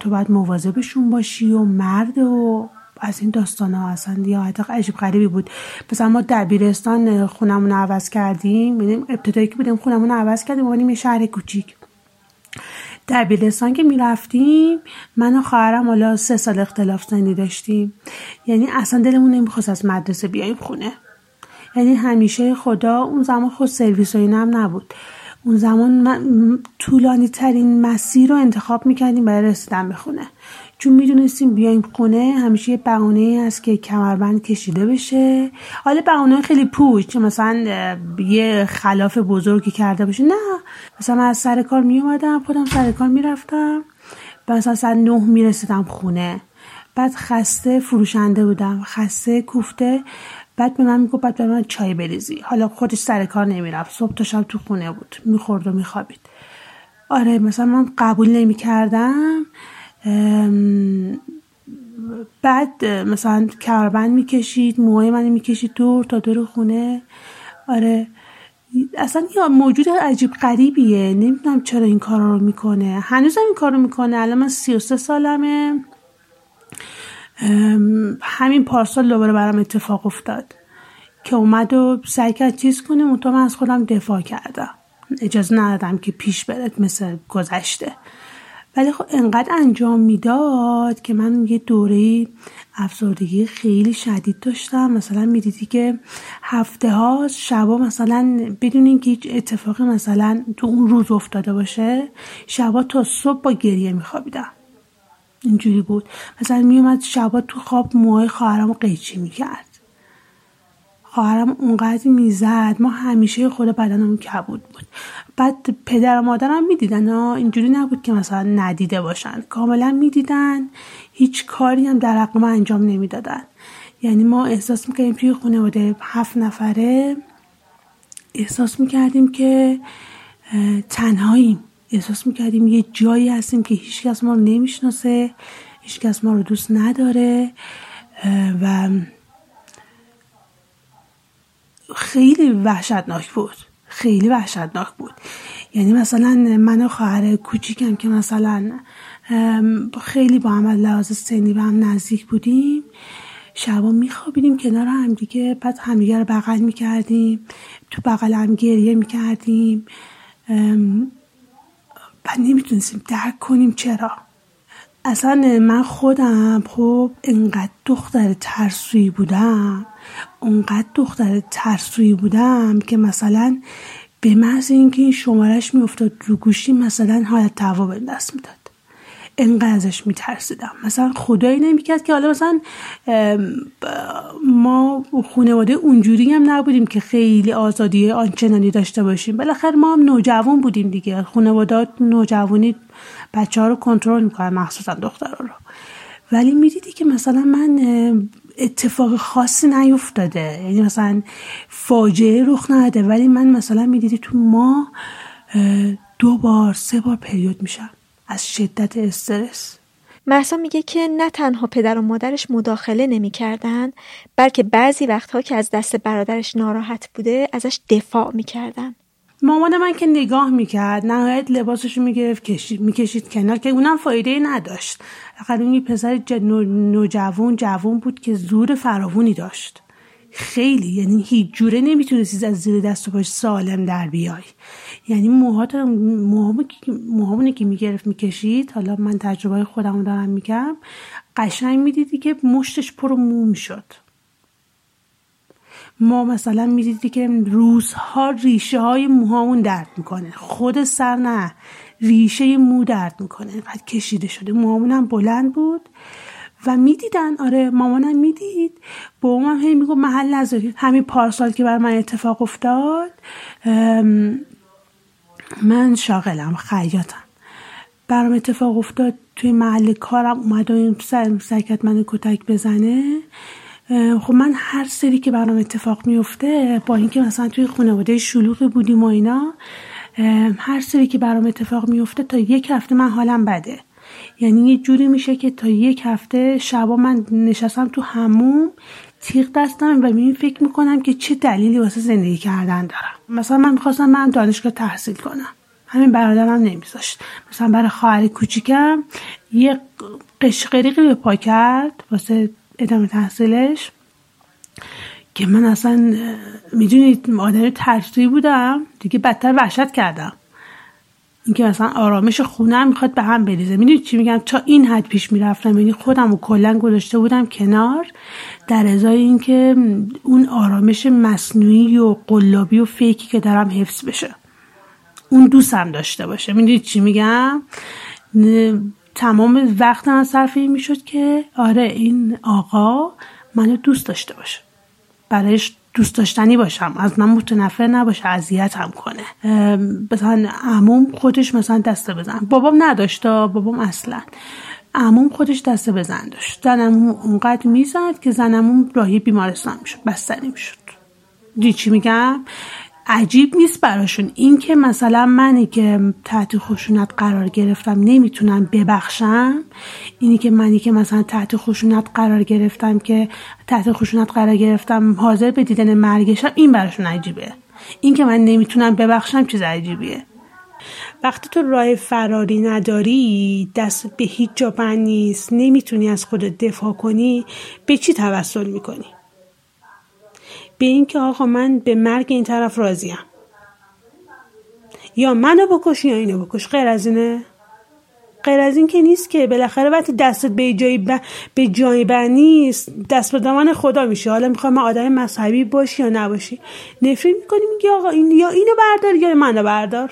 S6: تو باید مواظبشون باشی و مرد و از این داستان ها. اصلا دیگه حتی عجیب غریبی بود. مثلا ما دبیرستان خونمون عوض کردیم ابتدایی که بودیم خونمون عوض کردیم اومدیم یه شهر کوچیک. دبیرستان که می‌رفتیم من و خواهرم حالا سه سال اختلاف سنی داشتیم. یعنی اصلا دلمون نمی‌خواست از مدرسه بیایم خونه. یعنی همیشه خدا اون زمان خود سرویس و هم نبود. اون زمان طولانی ترین مسیر رو انتخاب می‌کردیم برای رسیدن به خونه. چون می‌دونستیم بیایم خونه همیشه یه بهونه هست که کمربند کشیده بشه. حالا بهونه خیلی پوچ مثلا یه خلاف بزرگی کرده باشه. نه مثلا از سر کار میومدم خودم سر کار می‌رفتم. مثلا ساعت نه می‌رسیدم خونه. بعد خسته فروشنده بودم. خسته کوفته. بعد به من می‌گفت بعد به من چای بریزی. حالا خودش سر کار نمی‌رفت. صبح تا شب تو خونه بود. می‌خورد و میخوابید. آره مثلا من قبول نمی‌کردم. بعد مثلا کربند می‌کشید موهای من می‌کشید دور تا دور خونه. آره. اصلا یه موجود عجیب غریبیه. نمی‌دونم چرا این کارا رو می‌کنه. هنوز هم این کارو می‌کنه. الان من 33 سالمه. همین پارسال دوباره برام اتفاق افتاد که اومد و سعی کرد چیز کنه. من از خودم دفاع کردم. اجازه ندادم که پیش برد مثل گذشته. ولی خب انقدر انجام می‌داد که من یه دوره افسردگی خیلی شدید داشتم. مثلا می‌دیدی که هفته ها شبا مثلا بدون اینکه هیچ اتفاقی مثلا تو اون روز افتاده باشه شبا تا صبح با گریه میخوابیدم. اینجوری بود. مثلا میومد شبا تو خواب موهای خواهرم قیچی می‌کرد. خواهرم اونقدر می‌زد. ما همیشه خود بدنمون کبود بود. بعد پدر و مادرم می‌دیدن اینجوری نبود که مثلا ندیده باشن. کاملا می‌دیدن. هیچ کاری هم در حق ما انجام نمی‌دادن. یعنی ما احساس می‌کردیم توی خانواده هفت نفره احساس می‌کردیم که تنهاییم. احساس می‌کردیم یه جایی هستیم که هیچکس ما رو نمی‌شناسه هیچکس ما رو دوست نداره و خیلی وحشتناک بود. خیلی وحشتناک بود. یعنی مثلا من و خواهر کوچیکم که مثلا خیلی با هم لحاظ سنی به هم نزدیک بودیم. شبا میخوابیدیم کنار هم دیگه. بعد همدیگه رو بغل می‌کردیم. تو بغل هم گریه می‌کردیم. بعد نمی‌تونستیم درک کنیم چرا. اصلا من خودم خب انقدر دختر ترسویی بودم. اونقدر دختر ترسویی بودم که مثلا به محض اینکه این شمارش میافتاد رو گوشی مثلا حالت توا به دست می‌داد. انقدر ازش میترسیدم. مثلا خدایی نمی‌کرد که حالا مثلا ما خانواده اونجوری هم نبودیم که خیلی آزادی آنچنانی داشته باشیم. بالاخره ما هم نوجوان بودیم دیگه. خانوادات نوجوانی بچه ها رو کنترل می‌کنن مخصوصا دخترها رو. ولی می‌دیدی که مثلا من اتفاق خاصی نیفتاده. یعنی مثلا فاجعه رخ نده ولی من مثلا می‌دیدی تو ما دو بار سه بار پریود میشم. از شدت استرس.
S1: مرسا میگه که نه تنها پدر و مادرش مداخله نمی‌کردن بلکه بعضی وقتها که از دست برادرش ناراحت بوده ازش دفاع می‌کردن.
S6: مامان من که نگاه می‌کرد نهایت لباسش می‌گرفت می‌کشید کنار که اونم فایده نداشت. فقط اون پسر نوجوان جوان بود که زور فراوونی داشت. خیلی یعنی هیچ جوره نمی‌تونستی از زیر دست و پاش سالم در بیای. یعنی موهات موهامونی که می‌گرفت می‌کشید حالا من تجربه خودم دارم میگم قشنگ می‌دیدی که مشتش پر مو می‌شد ما مثلا می‌دیدی که روزها ریشه های موهامون درد می‌کنه. خود سر نه ریشه مو درد می‌کنه. بعد کشیده شده. موهامون هم بلند بود و می‌دیدن. آره مامانم می‌دید. با هم هی میگو محل نذارید همین پارسال که بر من اتفاق افتاد من شاغلم خیاطم. برام اتفاق افتاد توی محل کارم اومد و این سر سرکت منو کتک بزنه. خب من هر سری که برام اتفاق میفته با اینکه مثلا توی خانواده شلوغی بودیم و اینا هر سری که برام اتفاق میفته تا یک هفته من حالم بده. یعنی یه جوری میشه که تا یک هفته شبا من نشستم تو هموم تیغ دستم و می فکر می‌کنم که چه دلیلی واسه زندگی کردن دارم. مثلا من می‌خواستم من دانشگاه تحصیل کنم. همین برادرم نمیذاشت. مثلا برای خواهر کوچیکم یه قشقریقی به پا کرد واسه ادامه تحصیلش که من اصلا می‌دونید آدم ترسوی بودم دیگه بدتر وحشت کردم. اینکه مثلا آرامش خونم می‌خواد به هم بریزه. می‌دونید چی میگم؟ تا این حد پیش می‌رفتم یعنی خودم و کلا گذاشته بودم کنار در ازای اینکه اون آرامش مصنوعی و قلابی و فیکی که دارم حفظ بشه. اون دوستم داشته باشه. می‌دونید چی میگم؟ تمام وقت من صرف این می‌شد که آره این آقا منو دوست داشته باشه. برایش دوست داشتنی باشم. از من متنفر نباشه اذیت هم کنه مثلا عموم خودش مثلا دسته بزن. بابام نداشت بابام اصلا. عموم خودش دسته بزن داشت. زنمون اونقدر می‌زد که زنمون راهی بیمارستان می‌شد بستنی می‌شد. دی چی میگم؟ عجیب نیست براشون. این که مثلا منی که تحت خشونت قرار گرفتم نمی‌تونم ببخشم اینی که منی که مثلا تحت خشونت قرار گرفتم که تحت خشونت قرار گرفتم حاضر به دیدن مرگشم این براشون عجیبه. این که من نمی‌تونم ببخشم چیز عجیبیه. وقتی تو راه فراری نداری دست به هیچ جا بند نیست نمی‌تونی از خودت دفاع کنی به چی توسل می‌کنی؟ به اینکه آقا من به مرگ این طرف راضیم. یا منو بکش یا اینو بکش. غیر از اینه؟ غیر از این که نیست که. بالاخره وقتی دستت به جای ب... به جای بر نیست دست به دامن خدا میشه. حالا می‌خوام من آدم مذهبی باشی یا نباشی؟ نفرین می‌کنی میگی آقا این یا اینو بردار یا منو بردار؟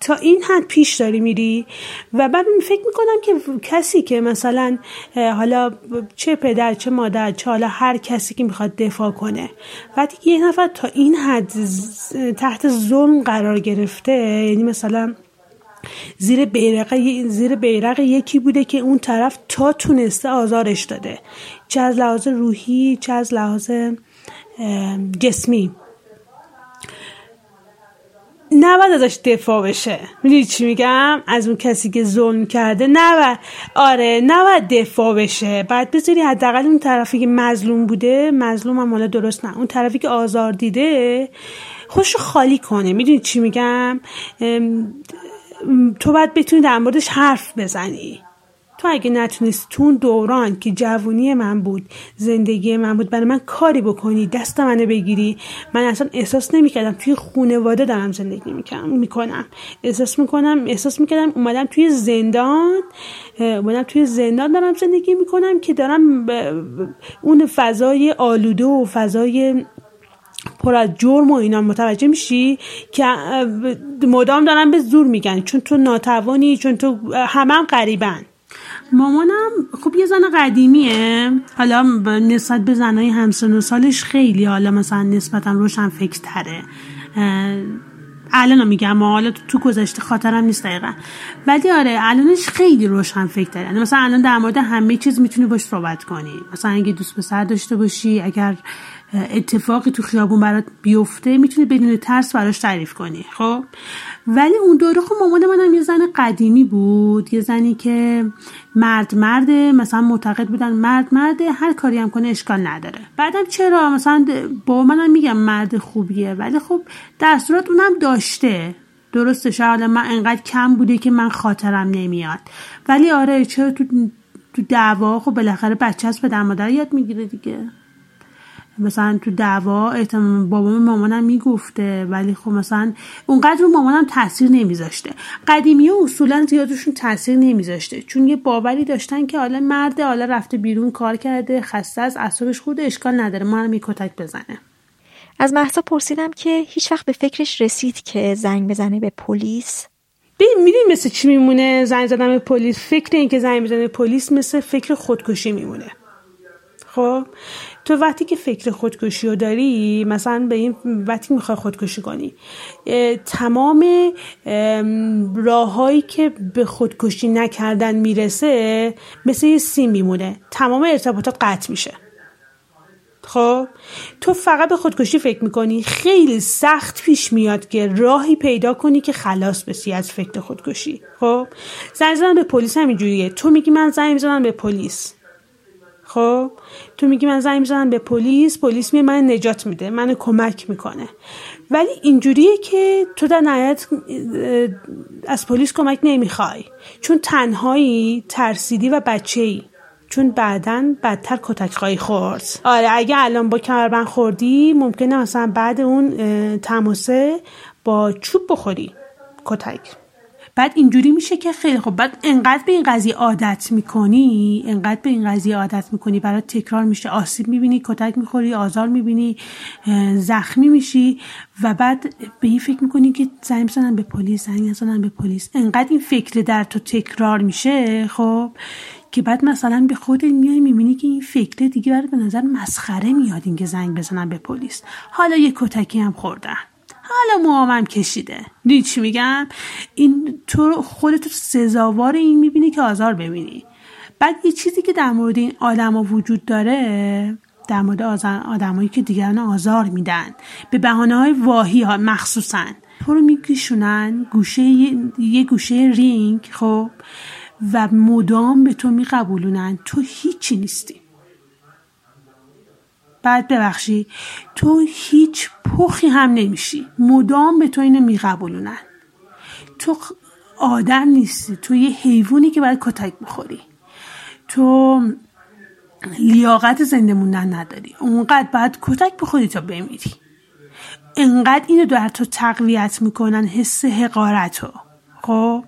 S6: تا این حد پیش داری میری و بعد فکر می‌کنم که کسی که مثلا حالا چه پدر چه مادر چه حالا هر کسی که می‌خواد دفاع کنه. وقتی یه نفر تا این حد تحت ظلم قرار گرفته یعنی مثلا زیر بیرق زیر بیرق یکی بوده که اون طرف تا تونسته آزارش داده. چه از لحاظ روحی چه از لحاظ جسمی. نباید ازش دفاع بشه. می‌دونی چی میگم؟ از اون کسی که ظلم کرده نباید آره نباید دفاع بشه. بعد بذاری حداقل اون طرفی که مظلوم بوده مظلوم هم حالا درست نه. اون طرفی که آزار دیده خوش خالی کنه. می‌دونی چی میگم؟ تو باید بتونی در موردش حرف بزنی. تو اگه نتونستی تو دوران که جوونی من بود زندگی من بود برای من کاری بکنی دست منو بگیری من اصلا احساس نمی‌کردم توی خونواده دارم زندگی می‌کنم. احساس می‌کنم احساس می‌کردم اومدم توی زندان اومدم توی زندان دارم زندگی می‌کنم که دارم اون فضای آلوده و فضای پر از جرم و اینا. متوجه میشی که مدام دارن به زور میگن چون تو ناتوانی چون تو همه هم مامانم خب یه زن قدیمیه. حالا نسبت به زنهای همسن و سالش خیلی حالا مثلا نسبتا روشن فکر تره الان میگم حالا تو گذشته خاطرم نیست دقیقا. ولی آره الانش خیلی روشن فکر داره یعنی مثلا الان در مورد همه چیز می‌تونی باش صحبت کنی. مثلا اگه دوست پسر داشته باشی اگر اتفاقی تو خیابون برات بیفته می‌تونی بدون ترس براش تعریف کنی. خب؟ ولی اون دوره خب مامان منم یه زن قدیمی بود. یه زنی که مرد مرده مثلا معتقد بودن مرد مرده هر کاری هم کنه اشکال نداره. بعدم چرا؟ مثلا با منم میگم مرد خوبیه ولی خب در صورت اونم داشته. درسته شاید من انقدر کم بوده که من خاطرم نمیاد. ولی آره چرا تو تو دعوا؟ خب بالاخره بچه به در مادر یاد می‌گیره دیگه. مثلا تو دعوا احتمال بابام مامانم می‌گفته ولی خب مثلا اونقدر رو مامانم تاثیر نمیذاشته. قدیمی ها اصولا زیادشون تاثیر نمیذاشته. چون یه باوری داشتن که حالا مرد حالا رفته بیرون کار کرده خسته از اعصابش خود اشکال نداره. ما هم کتک بزنه.
S1: از محسا پرسیدم که هیچ وقت به فکرش رسید که زنگ بزنه به پلیس؟
S6: ببین می‌دونی مثل چی میمونه زنگ زدن به پلیس؟ فکر این که زنگ بزنه به پلیس مثل فکر خودکشی میمونه. خب؟ تو وقتی که فکر خودکشی رو داری مثلا به این وقتی می‌خوای خودکشی کنی تمام راههایی که به خودکشی نکردن می‌رسه مثل یه سیم میمونه. تمام ارتباطات قطع میشه. خب؟ تو فقط به خودکشی فکر می‌کنی. خیلی سخت پیش میاد که راهی پیدا کنی که خلاص بشی از فکر خودکشی. خب؟ زنگ زدن به پلیس همینجوریه. تو میگی من زنگ می‌زنم به پلیس. خب؟ تو میگی من زنگ می‌زنم به پلیس پلیس می من نجات میده من کمک می‌کنه. ولی اینجوریه که تو در نهایت از پلیس کمک نمی‌خوای. چون تنهایی ترسیدی و بچه ای چون بعدا بدتر کتک خواهی خورد. آره اگه الان با کمربند خوردی ممکنه مثلا بعد اون تماسه با چوب بخوری. کتک. بعد اینجوری میشه که خیلی خب بعد انقدر به این قضیه عادت می‌کنی انقدر به این قضیه عادت می‌کنی برای تکرار میشه آسیب می‌بینی کتک می‌خوری آزار می‌بینی زخمی میشی و بعد به این فکر می‌کنی که زنگ بزنن به پلیس زنگ بزنن به پلیس. انقدر این فکر در تو تکرار میشه خب که بعد مثلا به خودت میای می‌بینی که این فکر دیگه برای به نظر مسخره میاد اینکه زنگ بزنن به پلیس. حالا یه کتکی هم خوردن. حالا موامم کشیده. دید چی میگم؟ این تو خودت سزاوار این می‌بینی که آزار ببینی. بعد یه چیزی که در مورد این آدما وجود داره در مورد آدمایی که دیگران آزار میدن. به بهانه های واهی ها مخصوصا. تو رو میکشونن گوشه یه گوشه رینگ خب؟ و مدام به تو میقبولونن. تو هیچی نیستی. بعد ببخشی تو هیچ پخی هم نمیشی. مدام به تو اینو میقبولونن. تو آدم نیستی. تو یه حیوانی که باید کتک بخوری. تو لیاقت زنده موندن نداری. اونقدر باید کتک بخوری تا بمیری. انقدر اینو در تو تقویت می‌کنن حس حقارتو. خب؟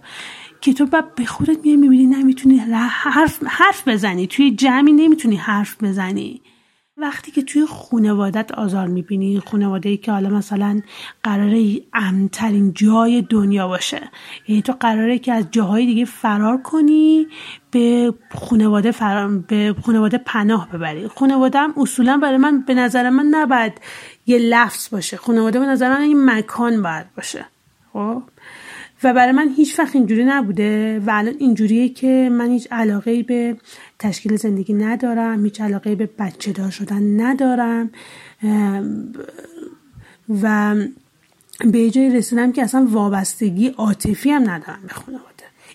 S6: که تو بعد به خودت میای می‌بینی نمی‌تونی حرف, حرف بزنی. توی جمعی نمی‌تونی حرف بزنی. وقتی که توی خونوادت آزار می‌بینی خونواده ای که حالا مثلا قراره امترین جای دنیا باشه یعنی تو قراره که از جاهای دیگه فرار کنی به خونواده فرار به خونواده پناه ببری. خونواده هم اصولا برای من به نظر من نباید یه لفظ باشه. خونواده به نظر من این مکان باید باشه. خب؟ و برای من هیچ وقت اینجوری نبوده و الان اینجوریه که من هیچ علاقه به تشکیل زندگی ندارم هیچ علاقه به بچه دار شدن ندارم. و به جای رسیدم که اصلا وابستگی عاطفی هم ندارم به خانواده.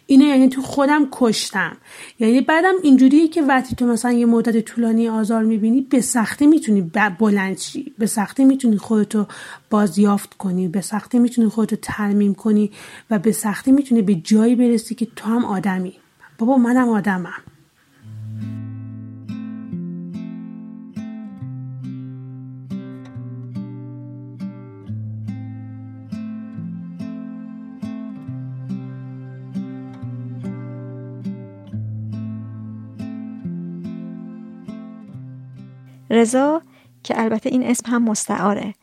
S6: اینو یعنی تو خودم کشتم. یعنی بعدم اینجوریه که وقتی تو مثلا یه مدت طولانی آزار می‌بینی به سختی می‌تونی بلند شی. به سختی می‌تونی خودتو بازیافت کنی. به سختی می‌تونی خودتو ترمیم کنی و به سختی می‌تونی به جایی برسی که تو هم آدمی. بابا منم آدمم.
S1: رضا که البته این اسم هم مستعاره.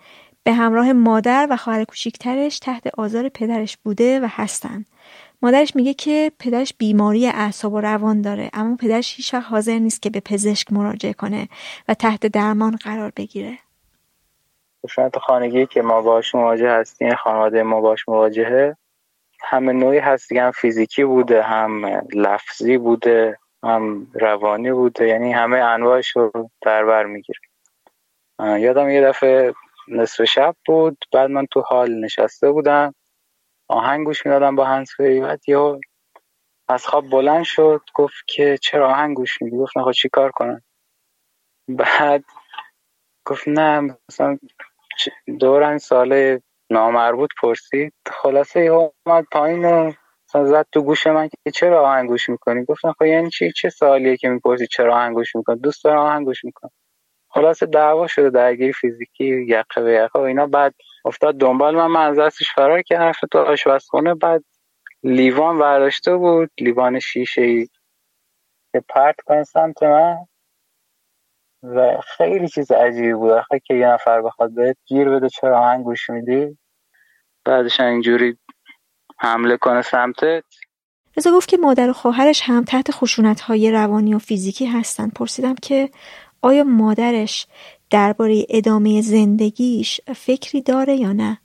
S1: به همراه مادر و خواهر کوچیکترش تحت آزار پدرش بوده و هستن. مادرش میگه که پدرش بیماری اعصاب و روان داره اما پدرش هیچ وقت حاضر نیست که به پزشک مراجعه کنه و تحت درمان قرار بگیره.
S7: شاید خانگی که ما باش مواجه هستیم خانواده ما باش مواجهه همه نوعی هست هم فیزیکی بوده هم لفظی بوده. هم روانی بوده یعنی همه انواعش رو در بر می‌گیره یادم یه دفعه نصف شب بود بعد من تو حال نشسته بودم. آهنگ گوش می‌دادم با هنسفری بعد یه از خواب بلند شد گفت که چرا آهنگ گوش میدی؟ گفت نخواه چی کار کنم؟ بعد گفت نه مثلا دوران سال نامربوط پرسید. خلاصه یه اومد پایین و زد تو گوش من که چرا آهنگ گوش می‌کنی؟ گفتم خب یعنی چی؟ چه سوالیه که می‌پرسی چرا آهنگ گوش می‌کنی؟ دوست دارم آهنگ گوش می‌کنم. خلاص دعوا شده درگیری فیزیکی یقه به یقه و اینا. بعد افتاد دنبال من من از دستش فرار که حرف تو آشپزخونه. بعد لیوان برداشته بود لیوان شیشه ای که پرت سمت من. و خیلی چیز عجیبی بود. آخه که یه نفر بخواد بهت گیر بده چرا آهنگ گوش میدی؟ بعدش اینجوری حمله کنه سمتت؟
S1: رضا گفت که مادر و خواهرش هم تحت خشونت های روانی و فیزیکی هستن. پرسیدم که آیا مادرش درباره ادامه زندگیش فکری داره یا نه؟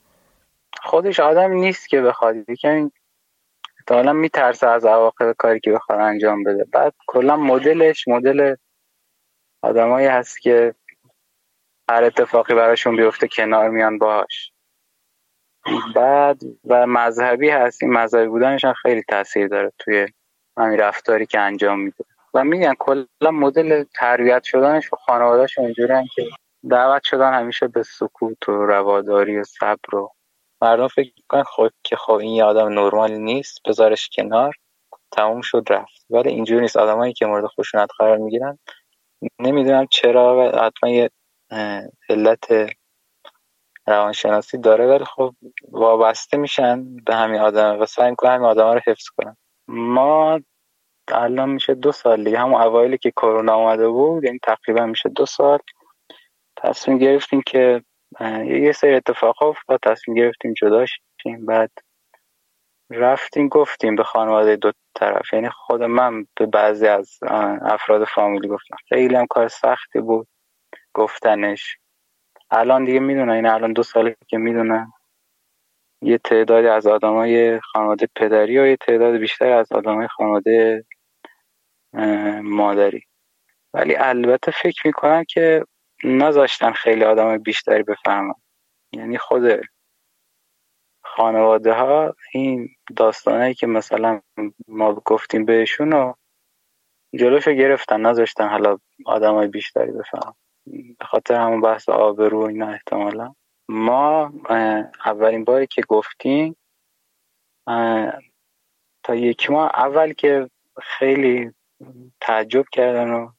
S7: خودش آدم نیست که بخواد. یکم حالا میترسه از عواقب کاری که بخواد انجام بده. بعد کلا مدلش مدل آدمایی هست که هر اتفاقی براشون بیفته کنار میان باش بعد و مذهبی هست این مذهبی بودنش هم خیلی تاثیر داره توی همین رفتاری که انجام میده. و میگن کلا مدل تربیت شدنش و خانوادهش اونجوری که دعوت شدن همیشه به سکوت و رواداری و صبر و مردم فکر می‌کنن خب که خب این آدم نرمالی نیست بذارش کنار تموم شد رفت. ولی اینجوری نیست. آدمایی که مورد خشونت قرار می‌گیرن نمی‌دونم چرا و حتما یه علت روانشناسی داره ولی خب وابسته میشن به همین آدم و سعی می‌کنن همین آدم رو حفظ کنن. ما الان میشه دو سال دیگه همون اوایلی که کرونا آمده بود یعنی تقریبا میشه دو سال تصمیم گرفتیم که یه سری اتفاق افتاد تصمیم گرفتیم جدا شیم. بعد رفتیم گفتیم به خانواده دو طرف. یعنی خود من به بعضی از افراد فامیلی گفتم. خیلی هم کار سختی بود گفتنش. الان دیگه می‌دونن این الان دو ساله که می‌دونن یه تعدادی از آدمای خانواده پدری و یه تعداد بیشتر از آدمای خانواده مادری. ولی البته فکر می‌کنم که نذاشتن خیلی آدم بیشتری بفهمن. یعنی خود خانواده ها این داستانهایی که مثلا ما گفتیم بهشون رو جلوشو گرفتن نذاشتن حالا آدم های بیشتری بفهم به خاطر همون بحث آبرو اینا احتمالا. ما اولین باری که گفتیم تا یک ماه اول که خیلی تعجب کردن و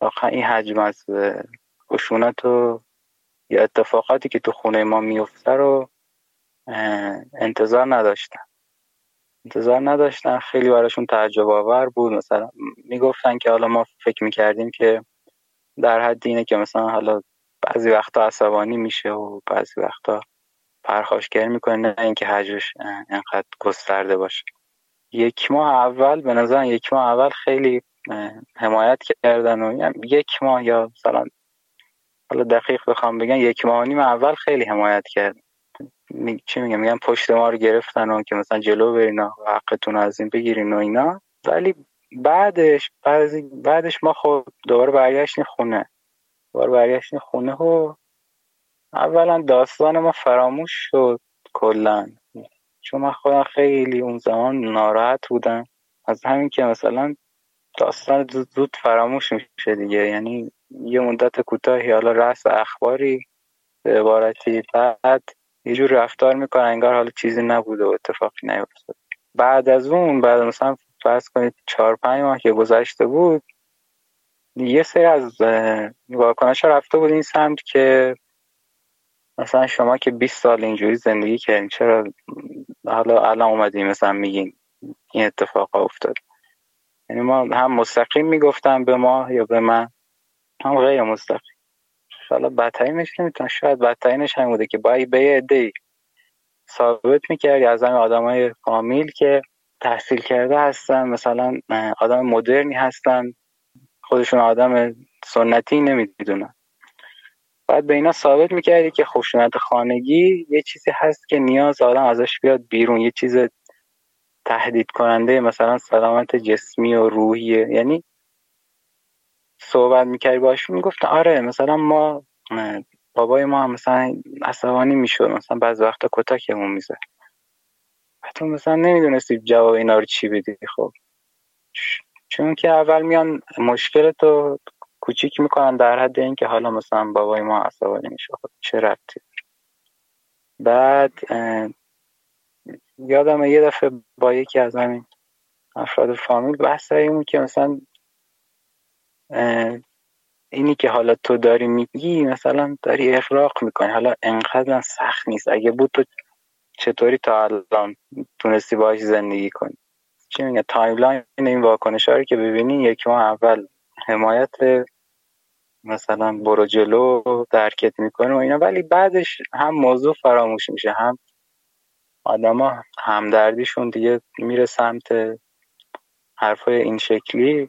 S7: واقعا این حجم از خشونت و یا اتفاقاتی که تو خونه ما میفته رو انتظار نداشتن. انتظار نداشتن خیلی براشون تعجب آور بود. مثلا می‌گفتن که حالا ما فکر می‌کردیم که در حد اینه که مثلا حالا بعضی وقتا عصبانی میشه و بعضی وقتا پرخاشگری می‌کنه نه اینکه حجمش انقدر گسترده باشه. یک ماه اول به نظر یک ماه اول خیلی حمایت کردن و یعنی یک ماه یا مثلا حالا دقیق بخوام بگن یک ماه نیم اول خیلی حمایت کرد. چی میگم؟ میگم پشت ما رو گرفتن و که مثلا جلو برین و حقتون از این بگیرین و اینا. ولی بعدش بعدش ما خب دوباره برگشتیم خونه. دوباره برگشتیم خونه و اولا داستان ما فراموش شد کلا. چون من خودم خیلی اون زمان ناراحت بودم. از همین که مثلا داستان زود فراموش میشه دیگه. یعنی یه مدت کوتاهی حالا رأس اخباری به عبارتی بعد یه جور رفتار می‌کنن انگار حالا چیزی نبوده و اتفاقی نیفتاد بعد از اون بعد مثلا فرض کنید چهار پنج ماه که گذشته بود یه سری از واکنش رفته بود این سمت که مثلا شما که 20 سال اینجوری زندگی کردین چرا حالا الان اومدیم مثلا میگین این اتفاق افتاد؟ یعنی ما هم مستقیم می‌گفتم به ما یا به من هم غیر مستقیم. حالا بدترینش نمی‌تونم شاید بدترینش هم بوده که باید به یه ثابت می‌کردی از همین آدم های که تحصیل کرده هستن. مثلا آدم مدرنی هستن. خودشون آدم سنتی نمی‌دونن. باید به اینا ثابت می‌کردی که خشونت خانگی یه چیزی هست که نیاز آدم ازش بیاد بیرون. یه چیز تهدید کننده مثلا سلامت جسمی و روحیه. یعنی صحبت می‌کردی باش می‌گفت آره مثلا ما بابای ما هم مثلا عصبانی می‌شد. مثلا بعض وقتا کتکمون میزه تو مثلا نمی‌دونستی جواب اینا رو چی بدی خب. چون که اول میان مشکل تو کوچیک می‌کنن در حد اینکه حالا مثلا بابای ما عصبانی میشه خب چه ربطی بعد یادم یه دفعه با یکی از همین افراد فامیل بحث این که مثلا اینی که حالا تو داری میگی مثلا داری اغراق می‌کنی حالا انقدر سخت نیست. اگه بود تو چطوری تا الان تونستی باش زندگی کنی؟ چی میگه؟ timeline این واکنش رو که ببینی یک ماه اول حمایت مثلا برو جلو درکت می‌کنه و اینا. ولی بعدش هم موضوع فراموش میشه هم آدما همدردیشون دیگه میره سمت حرفای این شکلی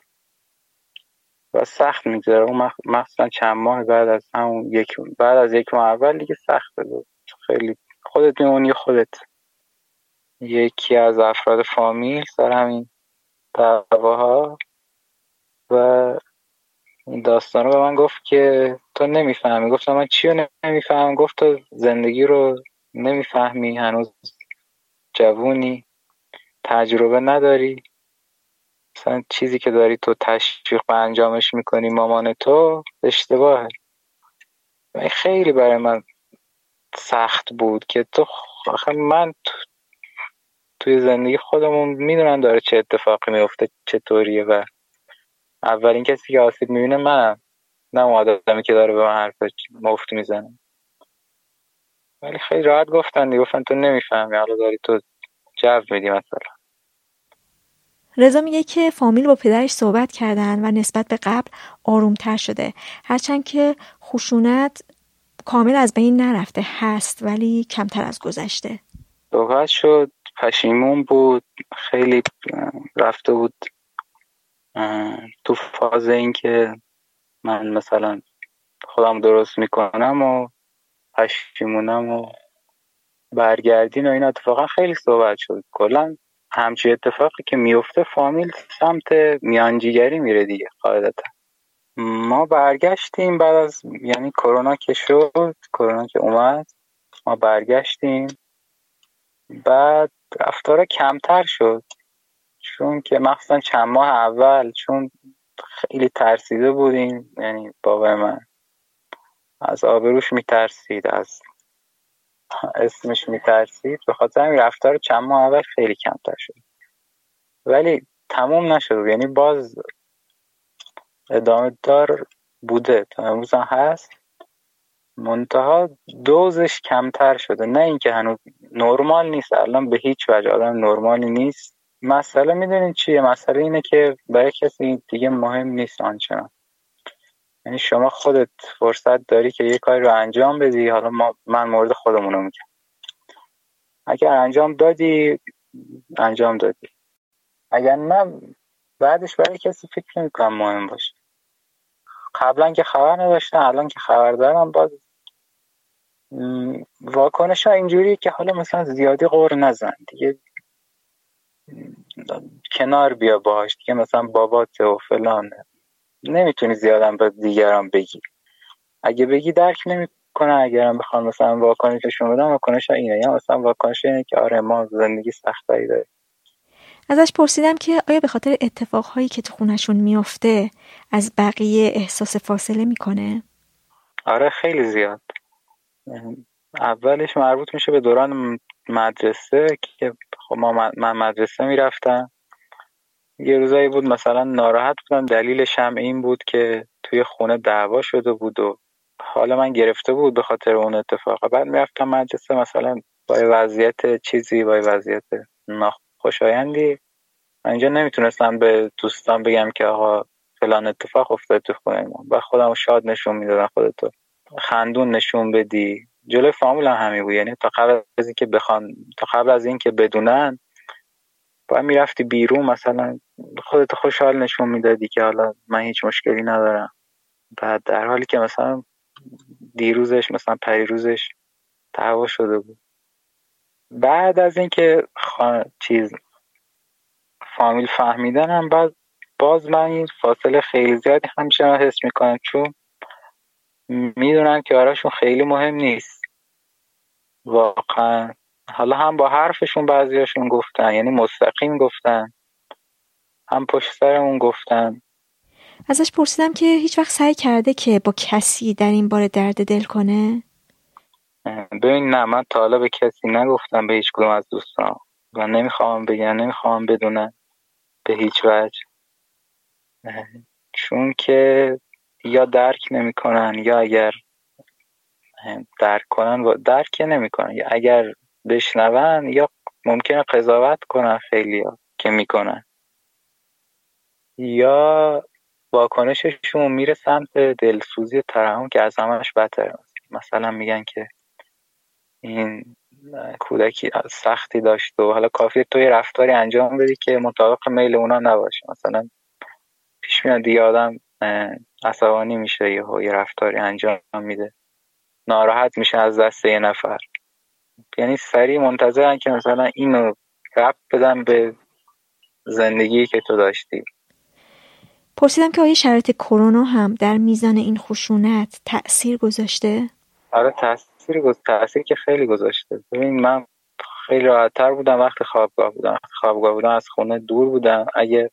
S7: و سخت میگذره. اون مخصوصا چند ماه بعد از همون یک بعد از یک ماه اول دیگه سخته. خیلی خودت میمونی خودت یکی از افراد فامیل سر همین دعواها و داستان رو به من گفت که تو نمی‌فهمی. گفتم من چی رو نمیفهم گفت تو زندگی رو نمی‌فهمی هنوز جوونی تجربه نداری. مثلا چیزی که داری تو تشویق به انجامش می‌کنی مامان تو اشتباهه. خیلی برای من سخت بود که تو آخه من توی زندگی خودمون می‌دونن داره چه اتفاقی میفته چطوریه و اولین کسی که آسیب می‌بینه منم. نه آدمی که داره به من حرف مفت می‌زنه. ولی خیلی راحت گفتن دیگه. گفتن تو نمی‌فهمی. حالا داری تو جو میدی مثلا.
S1: رضا میگه که فامیل با پدرش صحبت کردن و نسبت به قبل آرومتر شده. هرچند که خشونت کامل از بین نرفته هست ولی کمتر از گذشته.
S7: صحبت شد پشیمون بود خیلی رفته بود تو فاز اینکه من مثلا خودم درست می‌کنم و پشیمونم و برگردین و این اتفاقا خیلی صحبت شد. کلا همچی اتفاقی که میفته فامیل سمت میانجیگری میره دیگه قاعدتا. ما برگشتیم بعد از یعنی کرونا که شد کرونا که اومد ما برگشتیم. بعد رفتار کمتر شد. چون که مخصوصا چند ماه اول چون خیلی ترسیده بودیم یعنی بابا من از آبروش میترسید از اسمش میترسید. به خاطر همین رفتار چند ماه اول خیلی کمتر شد. ولی تموم نشد. یعنی باز ادامه دار بوده. تا امروز هست. منتها دوزش کمتر شده. نه اینکه هنوز نرمال نیست. الان به هیچ وجه آدم نرمالی نیست. مسئله می‌دونین چیه؟ مسئله اینه که برای کسی دیگه مهم نیست آنچنان. یعنی شما خودت فرصت داری که یه کاری رو انجام بدی. حالا ما من مورد خودمونو میگم. اگر انجام دادی انجام دادی. اگر نه بعدش برای کسی فکر نمی‌کنم مهم باشه. قبلا که خبر نداشتن الان که خبر دارم باز واکنش ها اینجوری که حالا مثلا زیادی غور نزن. دیگه کنار بیا باش. دیگه مثلا بابات و فلانه نمی‌تونی زیادم به دیگران بگی. اگه بگی درک نمی‌کنه اگرم بخوام مثلا واکنششون بدم واکنش اینه. یا مثلا واکنش اینه که آره ما زندگی سختایی داریم.
S1: ازش پرسیدم که آیا به خاطر اتفاقهایی که تو خونشون میفته از بقیه احساس فاصله می‌کنه؟
S7: آره خیلی زیاد. اولش مربوط میشه به دوران مدرسه که خب ما من مدرسه می‌رفتم. یه روزایی بود مثلا ناراحت بودم. دلیلش هم این بود که توی خونه دعوا شده بود و حالا من گرفته بود به خاطر اون اتفاق. بعد می‌رفتم مدرسه مثلا با وضعیت چیزی با وضعیت ناخوشایندی اینجا نمی‌تونستم به دوستان بگم که آقا فلان اتفاق افتاد تو خونه ما. و خودم شاد نشون می‌دادم خودتو. خندون نشون بدی. جلوی فامیل هم همین بود. یعنی تا قبل از اینکه بخوان تا قبل از اینکه بدونن باید می‌رفتی بیرون مثلا خودت خوشحال نشون می‌دادی که حالا من هیچ مشکلی ندارم. بعد در حالی که مثلا دیروزش مثلا پریروزش دعوا شده بود. بعد از اینکه چیز فامیل فهمیدن هم بعد باز من این فاصله خیلی زیادی همیشه حس می‌کنم چون می‌دونن که براشون خیلی مهم نیست. واقعا. حالا هم با حرفشون بعضیاشون گفتن یعنی مستقیم گفتن. هم پشت سرمون گفتن.
S1: ازش پرسیدم که هیچ وقت سعی کرده که با کسی در این بار درد دل کنه؟
S7: ببین نه من تا حالا به کسی نگفتم به هیچ کدوم از دوستان. و نمی‌خوام بگن نمی‌خوام بدونن. به هیچ وجه. چون که یا درک نمی‌کنن یا اگر درک کنن و درک نمی‌کنن. یا اگر بشنون یا ممکنه قضاوت کنن خیلی ها که می‌کنن. یا واکنششون میره سمت دلسوزی ترحم که از همش بدتر مثلا میگن که این کودکی سختی داشت و حالا کافی توی رفتاری انجام بدی که مطابق میل اونا نباشه. مثلا پیش میاد دیگه آدم عصبانی میشه یا یه رفتاری انجام میده. ناراحت میشه از دست یه نفر. یعنی سریع منتظرن که مثلا اینو رب بدن به زندگی که تو داشتی.
S1: پرسیدم که آیا شرایط کرونا هم در میزان این خشونت تاثیر گذاشته؟
S7: آره تاثیر گذاشته تاثیر که خیلی گذاشته. ببین من خیلی راحتتر بودم وقتی خوابگاه بودم. خوابگاه بودم از خونه دور بودم. اگه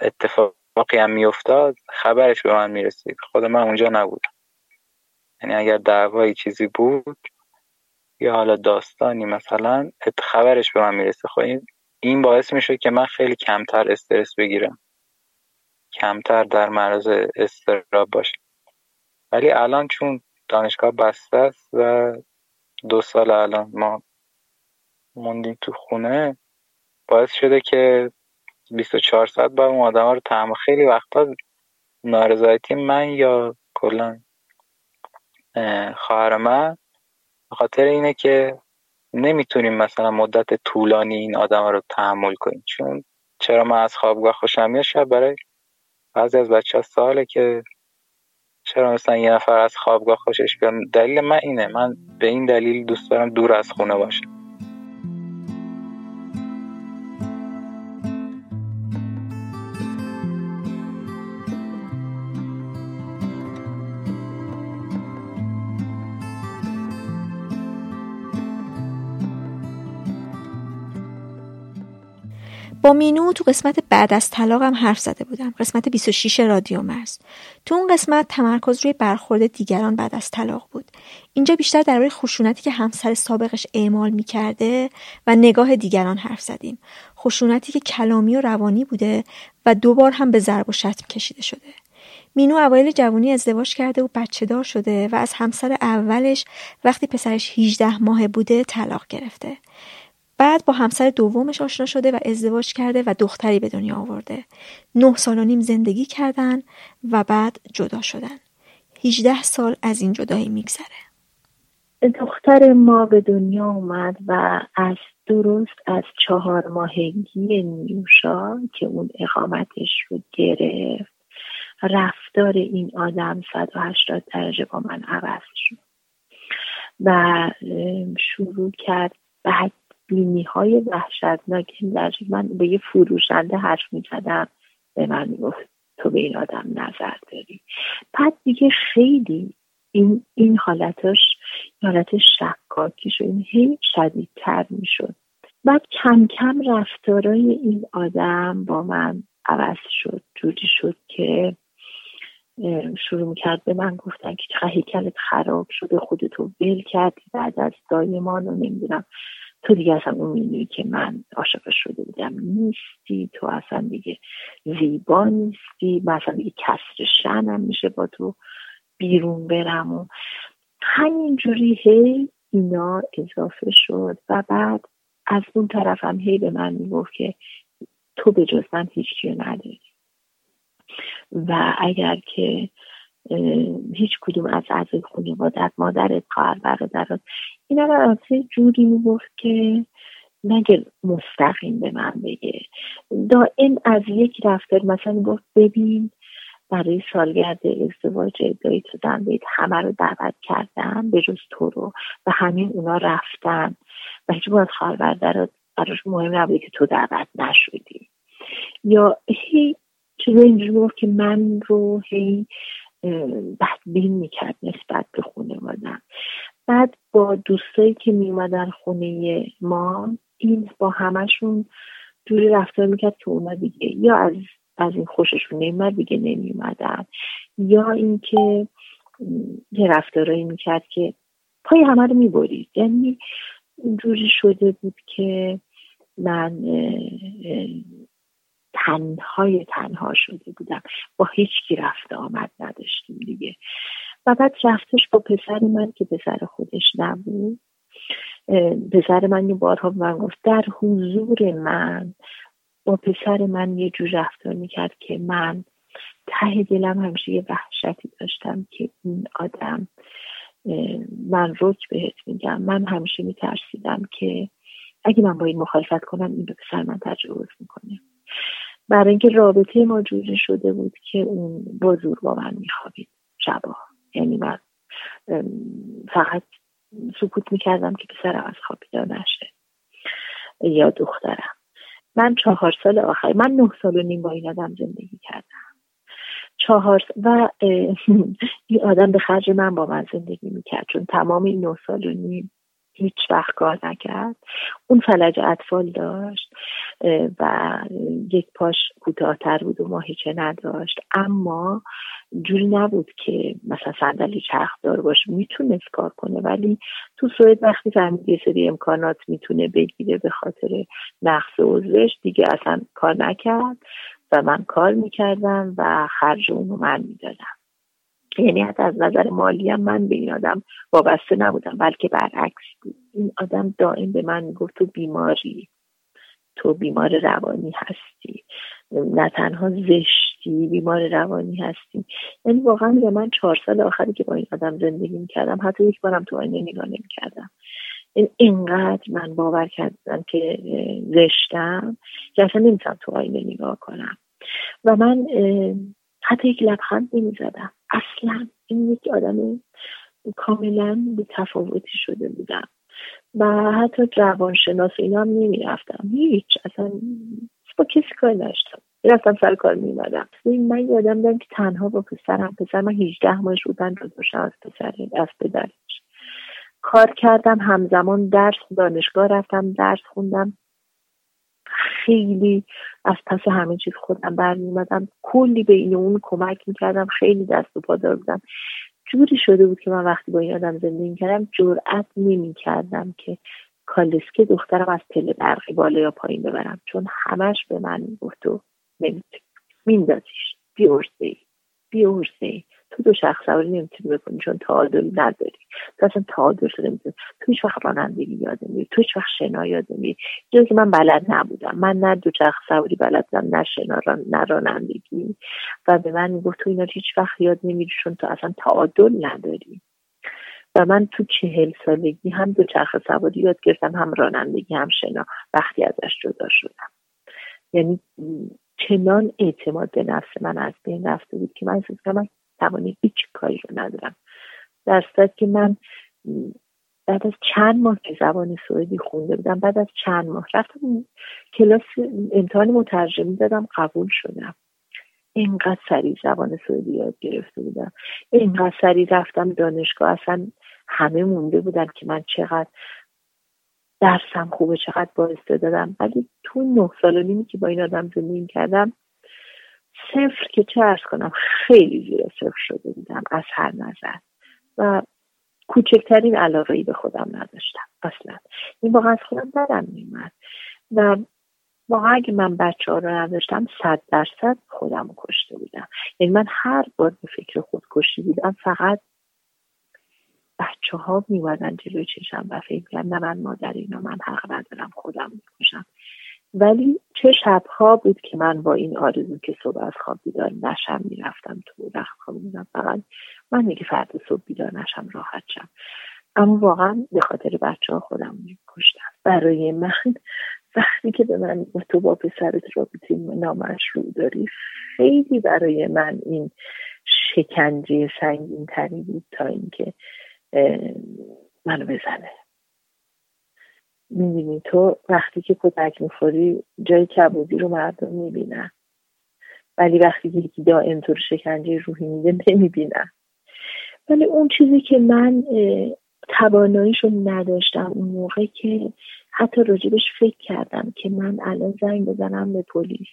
S7: اتفاقی هم میافتاد خبرش به من می‌رسید. خود من اونجا نبودم. یعنی اگر دعوایی چیزی بود یا حالا داستانی مثلا خبرش به من می‌رسه. خب این باعث میشه که من خیلی کمتر استرس بگیرم. کمتر در معرض استراب باشم. ولی الان چون دانشگاه بسته است و دو سال الان ما موندیم تو خونه. باعث شده که 24 ساعت با اون آدم ها رو تحمل. خیلی وقتا نارضایتی من یا کلا خواهر من. به خاطر اینه که نمی‌تونیم مثلا مدت طولانی این آدم رو تحمل کنیم. چون چرا من از خوابگاه خوشم میاد؟ شب برای بعضی از بچه ها ساله که چرا مثلا یه نفر از خوابگاه خوشش بیاد؟ دلیل من اینه. من به این دلیل دوست دارم دور از خونه باشم.
S1: مینو تو قسمت بعد از طلاقم حرف زده بودم. قسمت 26 رادیو مرز. تو اون قسمت تمرکز روی برخورد دیگران بعد از طلاق بود. اینجا بیشتر درباره خشونتی که همسر سابقش اعمال می‌کرده و نگاه دیگران حرف زدیم. خشونتی که کلامی و روانی بوده و دوبار هم به ضرب و شتم کشیده شده. مینو اوایل جوانی ازدواج کرده و بچه دار شده و از همسر اولش وقتی پسرش 18 ماه بوده طلاق گرفته. بعد با همسر دومش آشنا شده و ازدواج کرده و دختری به دنیا آورده. نه سال و نیم زندگی کردن و بعد جدا شدن. 18 سال از این جدایی میگذره.
S8: دختر ما به دنیا اومد و از درست از چهار ماهگی نیوشا که اون اقامتش رو گرفت رفتار این آدم 180 درجه با من عوض شد و شروع کرد بعد بینی های وحشتناک در من به یه فروشنده حرف می‌زدم به من می‌گفت تو به این آدم نظر داری. بعد دیگه خیلی این این حالتش حالت شکاکی شد این هی شدیدتر می‌شد. بعد کم کم رفتارای این آدم با من عوض شد جوری شد که شروع کرد به من گفتن که چقدر هیکلت خراب شده خودتو ول کردی بعد از دایمان و نمی‌دونم. تو دیگه اصلا اون مینوی که من عاشق شده بودم. نیستی تو اصلا دیگه زیبا نیستی. مثلا دیگه کسر شنم میشه با تو بیرون برم و همینجوری هی اینا اضافه شد و بعد از اون طرفم هی به من می‌گفت که تو به جز من هیچ نداری. و اگر که هیچ کدوم از اعضای خانوادت مادرت خواهر برادرت رو از جوری می‌گفت که نگه مستقیم به من بگه. دائم از یک رفتار مثلا گفت ببین برای سالگرد ازدواج ادعای تو بیت همه رو دعوت کردن به جز تو رو. و همین اونا رفتن. و هیچ باید خواهر برادرت براش مهم نبوده که تو دعوت نشدی. یا هی چیزا اینجوری گفت که من رو هی بدبین می‌کرد نسبت به خانوادم. بعد با دوستایی که میومدن خونه ما این با همشون جوری رفتار می‌کرد که اونا دیگه یا از از این خوششون نمیمد دیگه نمیومدن یا اینکه یه رفتارایی می‌کرد که پای همه رو می‌برید. یعنی جوری شده بود که من تنهای تنها شده بودم. با هیچ کی رفته آمد نداشتیم دیگه. و بعد رفتش با پسر من که پسر خودش نبود. پسر من یه بارها من گفت در حضور من با پسر من یه جور رفتار می‌کرد که من ته دلم همیشه یه وحشتی داشتم که این آدم من رک بهت میگم. من همیشه میترسیدم که اگه من با این مخالفت کنم این به پسر من تجاوز می‌کنه. برای اینکه رابطه ما جوری شده بود که اون با زور با من میخوابید. شبا یعنی من فقط سکوت می‌کردم که پسرم از خواب بیدار نشه یا دخترم. من چهار سال آخر من نه سال و نیم با این آدم زندگی کردم. چهار و این آدم به خرج من با من زندگی می‌کرد چون تمام این نه سال و نیم هیچ وقت کار نکرد. اون فلج اطفال داشت و یک پاش کوتاهتر بود و ماهیچه نداشت. اما جوری نبود که مثلا صندلی چرخدار باشه می‌تونست کار کنه ولی تو سوئد وقتی فهمید یه سری امکانات می‌تونه بگیره به خاطر نقص عضوش دیگه اصلا کار نکرد. و من کار می‌کردم و خرج اونو من می‌دادم. یعنی حتی از نظر مالی هم من به این آدم وابسته نبودم بلکه برعکس بود. این آدم دائم به من می‌گفت تو بیماری. تو بیمار روانی هستی. نه تنها زشتی بیمار روانی هستی. یعنی واقعا به من چهار سال آخری که با این آدم زندگی می‌کردم حتی یک بارم تو آینه نگاه نمی‌کردم. این اینقدر من باور کردم که زشتم که اصلا نمی‌تونم تو آینه نگاه کنم. و من حتی یک لبخند نمی‌زدم. اصلا این یک آدم کاملا به تفاوتی شده بودم. و حتی روانشناس اینا هم نمی‌رفتم. هیچ اصلا با کسی کار نشتم رفتم سر کار میمدم من یادم دارم که تنها با پسرم. پسر من 18 ماهش بودن دو از پسر از پدرش کار کردم. همزمان درس دانشگاه رفتم درس خوندم. خیلی از پس همه چیز خودم برمیومدم کلی به این اون کمک می‌کردم خیلی دست و پادار بودم. جوری شده بود که من وقتی با این آدم زندگی کردم جرأت نمی‌کردم که کالسکه دخترم از پله برقی بالا یا پایین ببرم چون همش به من می‌گفت تو نمی‌تونی. میندازیش. بیورزه ای. تو دو شخص سواری نمی‌تونی بکنی چون تعادل نداری. تو اصلا تعادل شده نمی‌تونی. تو هیچ وقت رانندگی یاد نمیری تو هیچ وقت شنا یاد نمیری که من بلد نبودم. من نه دو شخص سواری بلد بودم نه شنا نه رانندگی. و به من می‌گفت تو اینا هیچ وقت یاد نمیری چون تو اصلا تعادل نداری. و من تو چهل سالگی هم دو چرخ سواری یاد گرفتم هم رانندگی هم شنا. وقتی ازش جدا شدم. یعنی چنان اعتماد به نفس من از بین رفته بود که من احساس من توانی هیچ کاری رو ندارم. در که من بعد از چند ماه که زبان سوئدی خونده بودم بعد از چند ماه رفتم کلاس امتحان مترجمی دادم قبول شدم. اینقدر سریع زبان سوئدی یاد گرفته بودم. اینقدر سریع رفتم دانشگاه اصلا همه مونده بودن که من چقدر درسم خوبه چقدر با دادم ولی تو نه سال و نیمی که با این آدم زندگی کردم صفر که چه ارز کنم خیلی زیر صفر شده بودم از هر نظر. و کوچکترین علاقه ای به خودم نداشتم اصلا. این واقعا از خودم بدم میومد و واقعا اگه من بچه ها رو نداشتم صد درصد خودم رو کشته بودم. یعنی من هر بار به فکر خودکشی بودم فقط بچه ها میومدن جلوی چشم و فکر کردن نه من مادر اینا من حق ندارم خودم می‌کشم ولی چه شبها بود که من با این آرزو که صبح از خواب بیدار نشم می‌رفتم تو رخت خواب بودم فقط من میگه فرد صبح بیدار نشم راحت شم. اما واقعا به خاطر بچه ها خودم کشتم برای من وقتی که به من تو با پسرت رابطه نامشروع داری خیلی برای من این شکنجه سنگین تری بود تا اینکه منو بزنه. می‌بینی. تو وقتی که کتک می‌خوری جای کبودی رو مردم می‌بینن. ولی وقتی که یکی دائم تو شکنجه روحی میده نمی‌بینن. ولی اون چیزی که من تواناییشو نداشتم اون موقع که حتی راجبش فکر کردم که من الان زنگ بزنم به پلیس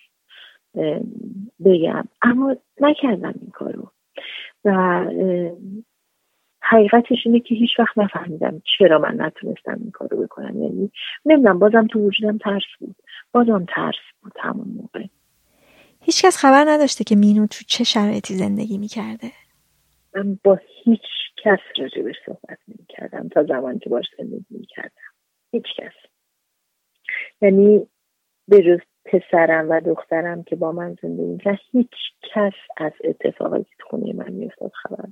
S8: بگم. اما نکردم این کارو. و حقیقتش اینه که هیچ وقت نفهمیدم چرا من نتونستم این کارو بکنم. یعنی نمی‌دونم بازم تو وجودم ترس بود. بازم ترس بود همون موقع.
S1: هیچکس خبر نداشته که مینو تو چه شرایطی زندگی می‌کرده.
S8: من با هیچ کس راجبش صحبت نمی‌کردم تا زمانی که باش زندگی می‌کردم. هیچ کس یعنی به جز پسرم و دخترم که با من زندگی می‌کرد هیچ کس از اتفاقی که خونه من میافتاد خبر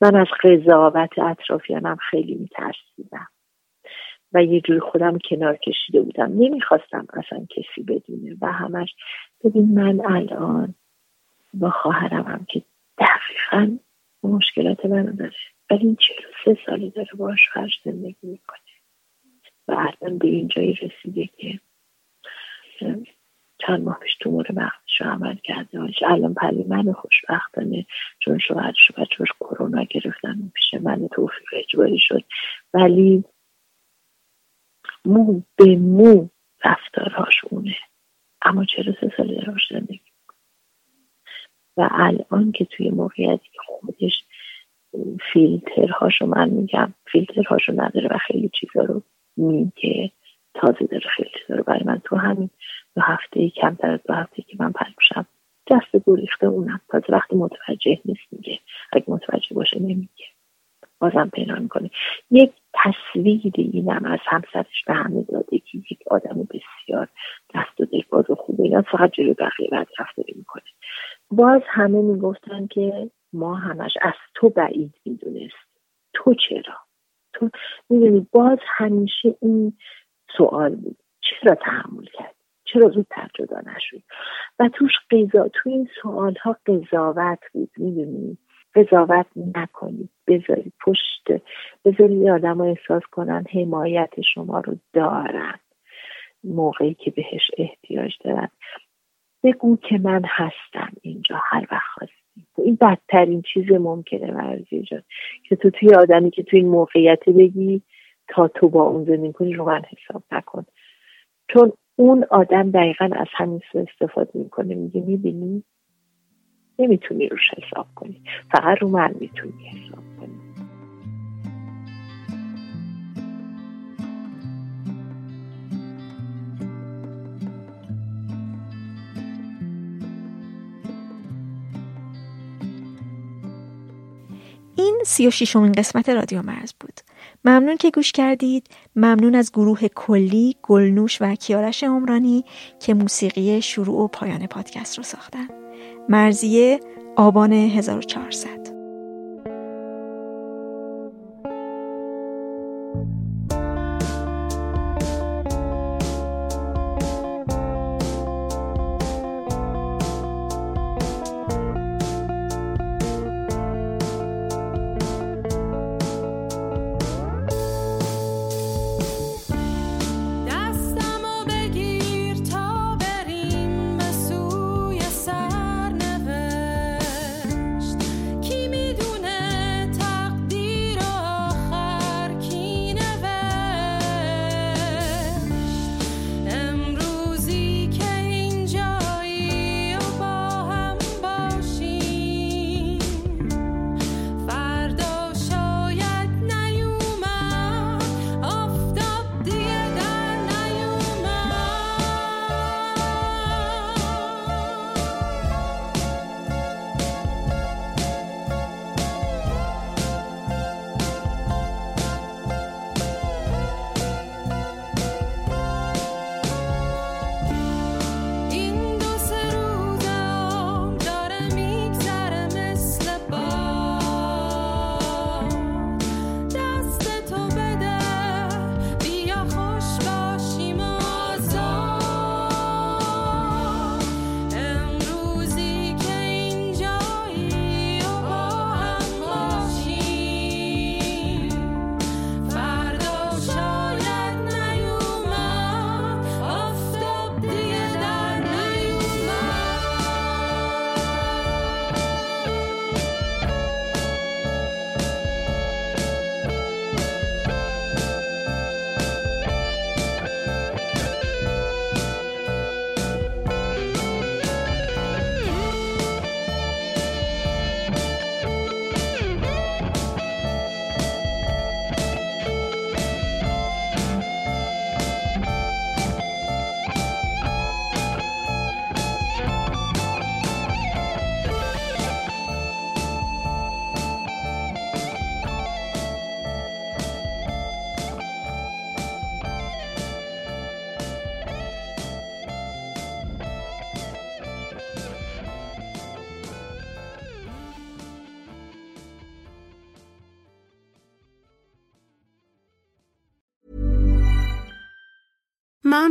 S8: من از قضاوت اطرافیانم خیلی میترسیدم. و یه جوری خودم کنار کشیده بودم. نمی‌خواستم اصلا کسی بدونه و همش ببین من الان با خواهرم هم که دقیقا مشکلات منو داره. ولی این چهل سه سالی داره باش فرش زندگی می‌کنه. و الان به این جایی رسیده که چند ماه پیش تومور مغزش عمل کرده الان پلی من خوشبختانه چون شوهرش و بچهش کرونا گرفتن پیش من توفیق اجباری شد. ولی مو به مو رفتارهاش اونه. اما چرا سه سالی داره زندگی و الان که توی موقعیتی که خودش فیلترهاشو من میگم فیلترهاشو نداره و خیلی چیزا رو میگه. تازه داره خیلی چیزا رو برای من تو همین دو هفته کمتر از دو هفته که من پنج دست گریخته اونم. تازه وقتی متوجه نیست میگه. اگه متوجه باشه نمیگه. بازم پیدا می‌کنه. یک تصویر اینم از همسرش به همه داده که یک آدم بسیار دست و باز و خوبه اینا. فقط جلو بقیه بعد رفتاری می‌کنه. باز همه می‌گفتن که ما همش از تو بعید می‌دونست. تو چرا؟ تو می‌دونی باز همیشه این سوال بود. چرا تحمل کرد چرا زودتر جدا نشد و توش قضا تو این سوال ها قضاوت بود می‌دونی؟ قضاوت نکنید بذارید پشت بذارید آدم ها احساس کنن حمایت شما رو دارن موقعی که بهش احتیاج دارن. بگو که من هستم اینجا هر وقت خواستی. این بدترین چیز ممکنه مرزی جان. که تو توی آدمی که توی این موقعیت بگی تا تو با اون زندگی کنی رو من حساب نکن. چون اون آدم دقیقا از همین سو استفاده می‌کنه میگه می‌بینی؟ نمی‌تونی روش حساب کنی. فقط رو من می‌تونی حساب کنی.
S1: این سی و قسمت رادیو مرز بود. ممنون که گوش کردید. ممنون از گروه کلی گلنوش و کیارش عمرانی که موسیقی شروع و پایان پادکست رو ساختن. مرزیه آبان 1400